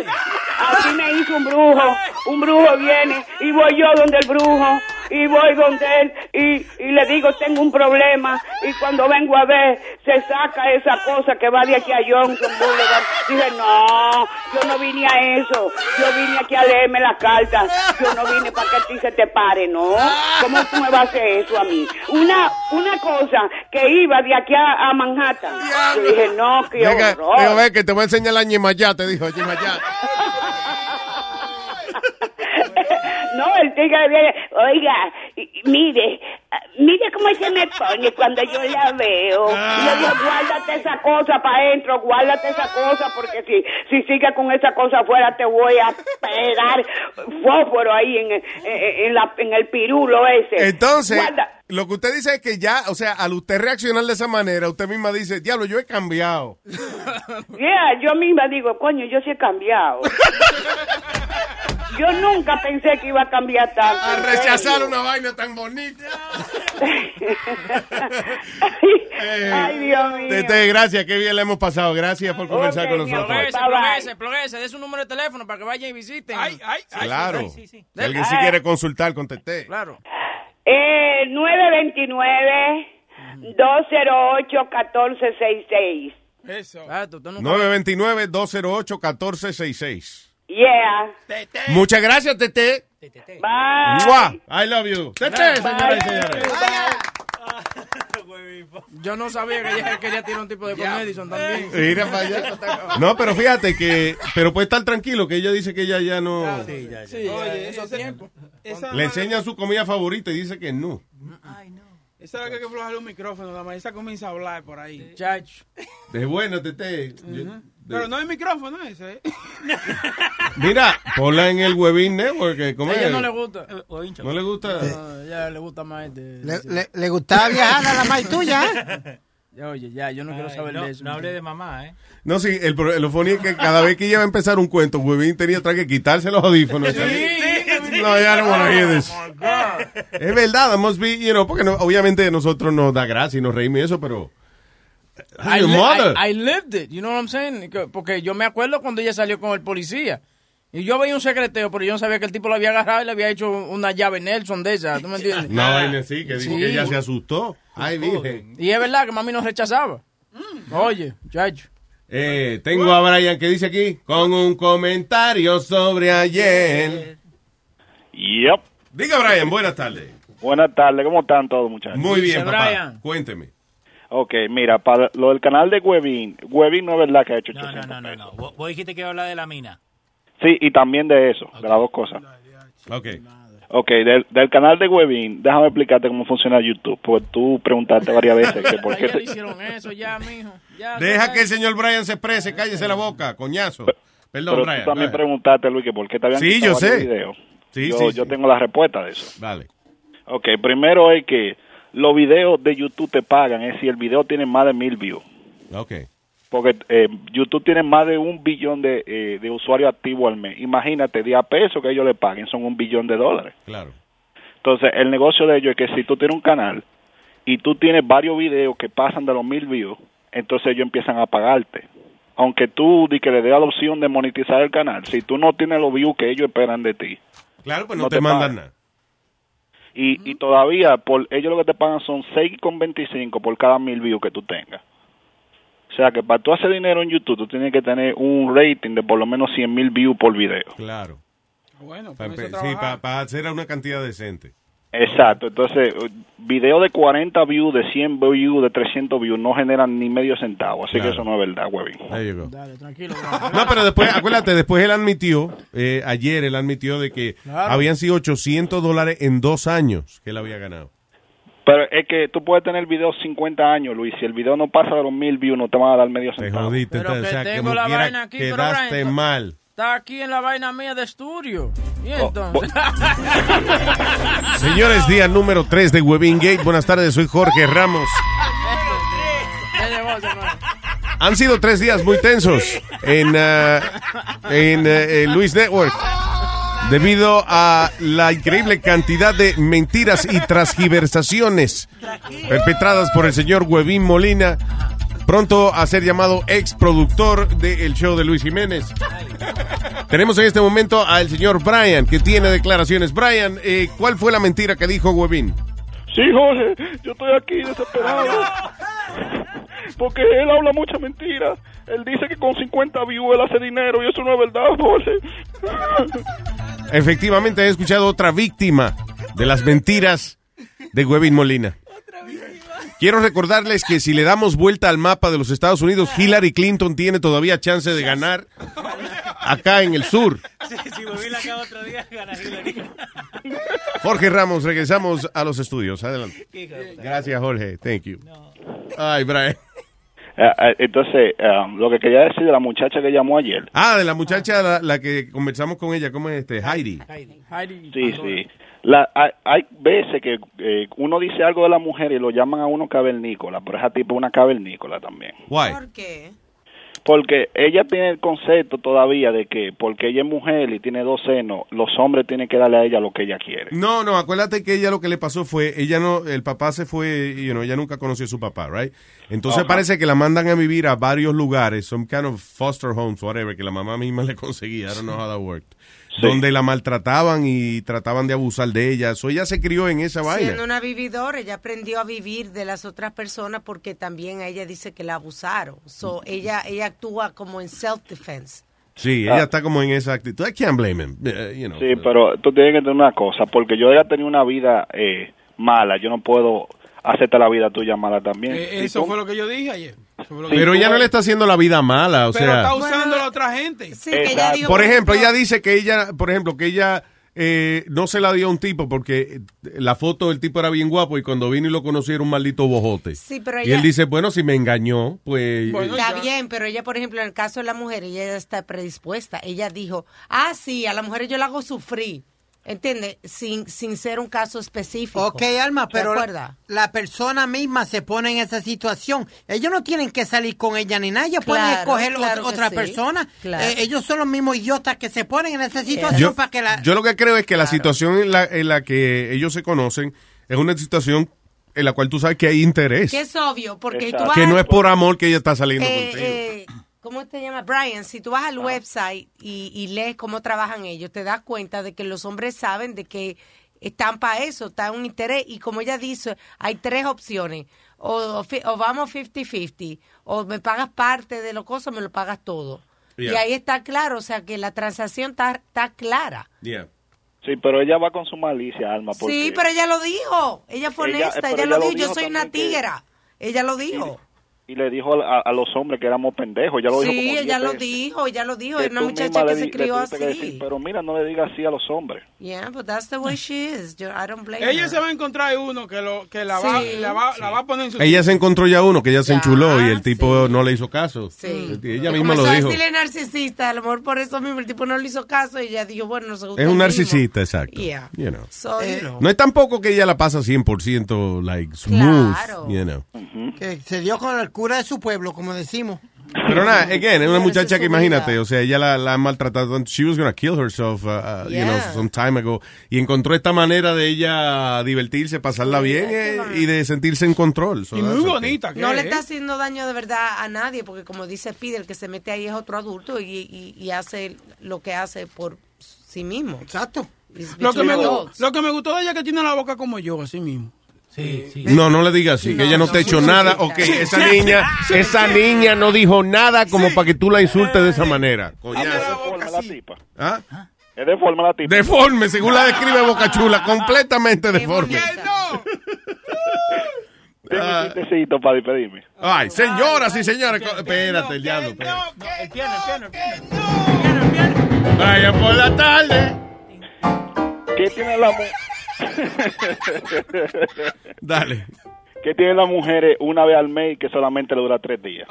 Así me hizo un brujo. Un brujo viene y voy yo donde el brujo y voy donde él y, y le digo, tengo un problema. Y cuando vengo a ver, se saca esa cosa que va de aquí a Johnson Boulevard. Dije, no, yo no vine a eso. Yo vine aquí a leerme las cartas. Yo no vine para que a ti se te pare, ¿no? ¿Cómo tú me vas a hacer eso a mí? Una, una cosa que iba de aquí a, a Manhattan. Yo dije, no, qué Venga, horror. venga, ve que te voy a enseñar la ñemayá, te dijo ñemayá. No, el tigre viene, oiga, mire, ah, Mire cómo se me pone cuando yo la veo. Yo digo, guárdate esa cosa para adentro, guárdate esa cosa, porque si, si sigues con esa cosa afuera te voy a pegar fósforo ahí en, en, en la, en el pirulo ese. Entonces, Guarda- lo que usted dice es que ya, o sea, al usted reaccionar de esa manera, usted misma dice, diablo, yo he cambiado. [LAUGHS] Yeah, yo misma digo, coño, yo sí he cambiado. [LAUGHS] Yo nunca pensé que iba a cambiar tanto. A rechazar una vaina tan bonita. [LAUGHS] Ay, Dios eh, mío. Tete, gracias, qué bien le hemos pasado. Gracias por conversar con nosotros. Progrese, progrese, progrese. De su número de teléfono para que vayan y visiten. Ay, ay, claro. Ay, sí, sí. Si alguien sí quiere consultar con Tete. Claro. Eh, 929 208 1466. Eso. Claro, 929 208 1466. Yeah. Tete. Muchas gracias, Tete. Bye. Mua. I love you. Tete, señoras y señores. Yo no sabía que ella, que ella tiene un tipo de yeah. con Edison también. Mira para allá. No, pero fíjate que. Pero puede estar tranquilo que ella dice que ella ya no. Sí, ya, ya. Sí, Oye, eso tiempo. Le enseña su comida favorita y dice que no. Ay, no. Esa vez que hay que aflojar un micrófono, la maestra comienza a hablar por ahí. Chacho. De bueno, Tete. Uh -huh. yo, pero no hay micrófono ese. ¿eh? [LAUGHS] Mira, ponla en el Webin Network. ¿cómo A ella es? no le gusta. ¿No le gusta? No, a ella le gusta más este. Le, le- le gustaba viajar a la maíz tuya, ¿eh? [LAUGHS] Ya, oye, ya, yo no quiero saber no, de eso. no hable de mamá, ¿eh? No, sí, el, lo funny es que cada vez que ella va a empezar un cuento, Webin tenía que quitarse los audífonos. No, ya no wanna hear this. Es verdad, must be, you know, porque no- obviamente nosotros nos da gracia y nos reímos y eso, pero... I, Your mother. I- I lived it, you know what I'm saying? Que- Porque yo me acuerdo cuando ella salió con el policía. Y yo veía un secreteo, pero yo no sabía que el tipo lo había agarrado y le había hecho una llave Nelson de esa, ¿tú me entiendes? No, vaina así, que dijo Sí. que ella se asustó. Ay, virgen. Y es verdad que mami nos rechazaba. Oye, chacho. Eh, tengo a Brian que dice aquí, con un comentario sobre ayer. Yep. Diga, Brian, buenas tardes. Buenas tardes, ¿cómo están todos, muchachos? Muy bien, papá. Cuénteme. Ok, mira, para lo del canal de Webin, Webin no es verdad que ha hecho No, no, 800 no, no, pesos. no. Vos, vos dijiste que iba a hablar de la mina. Sí, y también de eso, de las dos cosas. Ok. Ok, del, del canal de Webin, déjame explicarte cómo funciona YouTube, porque tú preguntaste varias veces que por [LAUGHS] qué Ya le te- hicieron eso ya, mijo. Ya, Deja ya. que el señor Brian se exprese, cállese la boca, coñazo. Perdón, Pero Brian. tú también preguntaste, Luis, que por qué te habían Sí, quitado yo sé. Sí, yo, sí, yo sí. tengo la respuesta de eso. Vale. Ok, primero es que los videos de YouTube te pagan, es si el video tiene más de mil views. Ok. Porque eh, YouTube tiene más de un billón de, eh, de usuarios activos al mes. Imagínate, 10 pesos que ellos le paguen son un billón de dólares. Claro. Entonces, el negocio de ellos es que si tú tienes un canal y tú tienes varios videos que pasan de los mil views, entonces ellos empiezan a pagarte. Aunque tú di que le dé la opción de monetizar el canal, si tú no tienes los views que ellos esperan de ti, Claro, pues no, No te, te mandan pagan. nada. Y, y todavía por ellos lo que te pagan son 6,25 por cada mil views que tú tengas. O sea que para tú hacer dinero en YouTube, tú tienes que tener un rating de por lo menos 100 mil views por video. Claro. Bueno, Para sí, trabajar. para hacer una cantidad decente. Exacto, entonces video de 40 views, de 100 views, de 300 views no generan ni medio centavo, así Claro. que eso no es verdad, Webin. There you go. Dale, tranquilo. No, pero después, acuérdate, después él admitió, eh, ayer él admitió de que Claro. habían sido 800 dólares en dos años que él había ganado. Pero es que tú puedes tener video 50 años, Luis, si el video no pasa de los mil views no te van a dar medio Te centavo. jodiste, Pero entonces, que o sea, tengo la vaina aquí, pero quedaste Brian, mal. Está aquí en la vaina mía de estudio. Y Oh, entonces. [LAUGHS] Señores, día número 3 de Webin Gate. Buenas tardes, soy Jorge Ramos. Han sido tres días muy tensos en, ah, en eh, Luis Network debido a la increíble cantidad de mentiras y transgiversaciones perpetradas por el señor Huevín Molina, pronto a ser llamado ex productor del show de Luis Jiménez. Tenemos en este momento al señor Brian, que tiene declaraciones. Brian, eh, ¿cuál fue la mentira que dijo Huevín? Sí, Jorge, yo estoy aquí desesperado. Porque él habla mucha mentira. Él dice que con 50 views él hace dinero y eso no es verdad, Jorge. Efectivamente, he escuchado otra víctima de las mentiras de Huevín Molina. Quiero recordarles que si le damos vuelta al mapa de los Estados Unidos, Hillary Clinton tiene todavía chance de ganar acá en el sur. Sí, si volví acá otro día, gana Hillary. Jorge Ramos, regresamos a los estudios. Adelante. Gracias, Jorge. Thank you. Ay, Brian. Eh, eh, entonces, um, lo que quería decir de la muchacha que llamó ayer. Ah, de la muchacha, la, la que conversamos con ella, ¿cómo es este? Heidi. Sí, sí. La, hay, hay veces que eh, uno dice algo de la mujer y lo llaman a uno cavernícola, pero esa tipo una cavernícola también. Why? ¿Por qué? Porque ella tiene el concepto todavía de que porque ella es mujer y tiene dos senos, los hombres tienen que darle a ella lo que ella quiere. No, no, acuérdate que ella lo que le pasó fue, ella no, el papá se fue, you know, ella nunca conoció a su papá, right? Entonces Ajá. parece que la mandan a vivir a varios lugares, some kind of foster homes, whatever, que la mamá misma le conseguía, I don't know how that worked. Donde la maltrataban y trataban de abusar de ella. So ella se crió en esa vaina. Siendo una vividora, ella aprendió a vivir de las otras personas porque también a ella dice que la abusaron. So, ella, ella actúa como en self-defense. Sí, Ah. ella está como en esa actitud. I can't blame him, eh, you know. Sí, pero tú tienes que entender una cosa, porque yo haya tenido una vida eh, mala, yo no puedo hacerte la vida tuya mala también. Eh, eso tú- fue lo que yo dije ayer. Que Pero ella no le está haciendo la vida mala, o Pero sea. está usando a la otra gente. por ejemplo, ella dice que ella, por ejemplo, que ella eh, no se la dio a un tipo porque la foto del tipo era bien guapo y cuando vino y lo conocí era un maldito bojote. Sí, pero y ella- él dice, bueno, si me engañó, pues... Está bien, pero ella, por ejemplo, en el caso de la mujer, ella ya está predispuesta. Ella dijo, ah, sí, a la mujer yo la hago sufrir. ¿Entiendes? Sin, sin ser un caso específico. Ok, Alma, ¿Te pero acuerdas? la persona misma se pone en esa situación. Ellos no tienen que salir con ella ni nada. Ellos pueden escoger claro otra sí. persona. Claro. Eh, ellos son los mismos idiotas que se ponen en esa situación yo, para que la... yo lo que creo es que la situación en la, en la que ellos se conocen es una situación en la cual tú sabes que hay interés. Que es obvio, porque tú vas Que no es por amor que ella está saliendo Eh, contigo. eh, ¿Cómo te llama? Brian, si tú vas Ah. al website y, y lees cómo trabajan ellos, te das cuenta de que los hombres saben de que están para eso, está un interés. Y como ella dice, hay tres opciones. O, o fi- o vamos 50-50, o me pagas parte de lo cosa o me lo pagas todo. Y Yeah. ahí está claro, o sea que la transacción está, está clara. Sí, pero ella va con su malicia, Alma, porque Sí, pero ella lo dijo. Ella fue Ella- honesta, ella, ella lo lo dijo. Yo soy una que- tigra. Ella lo dijo. Y le dijo a, a los hombres que éramos pendejos, ya lo dijo Sí, como ella lo veces. dijo, ella lo dijo. Es una muchacha que le se di- le crió así. decir, pero mira, no le digas así a los hombres. Yeah, but that's the way she is. Yo- I don't blame Ella her. se va a encontrar uno que, lo, que la, va, Sí. la, va, la va a poner en su Ella se encontró ya uno que ella se enchuló y el tipo no le hizo caso. Sí. Ella misma lo dijo. decirle narcisista, a lo mejor por eso mismo el tipo no le hizo caso y ella dijo, bueno, no se gusta Es un narcisista, exacto. Yeah. You know. So, know. No es tampoco que ella la pasa 100% like smooth, Claro. you know. Que se dio con el cura de su pueblo, como decimos. Pero nada, again, es una muchacha que imagínate, o sea, ella la, la ha maltratado, she was gonna kill herself, uh, uh, you know, some time ago, y encontró esta manera de ella divertirse, pasarla bien eh, y de sentirse en control. So that's okay. No le está haciendo daño de verdad a nadie, porque como dice Pide, el que se mete ahí es otro adulto y, y- y hace lo que hace por sí mismo. Exacto. Lo que, me, lo que me gustó de ella es que tiene la boca como yo, así mismo. Sí, sí. No, no le digas así, que ella no te ha hecho nada. Ok, esa niña, esa niña no dijo nada como para que tú la insultes de esa manera. Ah, pero es deforme la tipa. ¿Ah? Es deforme la tipa. Deforme, según la describe Boca Chula, completamente deforme. [LAUGHS] Tengo un chistecito para despedirme. Ay, señoras y señores, espérate, el diablo. El piano, el piano, el piano. Vaya por la tarde. ¿Qué tiene la mujer? [LAUGHS] Dale. ¿Qué tiene la mujer una vez al mes que solamente le dura tres días?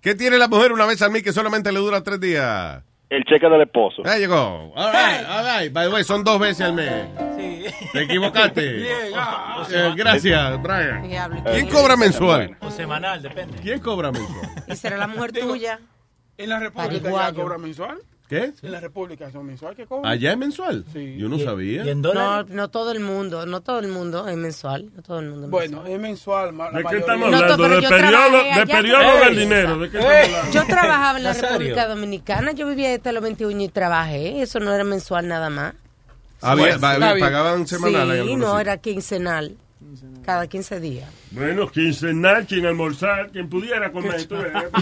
¿Qué tiene la mujer una vez al mes que solamente le dura tres días? El cheque del esposo. Ahí llegó. All right, all right. By the way, son dos veces al mes. Te equivocaste. [LAUGHS] Eh, gracias, Brian. Diablo, ¿Quién cobra mensual? O semanal, depende. ¿Quién cobra mensual? ¿Y será la mujer tuya? En la República ya cobra mensual. ¿Qué? En la República son mensual que cobra. ¿Allá es mensual? Yo no sabía. No, no todo el mundo, no todo el mundo es mensual, no todo el mundo es Bueno, es mensual. la ¿De qué estamos No, hablando? pero ¿De yo periodo, de del dinero? ¿De qué estamos hablando? Yo trabajaba en la. República Dominicana, yo vivía hasta los 21 y trabajé, eso no era mensual nada más. Había- Pues, pagaban semanal. en Sí, no, era quincenal, cada 15 días. Bueno, quincenal, quien almorzar, quien pudiera comer.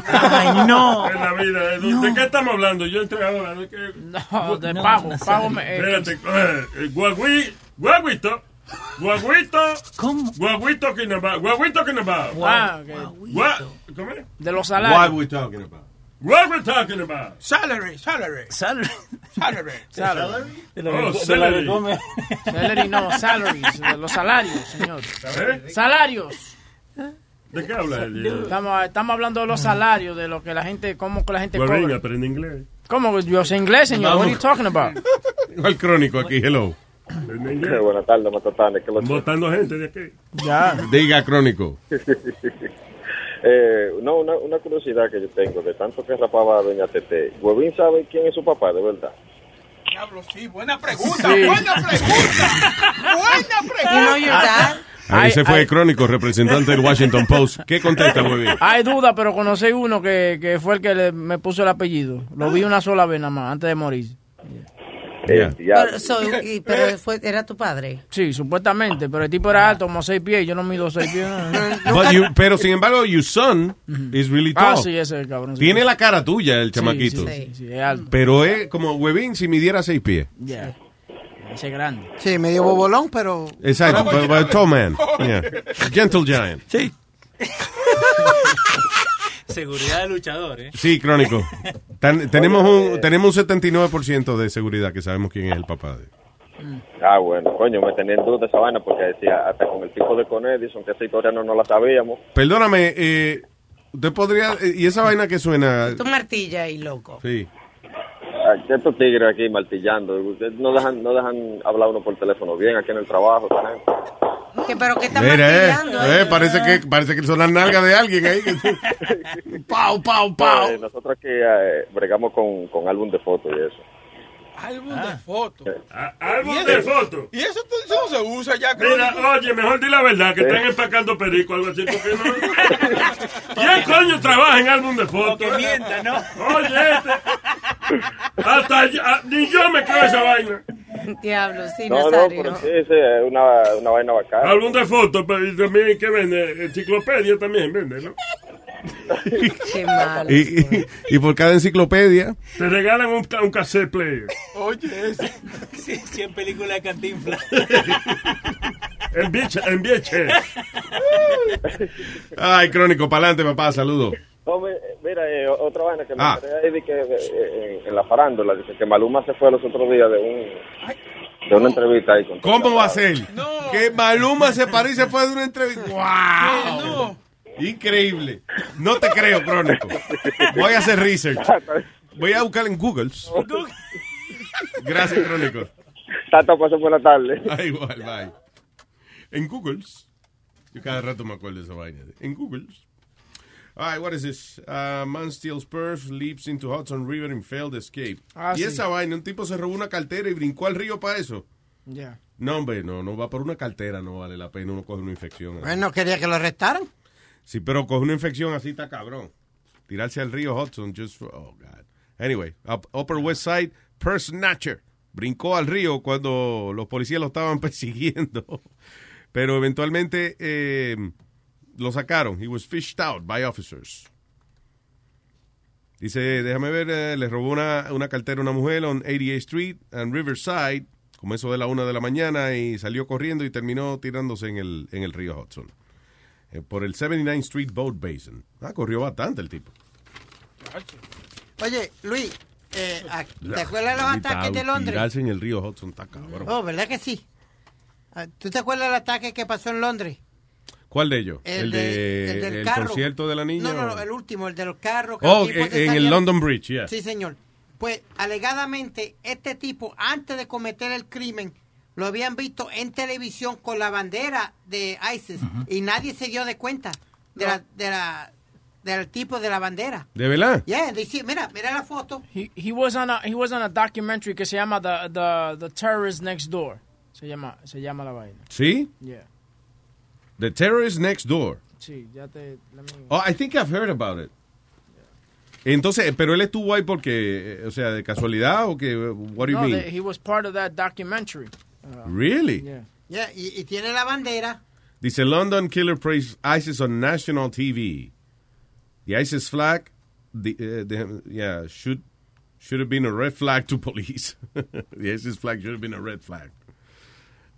Ay, no. En la vida. ¿De, de qué estamos hablando? Yo estoy ahora. ¿De qué? No, de pago, pago. me- Espérate. eh, guagui, guaguito. Guaguito. ¿Cómo? Guaguito que nos va. Guaguito que nos va. Ah, ok. Gua- ¿Cómo es? De los salarios. What we talking about? What we talking about? Salary, salary. Salary. Salary. [LAUGHS] Salary. Oh, come. Salary no, salaries, los salarios, señor. ¿Eh? Salarios. ¿De qué habla él? Estamos, estamos hablando de los salarios, de lo que la gente, cómo que la gente venga, cobra. aprende inglés. ¿Cómo? Yo sé inglés, señor. What are you talking about? [LAUGHS] El crónico aquí, hello. Buenas tardes, Matatanes. ¿Qué lo Votando gente de aquí. Ya. Diga crónico. [LAUGHS] eh, no, una, una curiosidad que yo tengo, de tanto que rapaba a Doña Tete. ¿Huevín sabe quién es su papá, de verdad? Diablo, sí, buena pregunta, Sí. buena pregunta. Buena [LAUGHS] pregunta. Ahí se fue el crónico, representante del Washington Post. ¿Qué contesta, muy bien? Hay duda, pero conocí uno que, que fue el que le- me puso el apellido. Lo vi una sola vez nada más, antes de morir. Pero, so, y- pero fue, era tu padre. Sí, supuestamente, pero el tipo era alto, como seis pies, yo no mido seis pies. [LAUGHS] no. But you- pero sin embargo, your son is really Ah, tall. sí, ese es el cabrón. sí. Tiene la cara tuya, el Sí, chamaquito. Sí, sí, sí, es alto. Pero es como huevín si midiera seis pies. Ya. Ese es grande. Sí, medio bobolón, pero... Exacto, a tall man. Yeah. Gentle giant. Sí. [LAUGHS] Seguridad de luchador, ¿eh? Sí, crónico. Tan- tenemos, un, tenemos un 79% de seguridad que sabemos quién es el papá de. Ah, bueno, coño, me tenía en duda esa vaina porque decía, hasta con el tipo de Con Edison, que esa historia no, no la sabíamos. Perdóname, eh, usted podría... eh, ¿Y esa vaina que suena? Tu martilla ahí, loco. Sí. Ah, Estos tigres aquí martillando, ustedes no dejan, no dejan hablar uno por teléfono bien aquí en el trabajo. gente. ¿Qué, pero qué está Mira, eh, martillando? eh, parece que parece que son las nalgas de alguien ahí. [LAUGHS] pau, pau, pau. Eh, nosotros aquí eh, bregamos con, con álbum de fotos y eso. Álbum de fotos. Álbum ¿Y de fotos. ¿Y eso, eso no se usa ya, Mira, oye, mejor di la verdad, que están empacando perico o algo así, porque no... [LAUGHS] ¿Quién coño trabaja en álbum de fotos? que mienta, ¿no? Oye, este... Hasta yo- ah, ni yo me creo esa vaina. [LAUGHS] Diablo, sí, no, no, Nazario. pero sí, sí, es una, una vaina bacana. Álbum de fotos, pero y también, ¿qué vende? Enciclopedia también vende, ¿no? [LAUGHS] Qué malo. Y, y- y por cada enciclopedia. Te regalan un, ca- un cassette player. Oye, ese. Sí, 100 películas de cantinflas. [LAUGHS] En Vieche, en Vieche. Ay, crónico, para adelante, papá, saludos. No, mira, eh, otra vaina que me Ah. enteré ahí de que eh, en, en la farándula, dice que Maluma se fue los otros días de un de una entrevista ahí con ¿Cómo va a ser? Que Maluma se paró y se fue de una entrevista. ¡Wow! Increíble. No te creo, crónico. Voy a hacer research. Voy a buscar en Google. Gracias, crónico. Tata pasó por la tarde. [LAUGHS] Ah, igual, bye. En Google. Yo cada rato me acuerdo de esa vaina. En Google. All right, what is this? Uh, man steals purse, leaps into Hudson River and failed escape. Ah, y sí. esa vaina, un tipo se robó una cartera y brincó al río para eso. Ya. No, hombre, no, no va por una cartera, no vale la pena, uno coge una infección. Bueno, quería que lo arrestaran. Sí, pero coge una infección así está cabrón. Tirarse al río Hudson, just for- oh God. Anyway, up- Upper West Side, purse snatcher. Brincó al río cuando los policías lo estaban [LAUGHS] persiguiendo. Pero eventualmente eh, lo sacaron. He was fished out by officers. Dice, déjame ver, eh, le robó una, una cartera a una mujer en 88 Street and Riverside, como eso de la una de la mañana, y salió corriendo y terminó tirándose en el, en el río Hudson. Eh, por el 79 Street Boat Basin. Ah, corrió bastante el tipo. Oye, Luis, eh, ah, ¿te acuerdas de los ataques de Londres? Tirarse en el río Hudson está cabrón. Oh, ¿verdad que sí? Ah, ¿Tú te acuerdas del ataque que pasó en Londres? ¿Cuál de ellos? El El, de- de, el del el carro. concierto de la niña. No, no, no, el último, el de los carros. que Oh, en- el London Bridge, yeah. Sí, señor. Pues, alegadamente, este tipo, antes de cometer el crimen, lo habían visto en televisión con la bandera de ISIS y nadie se dio de cuenta de la, de la, del tipo de la bandera. ¿De verdad? Yeah, they see- mira, mira la foto. He, he was on a he was on a documentary que se llama The The The Terrorist Next Door. Se llama se llama la vaina. ¿Sí? Yeah. The Terrorist Next Door. Sí, ya te Oh, I think I've heard about it. Entonces, pero él estuvo ahí porque, eh, o sea, de casualidad o que, what do you No, mean? the- he was part of that documentary. Uh, Really? Yeah. Yeah, y, y tiene la bandera. Dice London killer praised ISIS on national TV. The ISIS flag, the, uh, the- yeah, should should have been a red flag to police. [LAUGHS] the ISIS flag should have been a red flag.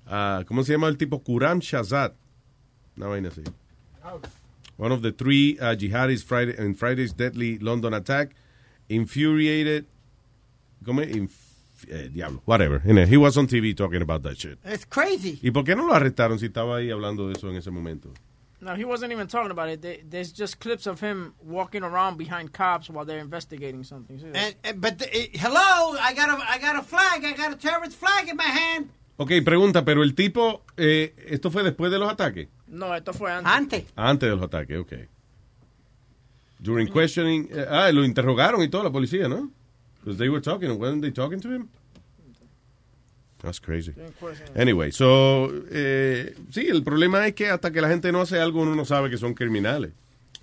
Ah, ¿Cómo se llama el tipo? Kuram Shazad. Una vaina así. One of the three uh, jihadis Friday, in Friday's deadly London attack infuriated. ¿Cómo es? Inf- eh, diablo, whatever. He was on TV talking about that shit. It's crazy. ¿Y por qué no lo arrestaron si estaba ahí hablando de eso en ese momento? No, he wasn't even talking about it. They, there's just clips of him walking around behind cops while they're investigating something. And, and- but the, eh, hello, I got a I got a flag. I got a terrorist flag in my hand. Ok, pregunta, pero el tipo, eh, ¿esto fue después de los ataques? No, esto fue antes. Antes. Antes de los ataques, ok. During questioning, eh, ah, lo interrogaron y todo la policía, ¿no? Because they were talking, weren't they talking to him? That's crazy. Anyway, so, eh, sí, el problema es que hasta que la gente no hace algo, uno no sabe que son criminales.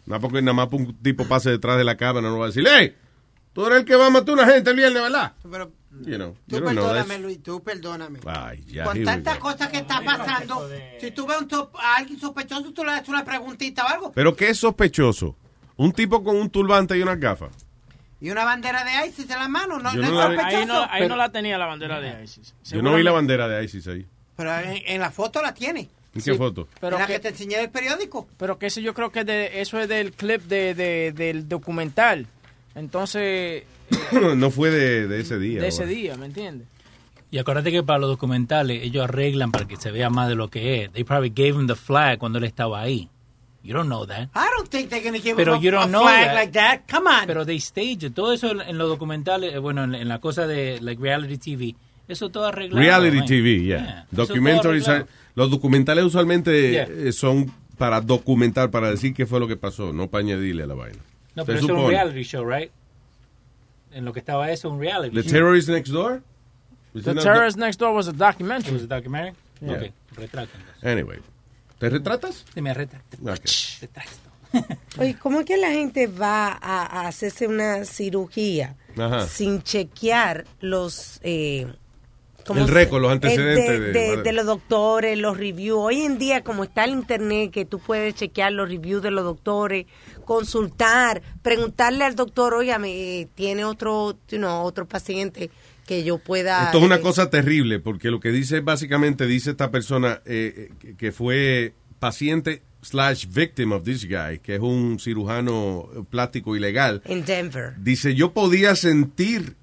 Nada porque nada más un tipo pase detrás de la cámara, no va a decir, ¡Hey! Tú eres el que va a matar a una gente el viernes, ¿verdad? Pero You know, tú you don't know perdóname. Luis, tú perdóname. Ay, ya, Con tantas cosas que está pasando, si tú ves un top- a alguien sospechoso, tú le haces una preguntita o algo. Pero ¿qué es sospechoso? Un tipo con un turbante y unas gafas. Y una bandera de ISIS en la mano, no, Yo no no es sospechoso. Ahí, no, ahí Pero- no la tenía la bandera de ISIS. Yo no vi la bandera de ISIS ahí. Pero en, en la foto la tiene. ¿En qué foto? Pero en la que- que te enseñé del periódico. Pero que eso yo creo que de, eso es del clip de, de- del documental. Entonces, [COUGHS] no fue de, de ese día. de ese día, ¿me entiendes? Y acuérdate que para los documentales ellos arreglan para que se vea más de lo que es. They probably gave him the flag cuando él estaba ahí. You don't know that. I don't think they're going to give Pero him a, you don't a know flag that. like that. Come on. Pero they stage it. Todo eso en, los documentales, eh, bueno, en, en la cosa de like reality TV, eso todo arreglado. Reality man. TV, yeah. Documentaries, los documentales usualmente Yeah. eh, son para documentar, para decir qué fue lo que pasó, no para añadirle a la vaina. No, pero eso es un reality show, right? En lo que estaba eso, un reality The show. Terrorist Next Door? Was The Terrorist Next Door was a documentary. It was a documentary? Yeah. Ok, retrato. Anyway. ¿Te retratas? Sí, me retrato. Ok. [LAUGHS] Oye, ¿cómo es que la gente va a, a hacerse una cirugía Ajá. sin chequear los... eh, ¿cómo El récord, los antecedentes De, de- de- de- de los doctores, los reviews. Hoy en día, como está el internet, que tú puedes chequear los reviews de los doctores, consultar, preguntarle al doctor, oye, tiene otro, know, otro paciente que yo pueda... Esto es una eh, cosa terrible, porque lo que dice, básicamente, dice esta persona eh, eh, que fue paciente slash victim of this guy, que es un cirujano plástico ilegal. En Denver. Dice, yo podía sentir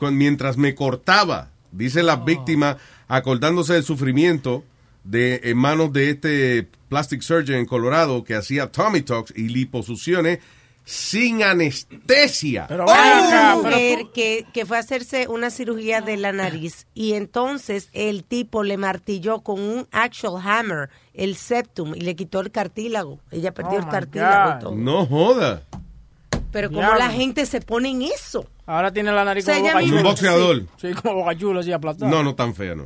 mientras me cortaba, dice la víctima, acordándose del sufrimiento de en manos de este plastic surgeon en Colorado que hacía Tommy Talks y liposucciones sin anestesia. Pero una mujer que, que fue a hacerse una cirugía de la nariz y entonces el tipo le martilló con un actual hammer el septum y le quitó el cartílago. Ella perdió Oh, el cartílago y todo. No joda. Pero como la gente se pone en eso. Ahora tiene la nariz O sea, como boca Un boxeador. Sí, como boca chula, así aplastada. No, no tan fea, no.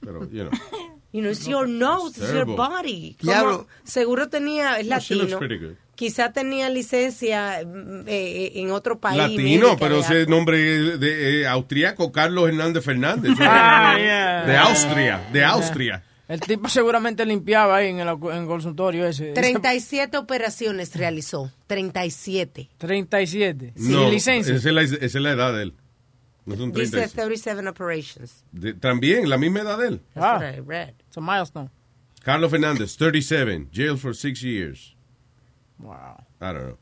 Pero, you know. [LAUGHS] You know, it's your nose, it's your body. Como- seguro tenía, es No, latino. Quizá tenía licencia mm, eh, en otro país. Latino, pero de ese nombre de eh, austriaco, Carlos Hernández Fernández. [LAUGHS] Ah, yeah. De Austria, de Austria. El tipo seguramente limpiaba ahí en el, en el consultorio ese. 37 operaciones realizó. 37. 37. no, Sin licencia. Esa es, la, esa es la edad de él. No son Dice 36. 37 operations. De- también, la misma edad de él. That's Ah. what I read. It's a milestone. Carlos Fernández, 37, jail for six years. Wow. I don't know.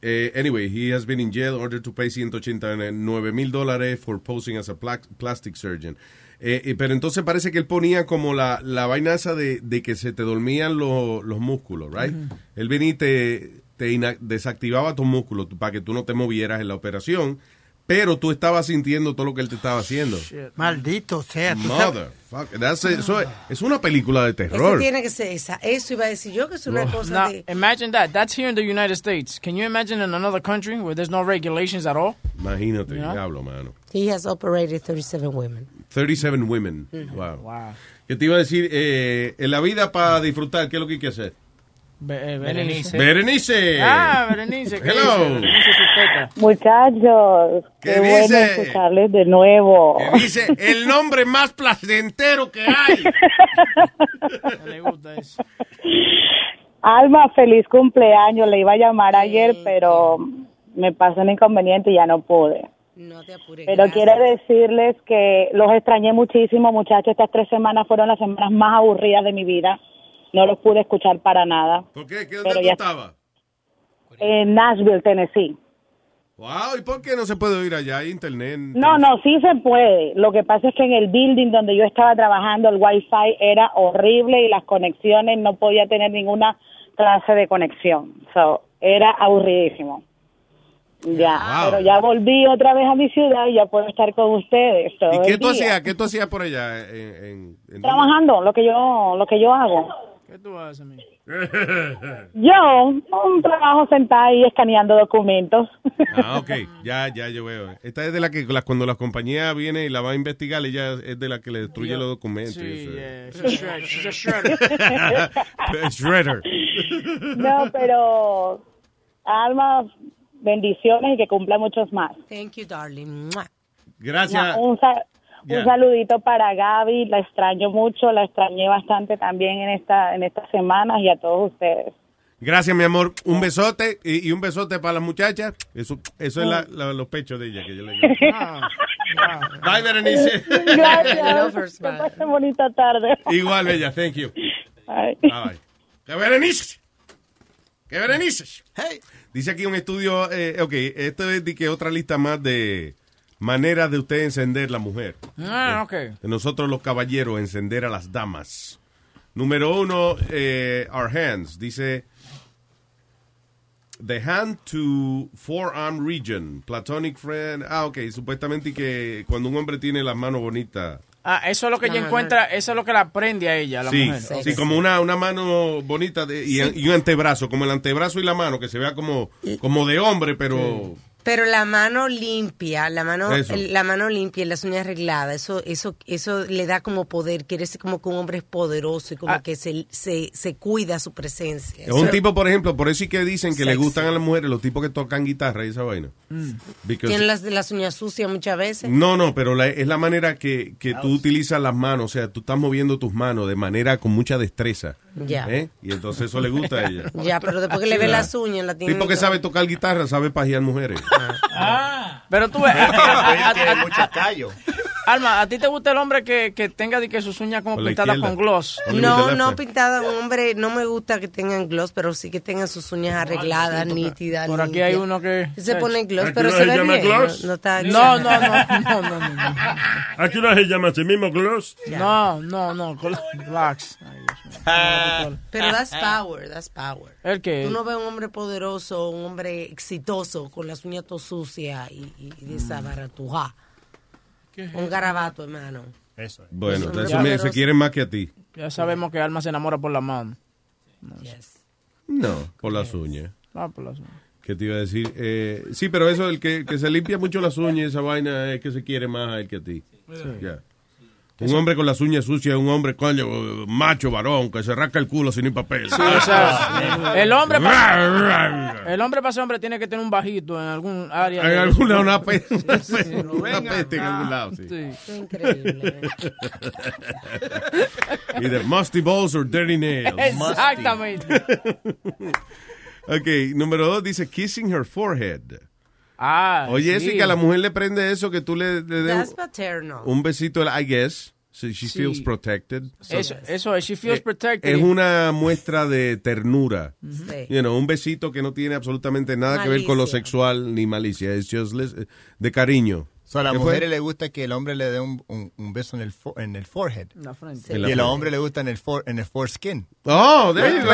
Eh, anyway, he has been in jail ordered to pay 189 mil dólares for posing as a pla- plastic surgeon. Eh, eh, pero entonces parece que él ponía como la, la vaina esa de, de que se te dormían lo- los músculos, right? Él venía y te, te desactivaba tus músculos para que tú no te movieras en la operación, pero tú estabas sintiendo todo lo que él te estaba haciendo. Maldito sea. Motherfucker. Eso es, es una película de Eso terror. tiene que ser esa. Eso iba a decir yo que es una cosa Now, de... imagine that. That's here in the United States. Can you imagine in another country where there's no regulations at all? Imagínate, You know? diablo, mano. He has operated 37 women. 37 women. Mm. Wow. Wow. Yo te iba a decir, eh, en la vida para disfrutar, ¿qué es lo que hay que hacer? Be- eh, Berenice. Berenice. Ah, Berenice. ¿qué Hello. dice? Muchachos, ¿Qué qué, bueno dice? escucharles de nuevo. Dice el nombre más placentero que hay. Le gusta eso. Alma, feliz cumpleaños. Le iba a llamar ayer, pero me pasó un inconveniente y ya no pude. No te apures. Pero gracias. quiero decirles que los extrañé muchísimo, muchachos. Estas tres semanas fueron las semanas más aburridas de mi vida. No los pude escuchar para nada. ¿Por qué? ¿Qué, ¿Dónde tú ya- estabas? En Nashville, Tennessee. Wow, ¿y por qué no se puede ir allá? Hay internet. No, no, sí se puede. Lo que pasa es que en el building donde yo estaba trabajando el wifi era horrible y las conexiones no podía tener ninguna clase de conexión. So, era aburridísimo. Ya, Wow. pero ya volví otra vez a mi ciudad y ya puedo estar con ustedes todo ¿Y qué tú hacías? ¿Qué tú hacías por allá? En, en- en- Trabajando, lo que yo, lo que yo hago. ¿Qué tú haces, amigo? [LAUGHS] Yo, un trabajo sentada ahí escaneando documentos. Ah, ok, ya, ya, yo veo. Esta es de la que la- cuando la compañía viene y la va a investigar, ella es de la que le destruye los documentos. Sí, yeah, [LAUGHS] she's a shredder. Shredder. No, pero Alma, bendiciones y que cumpla muchos más. Thank you, darling. Gracias. Un, un saludito para Gaby, la extraño mucho, la extrañé bastante también en esta en estas semanas y a todos ustedes. Gracias, mi amor. Un besote y, y un besote para las muchachas. Eso, eso es la- la- los pechos de ella que yo le [LAUGHS] digo. Bye, Berenice. Gracias. Que pasen bonita tarde. Igual, bella. Thank you. Bye. Bye, bye. ¡Que Berenice! ¡Que Berenice! Dice aquí un estudio, eh, ok, esto es de que otra lista más de maneras de usted encender la mujer. Ah, ok. De nosotros los caballeros, encender a las damas. Número uno, eh, our hands. Dice, the hand to forearm region, platonic friend. Ah, ok, supuestamente que cuando un hombre tiene las manos bonitas. Ah, eso es lo que ella encuentra, eso es lo que la prende a ella, a la Sí, mujer. sí, como una, una mano bonita de- y, Sí. y un antebrazo, como el antebrazo y la mano, que se vea como, como de hombre, pero... Pero la mano limpia, la mano, Eso. el- la mano limpia y las uñas arregladas, eso, eso, eso le da como poder, quiere decir como que un hombre es poderoso y como Ah. que se, se, se cuida su presencia. Es un tipo, por ejemplo, por eso sí que dicen que le Sexy. gustan a las mujeres los tipos que tocan guitarra y esa vaina. Because- Tienen las, las uñas sucias muchas veces. No, no, pero la- es la manera que, que tú utilizas las manos, o sea, tú estás moviendo tus manos de manera con mucha destreza. Ya. ¿eh? Y entonces eso le gusta a ella. [LAUGHS] Ya, pero después que le ve las uñas, la tiene. Tipo que sabe tocar guitarra, sabe pajear mujeres. Pero tú ves, tiene a- mucho callo. Alma, ¿a ti te gusta el hombre que, que tenga de que sus uñas como pintadas con gloss? No, no pintada, un hombre, no me gusta que tengan gloss, pero sí que tengan sus uñas arregladas, nítidas. Por aquí hay uno que... Se pone gloss, ¿Aquí pero no se ve llama bien. gloss? No, no está [LAUGHS] No, no, no, no, no, no. Aquí no se llama así mismo gloss. No, no, no, relax. Mío. Pero that's power, that's power. ¿El qué? Tú no ves un hombre poderoso, un hombre exitoso, con las uñas todas sucias y, y, y Un garabato, hermano. Eso. Bueno, Eso no me- es se quieren más que a ti. Ya sabemos que Alma se enamora por la mano. No, por las uñas. Ah, por las uñas. ¿Qué te iba a decir? Eh, sí, pero eso, el que, que se limpia mucho las uñas, esa vaina es que se quiere más a él que a ti. Ya. Un hombre con las uñas sucias es un hombre, coño, macho, varón, que se rasca el culo sin ni papel. Sí, o sea, [LAUGHS] el hombre para, el hombre para ser hombre tiene que tener un bajito en algún área. En de- lado, una pe- Sí, una peste en algún lado, sí. Sí. Increíble. Either musty balls or dirty nails. [LAUGHS] Exactamente. ok, número dos dice kissing her forehead. Ah, Oye, sí. que a la mujer le prende eso, que tú le, le des un besito, I guess. So she Sí. feels protected. So- Eso, eso es, she feels Eh, protected. Es una muestra de ternura. Sí. You know, un besito que no tiene absolutamente nada que ver con lo Malicia. sexual ni malicia. Es just lis- de cariño. So, a las ¿Qué fue? mujeres le gusta que el hombre le dé un, un, un beso en el, fo- en el forehead. La frente. Sí. Y la el hombre le gusta en el, for, en el foreskin. Oh, there you go.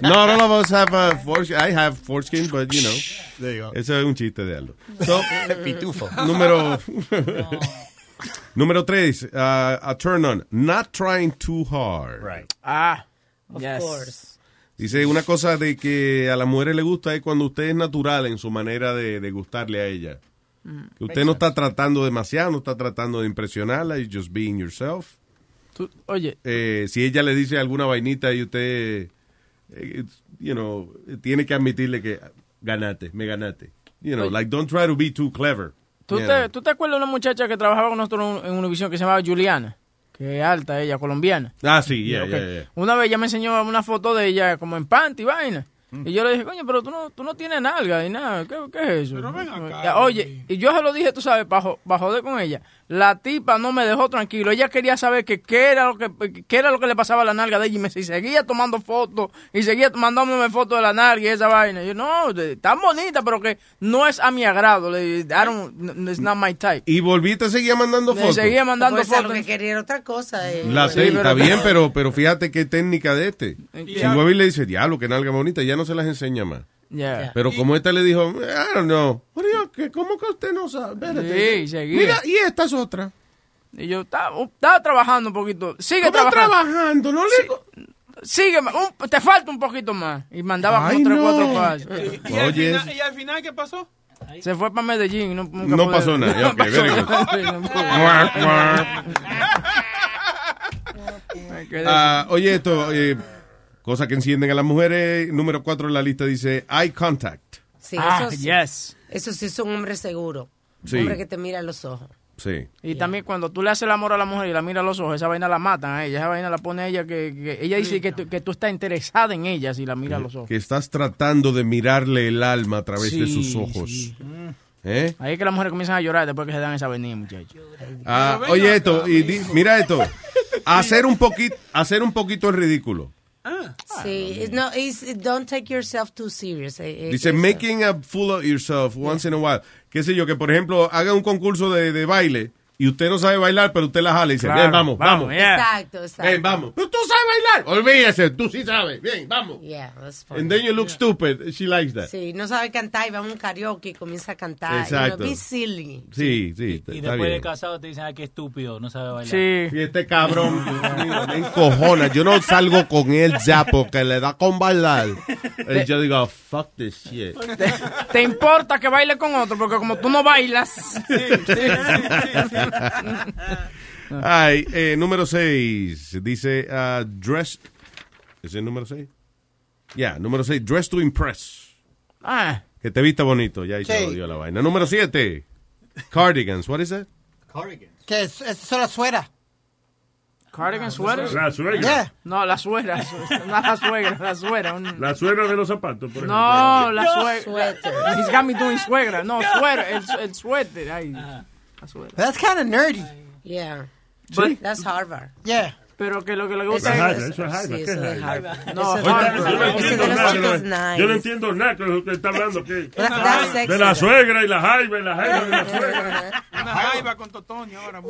No, none of us have a foreskin. I have foreskin, but you know. There you go. Eso es un chiste de algo. So, [LAUGHS] Pitufo. número... [LAUGHS] número tres, uh, a turn on. Not trying too hard. Right. Ah, Of yes. course. Dice una cosa de que a las mujeres le gusta es cuando usted es natural en su manera de, de gustarle a ella. Que usted no está tratando demasiado, no está tratando de impresionarla, y just being yourself. Tú- oye, Eh, si ella le dice alguna vainita y usted, eh, you know, tiene que admitirle que ganate, me ganate. You know, Oye. like don't try to be too clever. ¿tú, te. ¿tú te acuerdas de una muchacha que trabajaba con nosotros en Univision que se llamaba Juliana? Que es alta ella, colombiana. Ah, sí, yeah, Ok. yeah, yeah. Una vez ella me enseñó una foto de ella como en panty vaina. Y yo le dije, coño, pero tú no, tú no tienes nalga y nada. ¿Qué, qué es eso? Oye, y yo se lo dije, tú sabes, bajo, bajo de con ella. La tipa no me dejó tranquilo. Ella quería saber que qué era lo que qué era lo que le pasaba a la nalga de ella y me y seguía tomando fotos y seguía mandándome fotos de la nalga y esa vaina. Y yo, no, tan bonita, pero que no es a mi agrado. Le- don't, it's not my type. Y volviste a seguir mandando fotos. seguía mandando Pues a fotos. lo que quería era otra cosa. eh. La Sí, pero- está bien, pero, pero fíjate qué técnica de este. Si vuelve y le dice, diablo, que nalga bonita, ya no se las enseña más. Ya. Pero como esta le dijo, I don't know. ¿Cómo que usted no sabe? Sí, seguía. Mira, y esta es otra. Y yo estaba, estaba trabajando un poquito. Sigue ¿Cómo trabajando. trabajando? No le... Sigue, un- te falta un poquito más. Y mandaba como tres, no. cuatro pasos. ¿Y, y al Oye, final, ¿Y al final qué pasó? Se fue para Medellín. y No, nunca No pasó nada. [LAUGHS] No Ok, pasó very good. nada. Sí, no pude. Muah, muah. Me quedé Ah, oye, esto, eh, cosa que encienden a las mujeres. Número cuatro en la lista dice eye contact. Sí, Ah, eso sí. yes. Eso sí es un hombre seguro. Sí. Un hombre que te mira a los ojos. Sí. Y también cuando tú le haces el amor a la mujer y la mira a los ojos, esa vaina la matan a ella. Esa vaina la pone a ella que, que- ella dice que tú, que tú estás interesada en ella si la mira a los ojos. Que estás tratando de mirarle el alma a través de sus ojos. sí. ¿Eh? Ahí es que las mujeres comienzan a llorar después que se dan esa avenida, muchachos. Ah, oye esto, y di- mira esto. [LAUGHS] Hacer un poquito, hacer un poquito el ridículo. Sí, it's no, it's- don't take yourself too serious. eh, eh, Dice, making a fool of yourself once in a while. Qué sé yo, que por ejemplo haga un concurso de, de baile y usted no sabe bailar, pero usted la jala y dice, Claro, bien, vamos, vamos. vamos, yeah. Exacto, exacto. Bien, vamos. Pero tú sabes bailar. Olvídese, tú sí sabes. Bien, vamos. Yeah, that's funny. And then you look stupid. She likes that. Sí, no sabe cantar y va a un karaoke y comienza a cantar. Exacto. You know, be silly. Sí, sí, Y está después bien. de casado te dicen, ah, qué estúpido, no sabe bailar. Sí. Y este cabrón mío, me encojona. Yo no salgo con él ya porque le da con bailar. Y yo digo, fuck this shit. ¿Te, te importa que baile con otro? Porque como tú no bailas. Ay, eh, número 6. Dice, uh, dress. ¿Es el número 6? Ya, número 6. Dress to impress. Ah, Que te vista bonito. Ya ahí se Sí. jodió la vaina. Número 7. Cardigans. What is that? Que es, es solo suera. cardigan sweaters. La suegra. Yeah. No, la suegra. No la suegra, la suegra. un- La suegra de los zapatos, por ejemplo. No, la suegra. Sweater. He's got me doing suegra. No, suéter, el, el suéter. Ay, la suegra. That's kind of nerdy. Yeah. Sí. That's Harvard. Yeah. Pero que lo que le gusta es eso es Harvard. Sí, ¿Qué es de Harvard? Harvard. No, Harvard. Yo no entiendo nada, chicos yo no- nice. Yo no entiendo nada de lo que usted está hablando. sexy. De la suegra y la jaiba y la jaiba de la suegra. Una jaiba con Totoño ahora.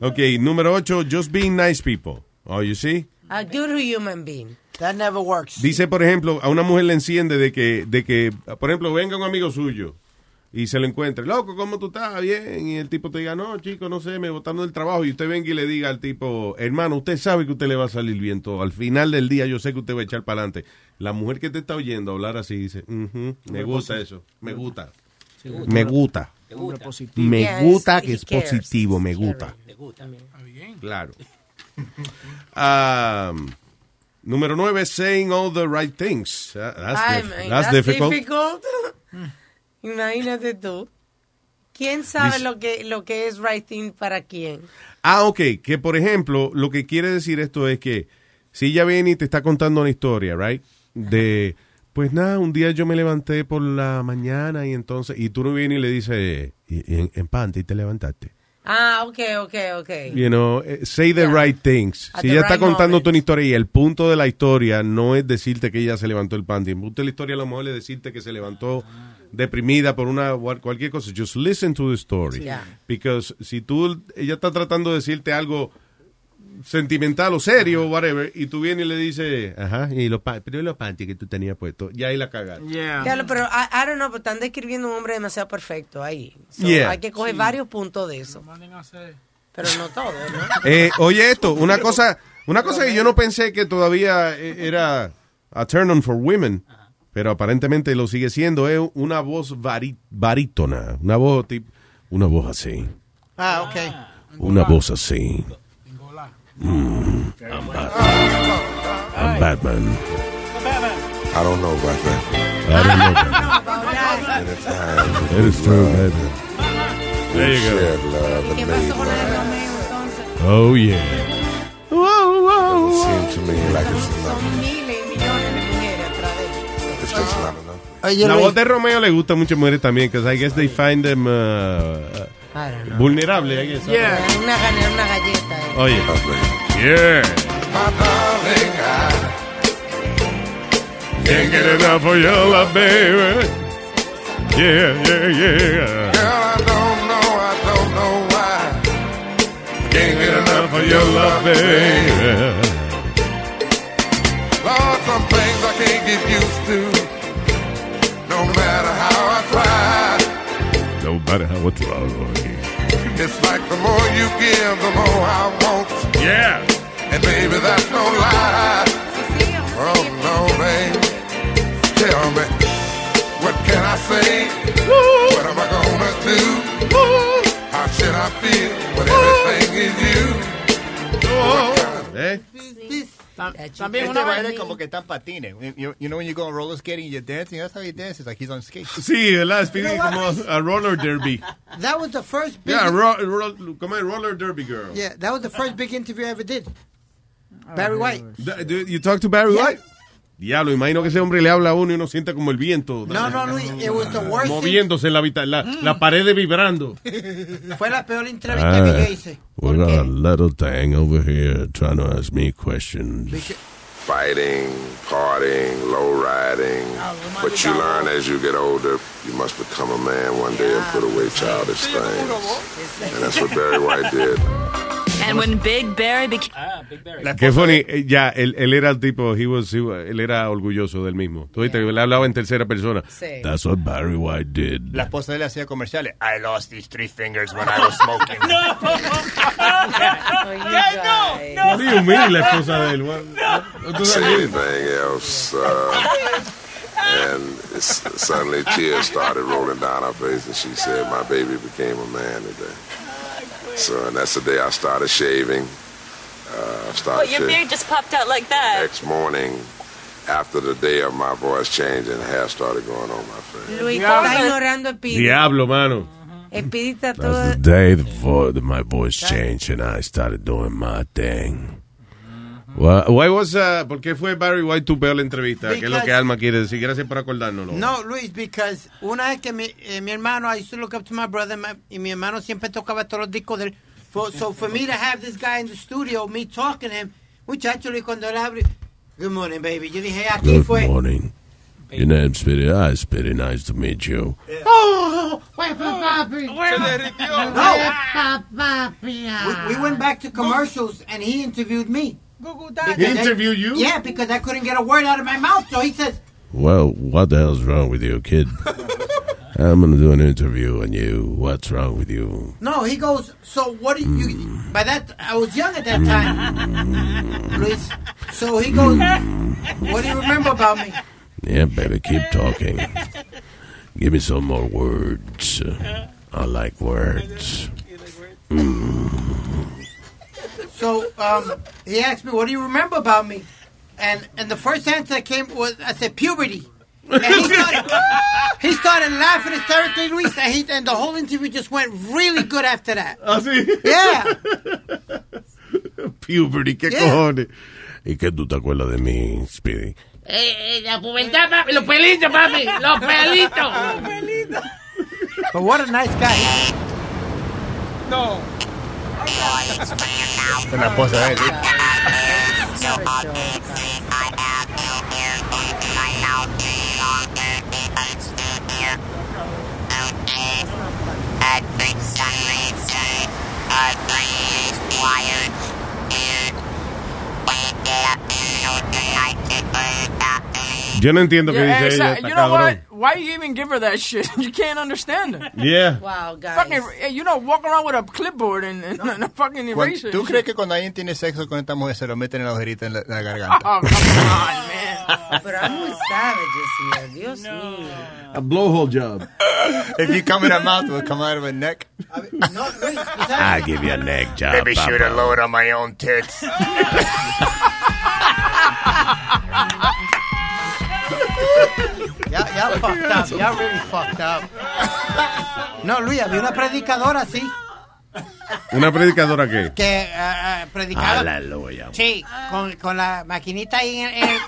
Ok, número 8. Just being nice people. Oh, you see? A good human being. That never works. Dice, por ejemplo, a una mujer le enciende de que, de que, por ejemplo, venga un amigo suyo y se lo encuentre, loco, ¿cómo tú estás? Bien. Y el tipo te diga, no, chico, no sé, me botaron del trabajo. Y usted venga y le diga al tipo, hermano, usted sabe que usted le va a salir bien todo. Al final del día yo sé que usted va a echar para adelante. La mujer que te está oyendo hablar así dice, "Ujú, me gusta eso, me gusta. Me gusta. Me gusta que es positivo, me gusta. caring. Claro. Um, número 9, saying all the right things. Uh, That's, dif- that's that's difficult. difficult. Imagínate tú. ¿Quién sabe lo que, lo que es right thing para quién? Ah, ok, que por ejemplo, lo que quiere decir esto es que si ella viene y te está contando una historia, right? De, pues nada, un día yo me levanté por la mañana y entonces, y tú no vienes y le dices, y, y en, en panty te levantaste. Ah, ok, ok, ok. You know, eh, say the right things. At Si ella está contando una historia y el punto de la historia no es decirte que ella se levantó el panty, el punto de la historia a lo mejor es decirte que se levantó deprimida por una cualquier cosa. Just listen to the story. Yeah. Because si tú, ella está tratando de decirte algo sentimental o serio, whatever, y tú vienes y le dices, ajá, y los, pero ¿y los panties que tú tenías puesto, y ahí la cagaste. Ya lo- pero I, I don't know, pero están describiendo un hombre demasiado perfecto ahí. So, Yeah. Hay que coger varios puntos de eso. Pero no todo, ¿no? [LAUGHS] Eh, oye esto, una cosa, una cosa que yo no pensé que todavía eh, era a turn on for women, pero aparentemente lo sigue siendo, es una voz vari- barítona, una voz tip- una voz así, Ah, ok. una voz así. Mm, I'm, Bat- I'm Batman. I don't know about that. I don't know Batman. Anytime It is true, Batman. There you go. shared love and ¿Qué made pasó con el Romeo entonces? Oh yeah. it seem to me like it's enough. Son miles y millones de mujeres just not enough. Oye, La Luis. voz de Romeo le gusta a muchas mujeres también, because I guess they find them uh, I don't know. vulnerable, I guess. Yeah. Una, una galleta. eh. Oye. Yeah. Can't get enough of your love, baby. Yeah, yeah, yeah. Girl, I don't know, I don't know why. Can't get enough of your love, baby. Lord, some things I can't get used to. No matter how I try. No matter how what's wrong. It's like the more you give, the more I want. Yeah. And baby, that's no lie. Oh no, babe. Tell me, what can I say? What am I gonna do? How should I feel when everything is you? ¿Eh? También Este una baile vez. como que están patines. You, you know when you go on roller skating, you're dancing. That's how he dances. Like he's on skates. Sí, ¿verdad? Speedy como a roller derby. That was the first big. Yeah, ro ro como a roller derby girl. Yeah, that was the first big interview I ever did. Barry White. Da- do You talked to Barry White? Diablo, imagino que ese hombre le habla a uno y uno siente como el viento. No, no, Luis, it was the worst. Moviéndose en la, la, la pared vibrando. [LAUGHS] Fue la peor entrevista que yo hice. we got a little thing over here trying to ask me questions. Fighting, partying, low riding. But you learn as you get older, you must become a man one day and put away childish things. And that's what Barry White did. [LAUGHS] And when Big Barry became. Qué funny, eh, ya, él, él era el tipo, he was, he was- él era orgulloso del mismo. Tú viste que él hablaba en tercera persona. Sí. That's what Barry White did. La esposa de él hacía comerciales. I lost these three fingers when I was smoking. [LAUGHS] What do you mean, la esposa de él? What- what does Say mean? anything else. Uh, and suddenly tears started rolling down her face, and she said, "My baby became a man today." So, and that's the day I started shaving. Uh, I started But your shaving. beard just popped out like that. Next morning, after the day of my voice changing, hair started going on my face. Luis está ignorando a Speedy. Diablo, mano. Speedy está That's the day the vo- that my voice changed and I started doing my thing. Why, why was, uh, ¿Por qué fue Barry White tu peor entrevista? ¿Qué es lo Because- que Alma quiere decir? Gracias por acordárnoslo. No, Luis, because una vez que mi, eh, mi hermano, I used to look up to my brother, my- y mi hermano siempre tocaba todos los discos del. For, so for me to have this guy in the studio, me talking to him, muchacho, Luis, cuando él abre, good morning, baby. Yo dije, aquí Good fue. morning. Your name's Speedy. Ah, Speedy, nice to meet you. Oh, papi. No. We, we went back to commercials and he interviewed me. Because He I- interviewed you? Yeah, because I couldn't get a word out of my mouth. So he says, Well, what the hell's wrong with you, kid? I'm going to do an interview on you. What's wrong with you? no, he goes, so what do you, by that, I was young at that time. Luis. So he goes, what do you remember about me? Yeah, baby, keep talking. Give me some more words. I like words. Mm. So um, he asked me, "What do you remember about me?" And and the first answer that came was, "I said puberty." And he started, he started laughing hysterically, Luis, and, he, and the whole interview just went really good after that. [LAUGHS] ¿Ah, sí? Yeah. [LAUGHS] Puberty, ¿qué Yeah. cojones? ¿Y qué tú te acuerdas de mí, Speedy? Eh, eh, la pubertad, papi, los pelitos, papi, los pelitos. But what a nice guy. No. Con la esposa de él. Yo no entiendo qué Yeah, dice ella. exact- está You know cabrón. What? Why you even give her that shit? [LAUGHS] You can't understand her. Yeah. Wow, guys. Fucking, you know, walk around with a clipboard and, and, and [LAUGHS] a fucking eraser. ¿Tú crees que cuando alguien tiene sexo con esta mujer se lo meten en la ojerita en la, en la garganta? Oh, come on, man. Pero hay muy savages here. Dios mío. A blowhole job. [LAUGHS] If you come in her mouth, it will come out of her neck. I give you a neck job. Maybe shoot a load on my own tits. Y'all, y'all [LAUGHS] fucked up. Y'all really fucked up. No, Luis, había una predicadora así ¿Una predicadora qué? que ah, predicaba. Aleluya. Sí, con, con la maquinita ahí en, en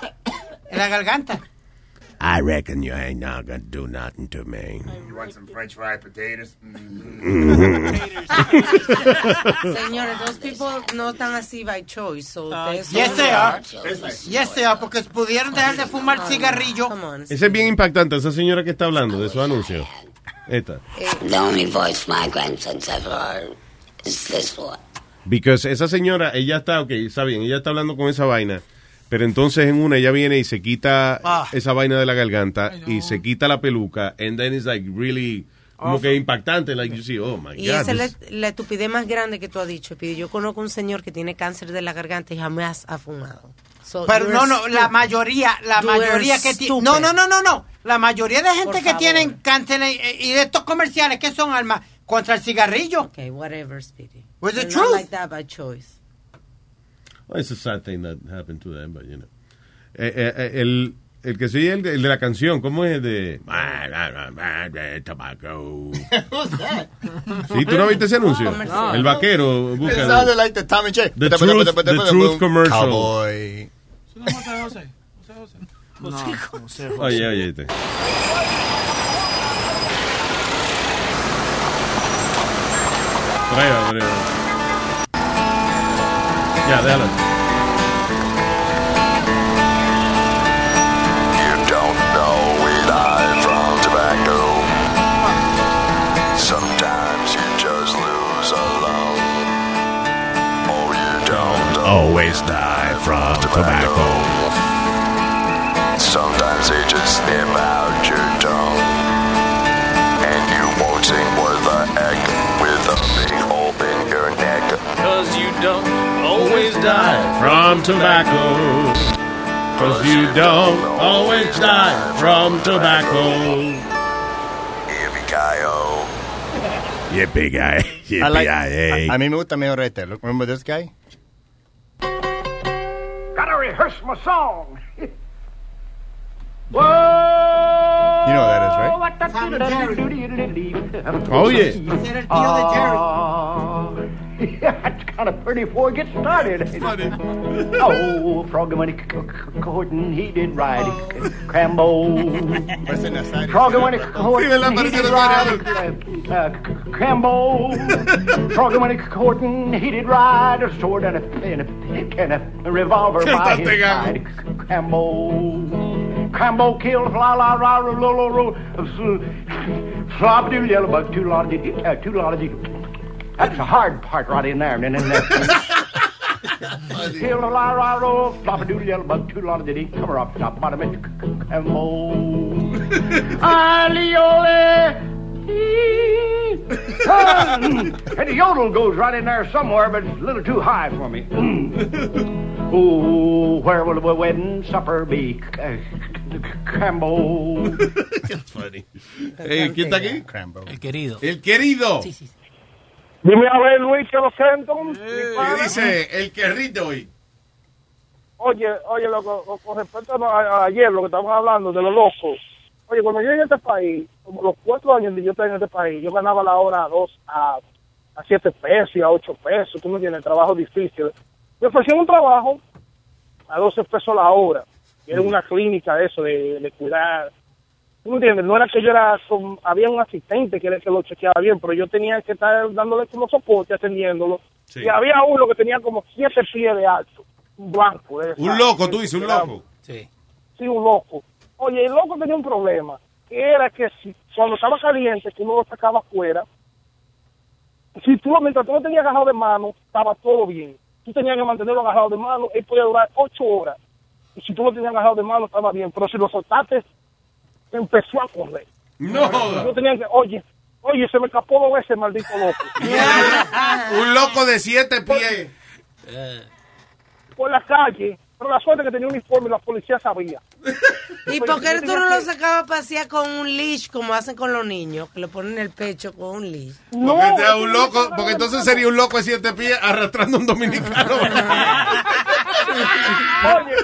en la garganta. I reckon you ain't not gonna do nothing to me. You want some French fried potatoes? [LAUGHS] Señores, those people no están así by choice. So ustedes Yes, they are. Yes, they are, porque pudieron dejar de fumar cigarrillo. Ese es bien impactante, esa señora que está hablando de su anuncio. Esta. The only voice my grandsons ever heard is this one. Because esa señora, ella está, ok, está bien, ella está hablando con esa vaina, pero entonces en una ella viene y se quita Ah. esa vaina de la garganta y se quita la peluca, and then it's like really, como que impactante, like you see, oh my Y God. esa es la, this- la estupidez más grande que tú has dicho, Pidi. Yo conozco un señor que tiene cáncer de la garganta y jamás ha fumado. So Pero no, no, la mayoría, la You mayoría que tiene... No, no, no, no, no. La mayoría de gente Por que favor. tienen cáncer y, y de estos comerciales que son armas contra el cigarrillo. Okay, whatever, Speedy. Was not truth? like that by choice. Well, it's a sad thing that happened to them, but you know. Eh, eh, eh, el, el que sigue, el, de- el de la canción, ¿cómo es el de... Tobacco. [LAUGHS] Sí, ¿tú no viste ese anuncio? No. El vaquero. It busca- sounded like the Tom and Jerry. The truth, the truth commercial. Cowboy. Oye, oye, este. Por ahí va, por ahí va. Ya, déjalo. You don't know we die from tobacco. Sometimes you just lose alone. Oh, you don't always die from tobacco. Sometimes they just snip out your tongue. And you won't sing worth a heck with a big hole in your neck. Cause you don't always die From tobacco. Cause you don't always die from tobacco. Yippee-ki-yo. Yippee guy. Yippee [LAUGHS] I like- guy. a, a mí me gusta mejor este. Look, Remember this guy? Gotta rehearse my song. Whoa! [LAUGHS] You know what that is, right? Oh, yeah. [LAUGHS] That's kind of pretty before it gets started. [LAUGHS] oh, Froggy when he courting, he did ride Crambo. [LAUGHS] Froggy when he did ride uh, Crambo. Froggy when he did ride a sword and a, and a, and a revolver by his side. Crambo. Crambo killed la la la la la la la flop do yellow bug two lot of that's the hard part right in there and then in there. Killed a la la la flop a doodle yellow bug two lot of diddy come her up top bottom it Crambo. Aliole. and the yodel goes right in there somewhere, but it's a little too high for me. oh, where will the wedding supper be? Crambo. [LAUGHS] That's funny. Eh, ¿Quién está aquí? El querido. El querido. Dime a ver, Luis, que lo siento. ¿Qué dice el querido hoy? Oye, oye, loco, con respecto a, a ayer, lo que estamos hablando de los locos. Oye, cuando yo llegué a este país, como los cuatro años que yo tengo en este país, yo ganaba la hora a dos, a, a siete pesos y a ocho pesos. Tú me entiendes, trabajo difícil. Me ofrecían un trabajo a 12 pesos la hora. Y era una clínica de eso, de, de cuidar. ¿Tú me entiendes? No era que yo era, con- había un asistente que era el que lo chequeaba bien, pero yo tenía que estar dándole como soporte, atendiéndolo. Sí. Y había uno que tenía como siete pies de alto, un blanco. de Un loco, tú dices, un era- loco. Sí. Sí, un loco. Oye, el loco tenía un problema, que era que si, cuando estaba caliente, que uno lo sacaba afuera, si tú lo, mientras tú lo tenías agarrado de mano, estaba todo bien. Tú tenías que mantenerlo agarrado de mano, él podía durar ocho horas. Y si tú lo tenías agarrado de mano, estaba bien. Pero si lo soltaste, empezó a correr. No. Yo tenía que, oye, oye, se me escapó dos veces, maldito loco. [LAUGHS] Un loco de siete pies. Por la calle, pero la suerte que tenía un uniforme y la policía sabía. [LAUGHS] ¿Y por qué tú no lo sacabas a pasear con un leash como hacen con los niños? Que le ponen en el pecho con un leash. Porque, sea un loco, porque entonces sería un loco de siete pies arrastrando a un dominicano. [LAUGHS] Oye,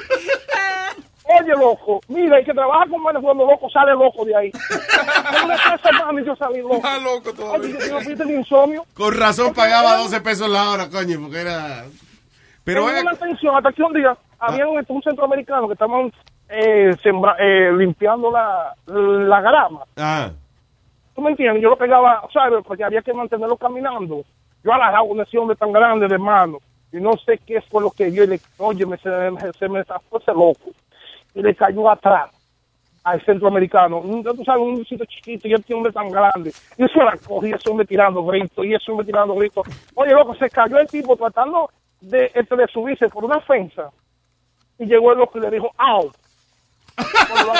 oye, loco, mira, el que trabaja con manos cuando loco sale loco de ahí. Con [LAUGHS] una casa mami yo salí loco. Más loco Oye, yo fíjate el insomnio. Con razón pagaba 12 pesos la hora, coño, porque era... Pero Tengo una atención, hasta que un día había un, un centroamericano que estaban eh, sembra- eh, limpiando la, la grama. Ah. ¿Tú me entiendes? Yo lo pegaba, ¿sabes? Porque había que mantenerlo caminando. Yo agarraba un ese hombre tan grande de mano y no sé qué fue lo que yo le, oye, me, se, me- se me zafó ese loco y le cayó atrás al centroamericano. Tú sabes, un sitio chiquito y este hombre tan grande. Y eso la cogía, ese hombre tirando gritos y ese hombre tirando gritos. Oye, loco, se cayó el tipo tratando de, este, de subirse por una fensa y llegó el loco y le dijo, ¡au! [LAUGHS] Cuando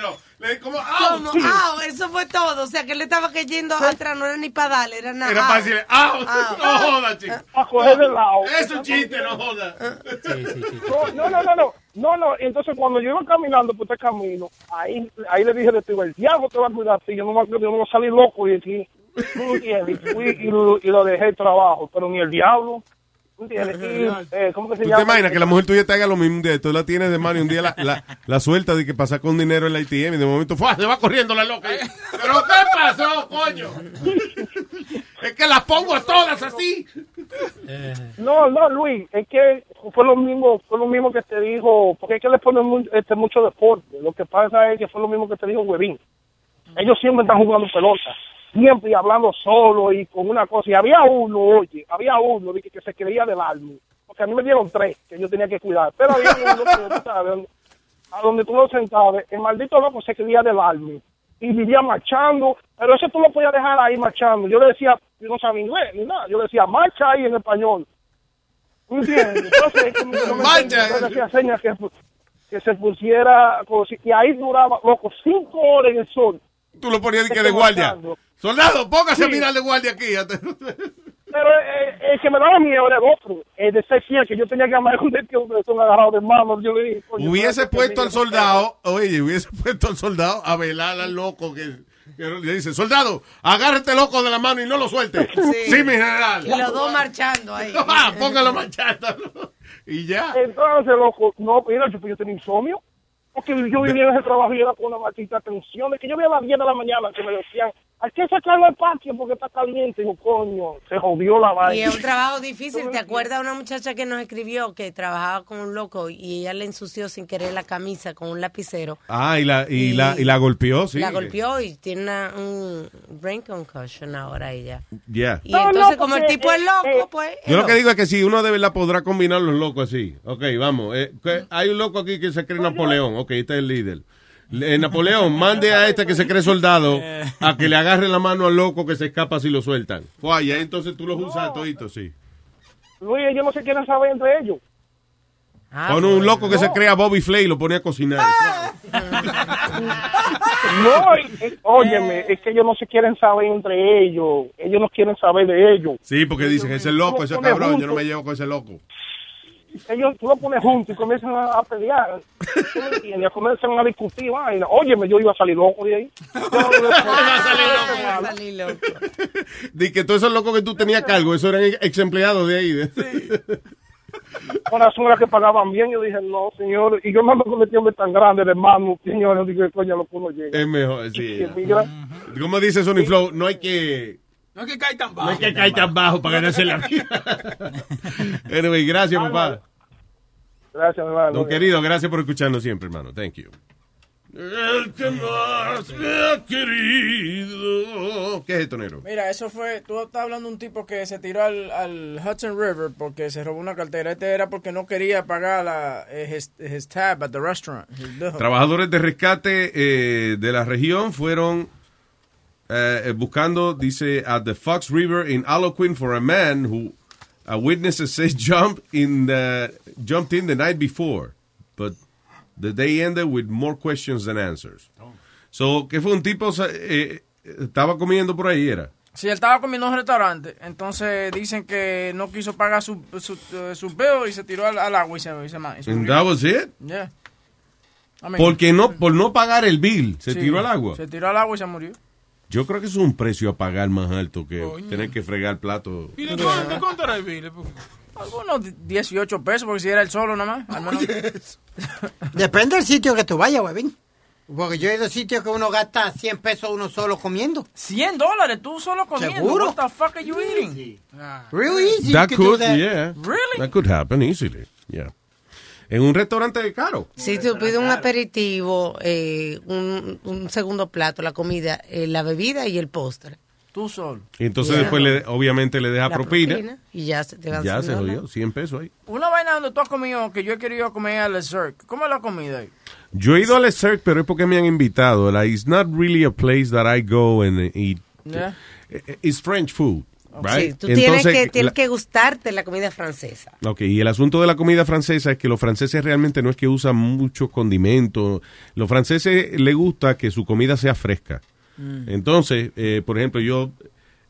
lo agarró el tipo. ¿Cómo? ¡Au! Eso fue todo. O sea, que él estaba cayendo atrás, no era ni para darle, era nada. Era para decirle, ¡au! [LAUGHS] Au. No joda, chico. A coger de lado. Es un chiste, no joda. No, no, no, no, no, no. Entonces cuando yo iba caminando por este camino, ahí, ahí le dije de ti, el diablo te va a cuidar, si yo no, me- yo no voy a salir loco y aquí. Y, fui y, lo, y lo dejé el trabajo, pero ni el diablo, ¿tú entiendes? [LAUGHS] Y, eh, ¿Cómo que se ¿Tú llama? te imaginas que la mujer tuya te haga lo mismo un día? Tú la tienes de mano y un día la, la, la suelta de que pasa con dinero en la ATM y de momento ¡fua! se va corriendo la loca. ¿Pero qué pasó, coño? es que las pongo a todas así. No, no, Luis, es que fue lo mismo, fue lo mismo que te dijo, porque es que le ponen mu- este, mucho deporte. Lo que pasa es que fue lo mismo que te dijo Huevín. Ellos siempre están jugando pelota, siempre y hablando solo y con una cosa. Y había uno, oye, había uno de que, que se creía del alma, porque a mí me dieron tres que yo tenía que cuidar, pero había uno que, tú [LAUGHS] sabes, a donde tú lo sentabas, el maldito loco se creía del alma y vivía marchando, pero eso tú lo podías dejar ahí marchando. Yo le decía, yo no sabía inglés ni nada, yo le decía, marcha ahí en español. ¿Me entiendes? Entonces, no me Marcha. yo le hacía señas que, que se pusiera, como si- y ahí duraba, loco, cinco horas en el sol. Tú lo ponías de que de guardia. Soldado, póngase a Sí. mirar de guardia aquí. Pero eh, el que me daba miedo era el otro, el de ser fiel, que yo tenía que amar con el tío que son agarrados de mano. Yo le dije, coño, Hubiese puesto al soldado, oye, hubiese puesto al soldado a velar al loco que, que le dice, soldado, agárrate loco de la mano y no lo suelte. [LAUGHS] Sí, mi general. Y los dos marchando ahí. [LAUGHS] Ah, póngalo marchando. Y ya. Entonces, loco, no, mira, yo, yo tenía insomnio. Porque yo vivía en ese trabajo y era con una maldita tensión. De que yo veía a las 10 de la mañana que me decían, hay que sacarlo al patio porque está caliente. Y yo, coño, se jodió la Y vaina. es un trabajo difícil. ¿Te acuerdas una muchacha que nos escribió que trabajaba con un loco y ella le ensució sin querer la camisa con un lapicero? Ah, y la, y la, y la golpeó, sí. La golpeó y tiene una, un brain concussion ahora ella. Yeah. Y entonces, como el tipo es loco, pues... Yo lo que digo es que si uno de verdad podrá combinar los locos así. Ok, vamos. eh, que hay un loco aquí que se cree Napoleón. Ok, este es el líder. Le- Napoleón, mande a este que se cree soldado a que le agarre la mano al loco que se escapa si lo sueltan. Fue ahí, entonces tú los usas toditos, sí. Luis, ellos no se quieren saber entre ellos. Con un loco que se crea Bobby Flay y lo pone a cocinar. No, y- y- óyeme, es que ellos no se quieren saber entre ellos. Ellos no quieren saber de ellos. Sí, porque dicen, ese es loco, ese cabrón, yo no me llevo con ese loco. Ellos, tú lo pones juntos y comienzan a, a pelear. ¿Tú me entiendes? Comienzan a discutir vaina. Óyeme, yo iba a salir loco de ahí. [LAUGHS] [LAUGHS] Di que todos esos locos que tú tenías cargo, esos eran ex empleados de ahí. de- Con las horas que pagaban bien, yo dije, no, señor. Y yo me ando con este hombre tan grande, hermano, señor. Yo dije, coño, lo que uno llega. Es mejor, sí. Y mira, Como dice Sony Flow, no hay que... No hay que caer tan No bajo. hay que caer tan bajo para ganarse la vida. [LAUGHS] anyway, gracias, papá. Gracias, hermano. Don querido, gracias por escucharnos siempre, hermano. Thank you. El que más me ha querido. ¿Qué es esto, Nero? Mira, eso fue, tú estás hablando de un tipo que se tiró al, al Hudson River porque se robó una cartera. Este era porque no quería pagar la, eh, his, his tab at the restaurant. Trabajadores de rescate eh, de la región fueron eh, buscando, dice, at the Fox River in Alloquin for a man who a witness says jumped in the, jumped in the night before, but the day ended with more questions than answers. So, que fue un tipo, eh, estaba comiendo por ahí, era. Si él estaba comiendo en un restaurante, entonces dicen que no quiso pagar su, su, eh, su bill y se tiró al, al agua y se, y se, y se And that was it. Yeah. I mean, Porque no, por no pagar el bill, se sí, tiró al agua. Se tiró al agua y se murió. Yo creo que eso es un precio a pagar más alto que tener que fregar plato. ¿Y de cuánto, era el bill? Algunos 18 pesos, porque si era el solo nada más. al menos. Depende del sitio que tú vayas, huevín. Porque yo he ido a sitios que uno gasta 100 pesos uno solo comiendo. 100 dólares tú solo comiendo. ¿Seguro? What the fuck are you eating? Real easy. That you could do could, that. yeah. Really? That could happen easily. Yeah. En un restaurante caro. Si tú pides un aperitivo, eh, un, un segundo plato, la comida, eh, la bebida y el postre. Tú solo. Y entonces Yeah. después le, obviamente le deja La propina. Y ya se te va Ya se jodió, 100 pesos ahí. Una vaina donde tú has comido que yo he querido comer a la Cirque. ¿Cómo es la comida ahí? Yo he ido al Cirque, pero es porque me han invitado. Like, it's not really a place that I go and eat. Yeah. It's French food, right? Sí, tú tienes, que, la- tienes que gustarte la comida francesa. Ok, y el asunto de la comida francesa es que los franceses realmente no es que usan muchos condimentos. Los franceses les gusta que su comida sea fresca. Mm. Entonces, eh, por ejemplo, yo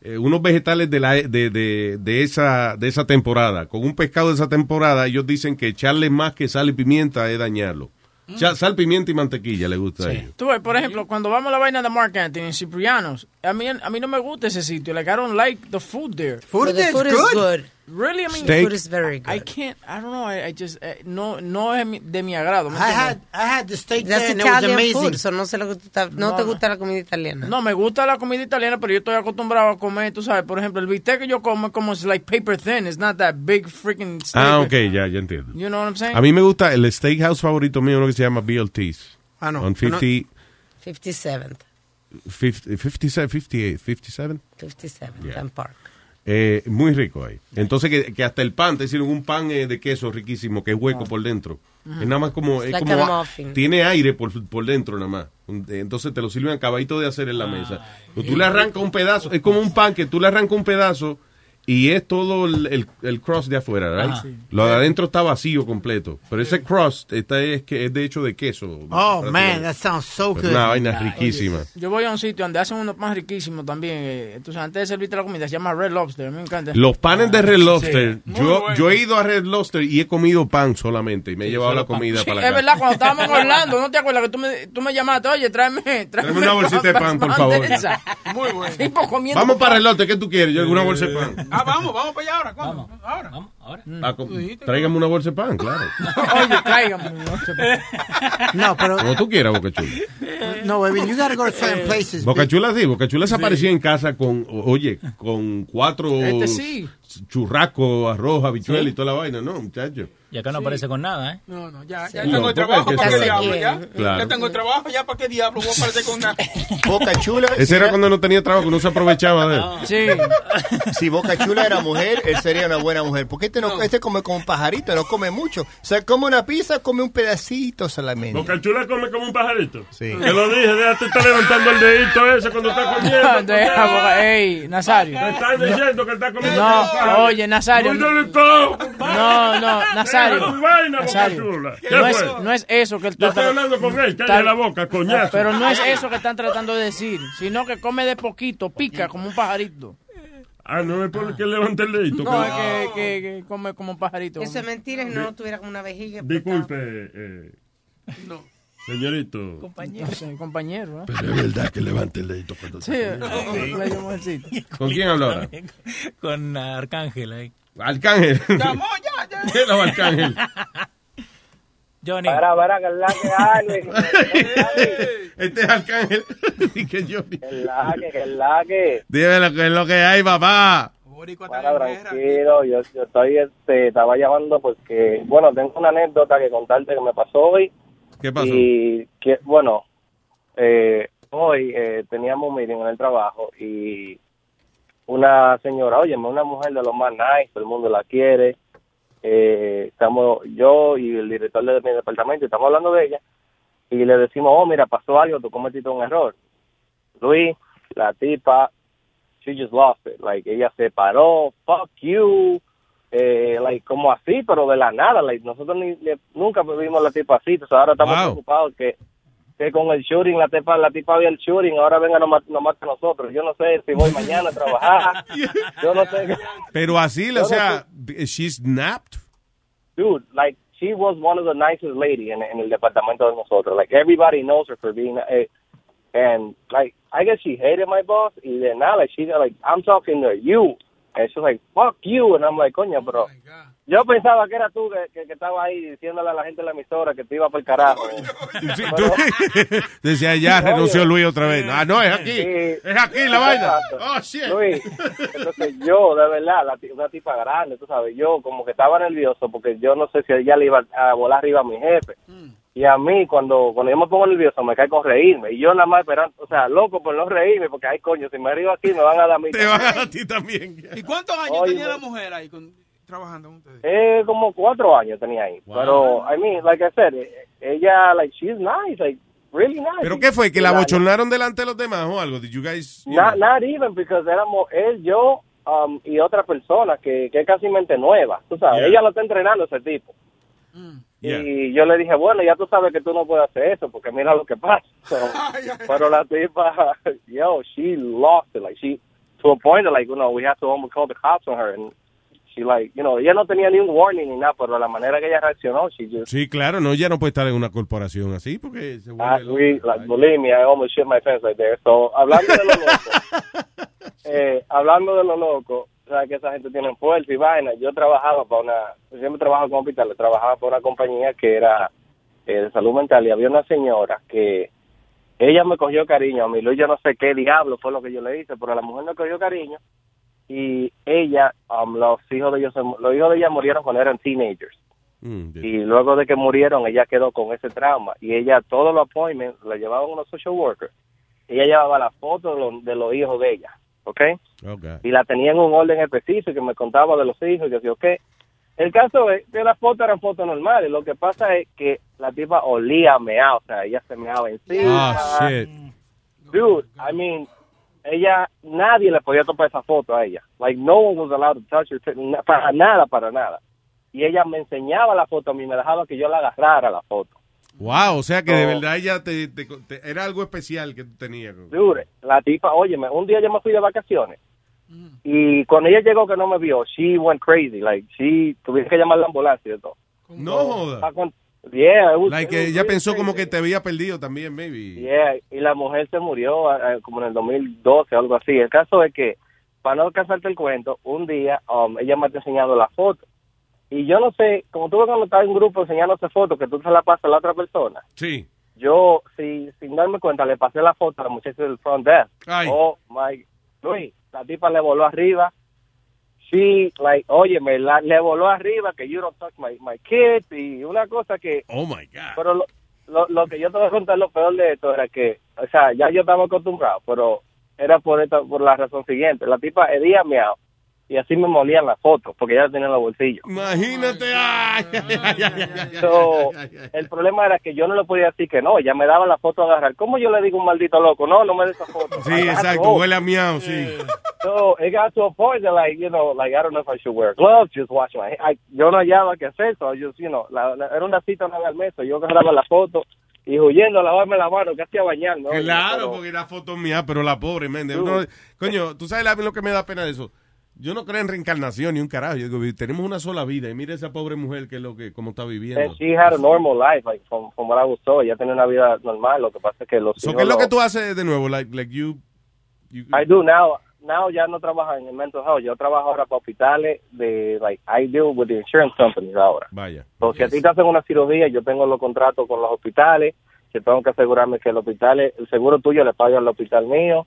eh, unos vegetales de, la, de, de, de esa, de esa temporada, con un pescado de esa temporada, ellos dicen que echarle más que sal y pimienta es dañarlo. Cha- Sal, pimienta y mantequilla le gusta a ellos. Tú ves, por ejemplo, cuando vamos a la vaina de Mark Anthony en Ciprianos, a mí, a mí no me gusta ese sitio. Like, I don't like the food there. Food the is food is good. Good. Really? I mean, Steak. Food is very I can't, I don't know, I, I just, eh, no, no es mi- de mi agrado. ¿me I had, entiendes? I had the steak That's there and it was Italian amazing. food, so no sé lo que tú estás- no, No, te no. gusta la comida italiana. No, me gusta la comida italiana, pero yo estoy acostumbrado a comer, tú sabes, por ejemplo, el bistec que yo como es como es like paper thin, it's not that big freaking steak. Ah, ok, ya, ya entiendo. You know what I'm saying? A mí me gusta el steakhouse favorito mío, uno que se llama BLT's. Ah, no. On 50, 57th, 50, 57, 58, 57. 57th, Yeah. Park. Eh, muy rico ahí. Entonces que, que hasta el pan, te hicieron un pan eh, de queso riquísimo, que es hueco por dentro. Es nada más como, es Like como tiene aire por, por dentro nada más. Eh, Entonces te lo sirven acabadito de hacer en la mesa. Pues tú le arrancas un pedazo, es como un pan que tú le arrancas un pedazo y es todo el, el, el crust de afuera, right? Ajá. Sí. Lo de adentro está vacío completo. Pero ese crust está es que es de hecho de queso. Oh, man, that sounds so good. una vaina riquísima. Yo voy a un sitio donde hacen unos pan riquísimos también. eh, Entonces, antes de servirte la comida, se llama Red Lobster. Me encanta. Los panes de Red Lobster, Sí. Muy yo, bueno. yo he ido a Red Lobster y he comido pan solamente y me he llevado la comida para es la casa. verdad, cuando estábamos en [LAUGHS] Orlando, ¿no te acuerdas que tú me, tú me llamaste? Oye, tráeme, tráeme, Tráeme una bolsita de pan, por [LAUGHS] favor. Muy bueno. Vamos para el lote, ¿qué tú quieres? Yo alguna bolsa de pan. [LAUGHS] Ah, vamos, vamos para allá ahora. ¿Cuándo? Ahora. ahora. Ah, com- [LAUGHS] tráigame una bolsa de pan, claro. Oye, tráigame. No, pero Como tú quieras, Boca Chula. no, baby, you gotta go to certain places. Boca Chula sí, Boca Chula se aparecía en casa con, o- oye, con cuatro Este sí. churrascos, arroz, habichuela Sí. y toda la vaina, ¿no, muchacho? Y acá no aparece con nada, ¿eh? No, no, ya, ya Sí. tengo No, el trabajo. ¿Para qué diablo ya? Claro. Ya tengo el trabajo, ya para qué diablo voy a aparecer con una. [LAUGHS] Boca Chula. Ese era cuando no tenía trabajo, no se aprovechaba de él. Sí. [LAUGHS] Si Boca Chula era mujer, él sería una buena mujer. Porque este, no, este come como un pajarito, no come mucho. O sea, come una pizza, come un pedacito solamente. Boca Chula come como un pajarito. Sí. Te lo dije, déjate estar levantando el dedito ese cuando está comiendo. [LAUGHS] Deja, boca- Ey, Nazario. Te están diciendo que está comiendo No, oye, Nazario. No, no, Nazario. Deja tu vaina, Boca Nazario. Chula. ¿Qué No es, fue? no es eso que él Yo está estoy hablando con él, cállate la boca, coñazo. Pero no es eso que están tratando de decir, sino que come de poquito, pica como un pajarito. Ah, no es porque levante el dedito. No, que- es que, que- que come como un pajarito. Eso es mentira y no tuviera como una vejiga. Disculpe, eh, señorito. Compañero. compañero, ¿eh? Pero es verdad que levante el dedito cuando Sí, [LAUGHS] dio mujercito. ¿Con quién ahora? [LAUGHS] Con Arcángel ahí. Arcángel. Llamó ya, ya. [LAUGHS] ¿Quién es Arcángel? Johnny. Para, para, que la que hay. [LAUGHS] Este es Arcángel. [LAUGHS] Y que yo- Que la que, que la que. Dime lo que es lo que hay, papá. Para, tranquilo, yo, yo estoy, este, estaba llamando porque, bueno, tengo una anécdota que contarte que me pasó hoy. ¿Qué pasó? Y que, bueno, eh, hoy eh, teníamos un meeting en el trabajo y una señora, oye, una mujer de lo más nice, todo el mundo la quiere. Eh, estamos yo y el director de mi departamento, estamos hablando de ella y le decimos, oh, mira, pasó algo, tú cometiste un error. Luis, la tipa, she just lost it. Like, ella se paró, fuck you, eh, like, como así, pero de la nada. Like, nosotros ni, ni- nunca vimos la tipa así, entonces ahora estamos Wow. preocupados que, que con el shooting, la tipa, la tipa había el shooting, ahora venga nos mata a nosotros. Yo no sé si voy mañana a trabajar, [LAUGHS] yo no sé. Pero así, o no sea, she's napped. dude, like she was one of the nicest lady en, en el departamento de nosotros. Like everybody knows her for being, eh, and like I guess she hated my boss. Y de nada, like she like I'm talking to you, and she's like fuck you, and I'm like coño, pero Yo pensaba que era tú que, que, que estaba ahí diciéndole a la gente de la emisora que te iba por el carajo. [LAUGHS] Sí, tú- [LAUGHS] Decía, ya renunció Luis otra vez. Ah, no, es aquí. Sí. Es aquí la vaina. Oh, shit. Luis, entonces yo, de verdad, la, ti- una tipa grande, tú sabes, yo como que estaba nervioso porque yo no sé si ella le iba a volar arriba a mi jefe. Y a mí, cuando, cuando yo me pongo nervioso, me cae con reírme. Y yo nada más esperando, o sea, loco por no reírme, porque, ay, coño, si me río aquí, me van a dar a mí. Te van a dar a ti también. ¿Y cuántos años Oye, tenía me- la mujer ahí con- trabajando con ustedes? Eh, como cuatro años tenía ahí. Pero, I mean, like I said, eh, ella, like, she's nice, like, really nice. ¿Pero qué fue? ¿Que la bochornaron delante de los demás o algo? Did you guys... you Not, know? not even, because éramos él, yo um, y otra persona que, que es casi mente nueva, tú sabes. Yeah. Ella lo está entrenando ese tipo. Y yo le dije, bueno, ya tú sabes que tú no puedes hacer eso, porque mira lo que pasa. [LAUGHS] So, [LAUGHS] pero la tipa, [LAUGHS] yo, she lost it, like, she, to a point that, like, you know, we had to almost call the cops on her, and she, like, you know, ella no tenía ni un warning ni nada, pero la manera que ella reaccionó, she just, Sí, claro, no, ya no puede estar en una corporación así porque se I, vuelve we, like, believe me, I almost shit my pants right there. So, hablando de lo loco, [LAUGHS] eh, hablando de lo loco, sabes que esa gente tiene fuerza y vaina. Yo trabajaba para una, yo siempre trabajo con hospitales, trabajaba para una compañía que era eh, de salud mental y había una señora que ella me cogió cariño a mí. Yo no sé qué diablo fue lo que yo le hice, pero la mujer me cogió cariño y ella, um, los hijos de ellos, los hijos de ella murieron cuando eran teenagers. Mm, Y luego de que murieron, ella quedó con ese trauma. Y ella, todos los appointments, la llevaban unos social workers. Ella llevaba la foto de, los- de los hijos de ella, ¿ok? Okay. Y la tenía en un orden específico que me contaba de los hijos y que sí, ok. El caso es que las fotos eran fotos normales. Lo que pasa es que la tipa olía a meao, o sea, ella se meaba encima. Ah, shit. Dude, I mean, ella, nadie le podía topar esa foto a ella. Like, no one was allowed to touch her, para nada, para nada. Y ella me enseñaba la foto a mí, me dejaba que yo la agarrara la foto. Wow, o sea que de verdad ella te, te- te- era algo especial que tú tenías. Dude, la tipa, óyeme, un día yo me fui de vacaciones. Y cuando ella llegó que no me vio, she went crazy. Like, she, tuvieron que llamar la ambulancia y todo. No joda. Con- Yeah, it was- Like it que was ella really pensó como que te había perdido también, maybe. Yeah, y la mujer se murió como en el 2012 o algo así. El caso es que, para no cansarte el cuento, un día um, ella me está enseñando la foto. Y yo no sé, como tú cuando estás en un grupo enseñándote fotos, que tú se la pasas a la otra persona. Sí. Yo, si, sin darme cuenta, le pasé la foto a la muchacha del front desk. Ay. Oh, my, Luis, la tipa le voló arriba. She, like, oye, me la, le voló arriba que you don't touch my, my kids y una cosa que... Oh, my God. Pero lo, lo, lo que yo te voy a contar, lo peor de esto era que, o sea, ya yo estaba acostumbrado, pero era por esta, por la razón siguiente. La tipa hedía miau y así me molían las fotos porque ya la tenía en los bolsillos. Imagínate. Ay, ay, ay, ay, ay, So, el problema era que yo no le podía decir que no, ella me daba la foto a agarrar. ¿Cómo yo le digo a un maldito loco? No, no me des esa foto. Sí, exacto, huele a miau, sí. So, it got to a point that, like, you know, like, I don't know if I should wear gloves, just watch my I, Yo no hallaba qué hacer, so just, you know, la, la- era una cita una vez al mes, so yo agarraba la foto y huyendo a lavarme la mano, casi a bañar, ¿no? Claro, Pero- porque era foto mía, pero la pobre, men. uno- coño, tú sabes la- lo que me da pena de eso. Yo no creo en reencarnación ni un carajo. Yo digo, tenemos una sola vida y mira esa pobre mujer que es lo que, cómo está viviendo. And she had a normal life, like, from, from what I was told. Ella tenía una vida normal, lo que pasa es que los So, hijos ¿Qué es lo que tú haces de nuevo? Like, like you, I do now. Now ya no trabajo en el mental health. Yo trabajo ahora para hospitales de, like, I deal with the insurance companies ahora. Vaya. Porque si a ti te hacen una cirugía, yo tengo los contratos con los hospitales, que tengo que asegurarme que el hospital, el seguro tuyo le paga al hospital mío.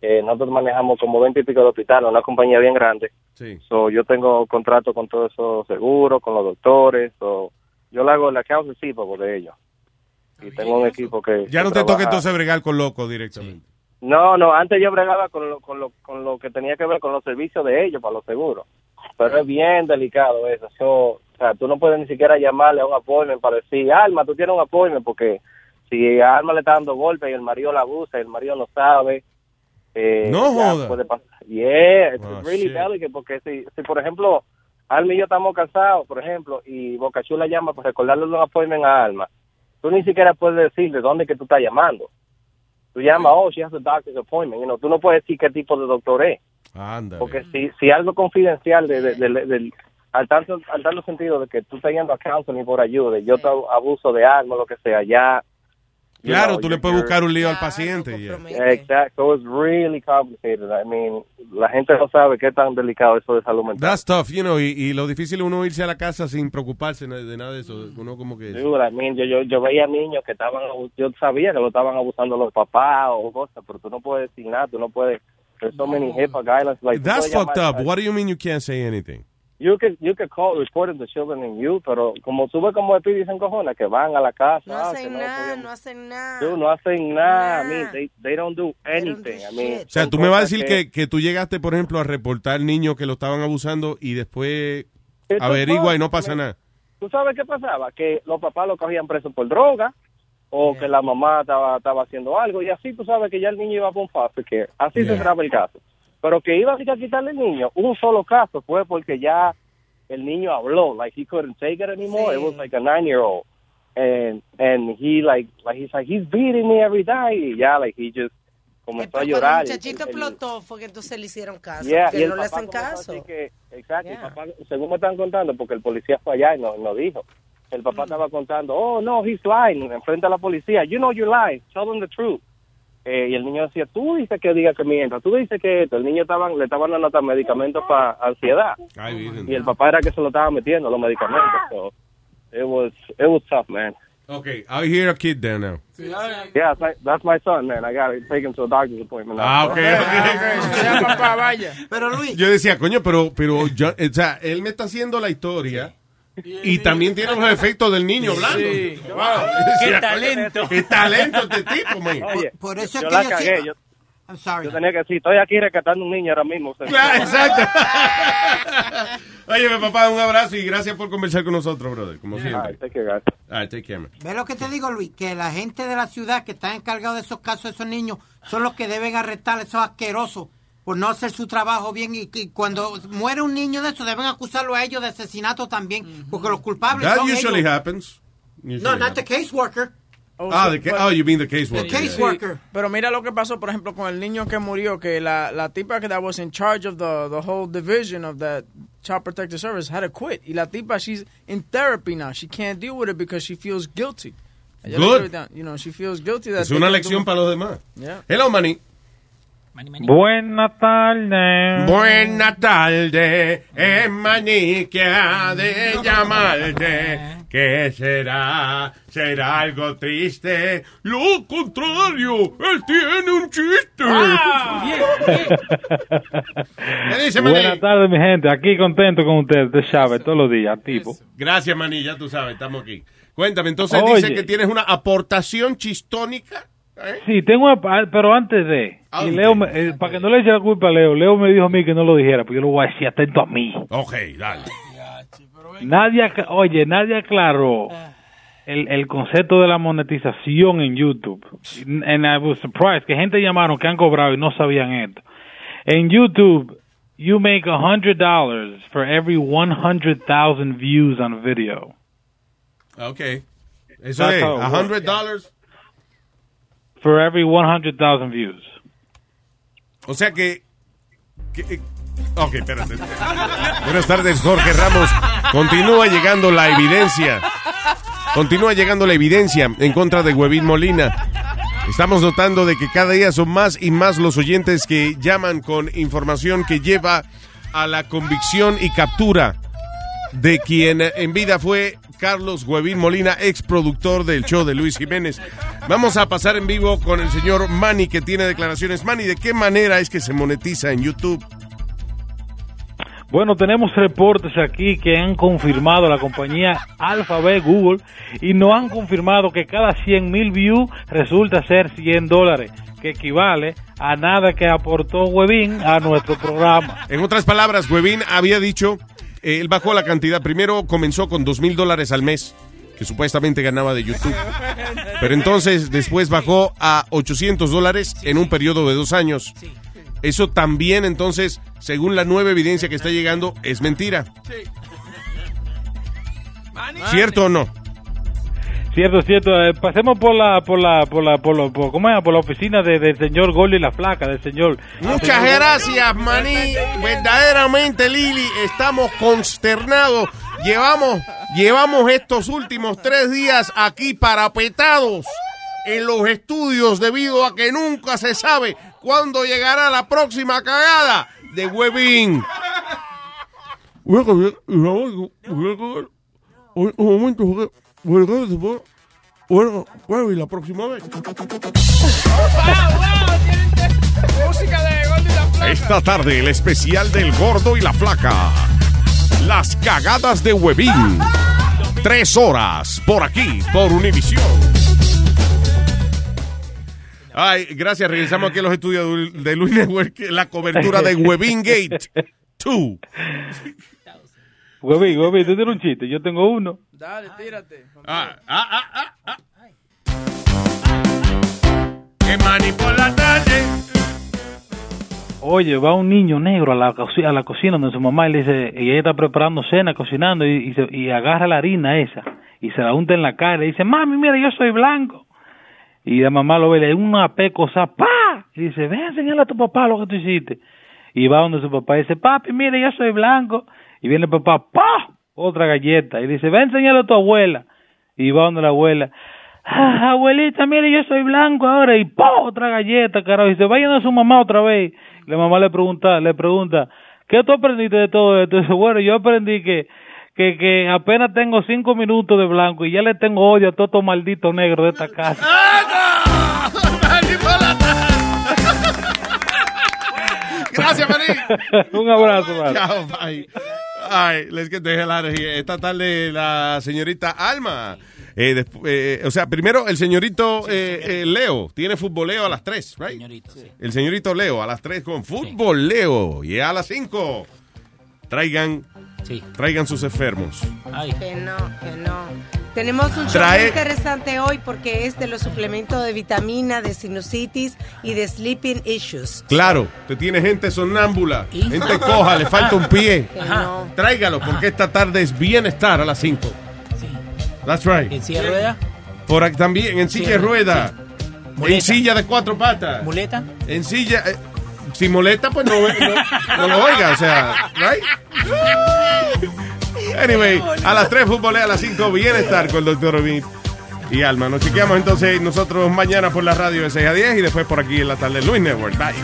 Eh, nosotros manejamos como 20 y pico de hospitales, una compañía bien grande. Sí. So, yo tengo contrato con todos esos seguros, con los doctores. So, yo le hago el account receivable de ellos. Y tengo un equipo que... Ya que no te toca trabaja- entonces bregar con loco directamente. No, no, antes yo bregaba con lo, con, lo, con lo que tenía que ver con los servicios de ellos para los seguros. Pero es bien delicado eso. So, o sea, tú no puedes ni siquiera llamarle a un appointment para decir, Alma, tú tienes un appointment, porque si a Alma le está dando golpes y el marido la abusa y el marido no sabe. Eh, No joda. puede pasar. Yeah, it's Ah, really shit. delicate, porque si, si, por ejemplo, Alma y yo estamos cansados, por ejemplo, y Boca Chula llama para recordarle un appointment a Alma, tú ni siquiera puedes decir de dónde que tú estás llamando. Tú llamas, oh, she has a doctor's appointment. You know, tú no puedes decir qué tipo de doctor es. Porque si, si algo confidencial de, de- al tanto al tanto sentido de que tú estás yendo a counseling por ayuda, yo te abuso de algo, lo que sea, ya Claro, know, tú le puedes buscar un lío al paciente. yeah. Exacto, so it's really complicated. I mean, la gente no sabe qué tan delicado eso de salud mental. That's tough, you know, y, y lo difícil es uno irse a la casa sin preocuparse de, nada de eso. Uno como que... Dude, I mean, yo, yo, yo veía niños que estaban, yo sabía que lo estaban abusando los papás o cosas, pero tú no puedes decir nada, tú no puedes, there's so many HIPAA guidelines. Like, That's fucked up. What do you mean you can't say anything? You could, you could call, report it to children and youth, pero como tú ves como el dicen cojones, que van a la casa. No ah, que hacen nada, no hacen nada. Dude, no hacen nada. I Nah. mean, they, they don't do anything. I mean, O sea, tú me vas a decir que, que tú llegaste, por ejemplo, a reportar niños que lo estaban abusando y después averigua y no pasa nada. ¿Tú sabes qué pasaba? Que los papás lo cogían preso por droga o que la mamá estaba, estaba haciendo algo y así tú sabes que ya el niño iba por un foster care. Así se cerraba el caso. Pero que iba a quitarle el niño, un solo caso fue porque ya el niño habló, like he couldn't take it anymore. It was like a nine year old. And and he like like he's like he's beating me every day. Y ya like he just comenzó a el llorar. y- muchachito explotó fue que entonces le hicieron caso. Yeah, el no le hacen caso. que- exacto, el papá, según me están contando, porque el policía fue allá y no, no dijo. El Mm. papá estaba contando, oh, no, he's lying, enfrente a la policía. You know you're lying, tell them the truth. Eh, y el niño decía, tú dices que diga que mienta, tú dices que esto. El niño estaban, le estaban dando hasta medicamentos para ansiedad. Ay. Y el papá era que se lo estaba metiendo, los medicamentos. So, it was, it was tough, man. Okay, I hear a kid there now. Yeah, that's my, son, man. I got to take him to a doctor's appointment. now. Ah, ok, ok. papá, vaya. Pero Luis, Yo decía, coño, pero, pero, yo- o sea, él me está haciendo la historia y también tiene los efectos del niño hablando. Sí. Wow. Qué talento. Qué talento este tipo, man. Oye, por eso yo es la que yo cagué. sí- Yo, I'm sorry. yo tenía que decir, estoy aquí rescatando un niño ahora mismo. Claro, exacto. [LAUGHS] Oye, mi papá, un abrazo y gracias por conversar con nosotros, brother, como siempre. Right, take care, guys. All right, take care, man. ¿Ves lo que te digo, Luis? Que la gente de la ciudad que está encargado de esos casos de esos niños son los que deben arrestar a esos asquerosos por no hacer su trabajo bien. Y, y cuando muere un niño de eso, deben acusarlo a ellos de asesinato también. Porque los culpables That son usually ellos. happens. Usually No, not the caseworker. Ah, the ca- oh, you mean the caseworker. Sí, yeah. Pero mira lo que pasó, por ejemplo, con el niño que murió, que la, la tipa que that was in charge of the, the whole division of that Child Protective Service had to quit. Y la tipa, she's in therapy now. She can't deal with it because she feels guilty. Good. You know, she feels guilty that Es una lección para los demás. Yeah. Hello, Manny. Buenas tardes. Buena tarde, es Manny que ha de llamarte. ¿Qué será? ¿Será algo triste? Lo contrario, él tiene un chiste. ¿Qué dice, Manny? Buenas tardes, mi gente. Aquí contento con ustedes, de Chávez, todos los días, tipo. Gracias, Manny, ya tú sabes, estamos aquí. Cuéntame, entonces Oye. dice que tienes una aportación chistónica. ¿Eh? Sí, tengo, una, pero antes de, ah, y Leo, me, eh, para que no le eche la culpa a Leo, Leo me dijo a mí que no lo dijera, porque yo lo voy a decir atento a mí. Ok, dale. nadie, oye, nadie aclaró el, el concepto de la monetización en YouTube. And I was surprised que gente llamaron que han cobrado y no sabían esto. En YouTube, you make $100 for every 100,000 views on a video. Okay. Eso That's es, $100. For every 100,000 views. O sea que... que- eh, ok, espérate. Buenas tardes, Jorge Ramos. Continúa llegando la evidencia. Continúa llegando la evidencia en contra de Huevín Molina. Estamos notando de que cada día son más y más los oyentes que llaman con información que lleva a la convicción y captura de quien en vida fue Carlos Huevín Molina, ex productor del show de Luis Jiménez. Vamos a pasar en vivo con el señor Manny que tiene declaraciones. Manny, ¿de qué manera es que se monetiza en YouTube? Bueno, tenemos reportes aquí que han confirmado la compañía Alphabet Google y no han confirmado que cada 100 mil views resulta ser 100 dólares, que equivale a nada que aportó Webin a nuestro programa. En otras palabras, Huevín había dicho, él bajó la cantidad. Primero comenzó con dos mil dólares al mes, que supuestamente ganaba de YouTube. Pero entonces después bajó a 800 dólares en un periodo de dos años. Eso también entonces, según la nueva evidencia que está llegando, es mentira. ¿Cierto o no? Cierto, cierto. Eh, pasemos por la, por la, por la, por, lo- por- ¿cómo es? Por la oficina de- del señor Gol y la flaca, del señor. Muchas gracias, Maní. Verdaderamente, Lili, estamos consternados. Llevamos, llevamos estos últimos tres días aquí parapetados en los estudios debido a que nunca se sabe cuándo llegará la próxima cagada de Webin. Un momento, bueno, bueno, y la próxima vez. Música de Gordo y la Flaca. Esta tarde el especial del gordo y la flaca. Las cagadas de Webin. Tres horas por aquí, por Univisión. Ay, gracias. Regresamos aquí a los estudios de Luis Network. La cobertura de Webin Gate [LAUGHS] 2. Huevín, Huevín, tú tienes un chiste, yo tengo uno. Dale, tírate. Ah, ah, ah, ah, ah. Que mani por la tarde. Oye, va un niño negro a la, a la cocina donde su mamá y le dice, y ella está preparando cena, cocinando, y, y, se- y agarra la harina esa, y se la unta en la cara, y dice, mami, mira, yo soy blanco. Y la mamá lo ve, le da una pecosa, ¡pa! Y dice, ven a enseñarle a tu papá lo que tú hiciste. Y va donde su papá y dice, papi, mira, yo soy blanco. Y viene el papá, ¡pa! Otra galleta. Y dice, ven a enseñarle a tu abuela. Y va donde la abuela, "Ah, abuelita, mire, yo soy blanco ahora. Y ¡pa! Otra galleta, carajo. Y se vayan a su mamá otra vez. La mamá le pregunta, le pregunta, ¿qué tú aprendiste de todo esto? Y dice, bueno, yo aprendí que, que, que apenas tengo cinco minutos de blanco y ya le tengo odio a todos estos malditos negros de esta casa. Gracias, Marín. [LAUGHS] Un abrazo, man. Chao, bye. Ay, let's get the hell out of here. Esta tarde la señorita Alma. eh, despu- eh, o sea, primero el señorito eh, eh, Leo. Tiene futboleo a las 3, right? El señorito Leo a las 3 con fútbol Leo. Y a las 5 traigan, traigan sus enfermos. Que no, que no. Tenemos un show muy interesante hoy porque es de los suplementos de vitamina, de sinusitis y de sleeping issues. Claro, te tiene gente sonámbula, gente coja, le falta un pie. [LAUGHS] Ajá. Tráigalo, porque esta tarde es bienestar a las 5. That's right. ¿En silla de rueda? Por aquí también, en silla de Sí, rueda. Muleta. En silla de cuatro patas. ¿Muleta? En silla. eh, si molesta, pues no, no, no lo oiga, o sea, right? [LAUGHS] Anyway, a las 3 futbolea, a las 5 bienestar con el doctor Robin y Alma. Nos chequeamos entonces nosotros mañana por la radio de 6 a 10 y después por aquí en la tarde Luis Network. Bye.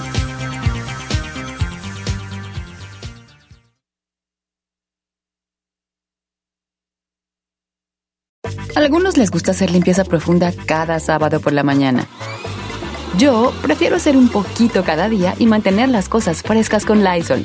A algunos les gusta hacer limpieza profunda cada sábado por la mañana. Yo prefiero hacer un poquito cada día y mantener las cosas frescas con Lysol.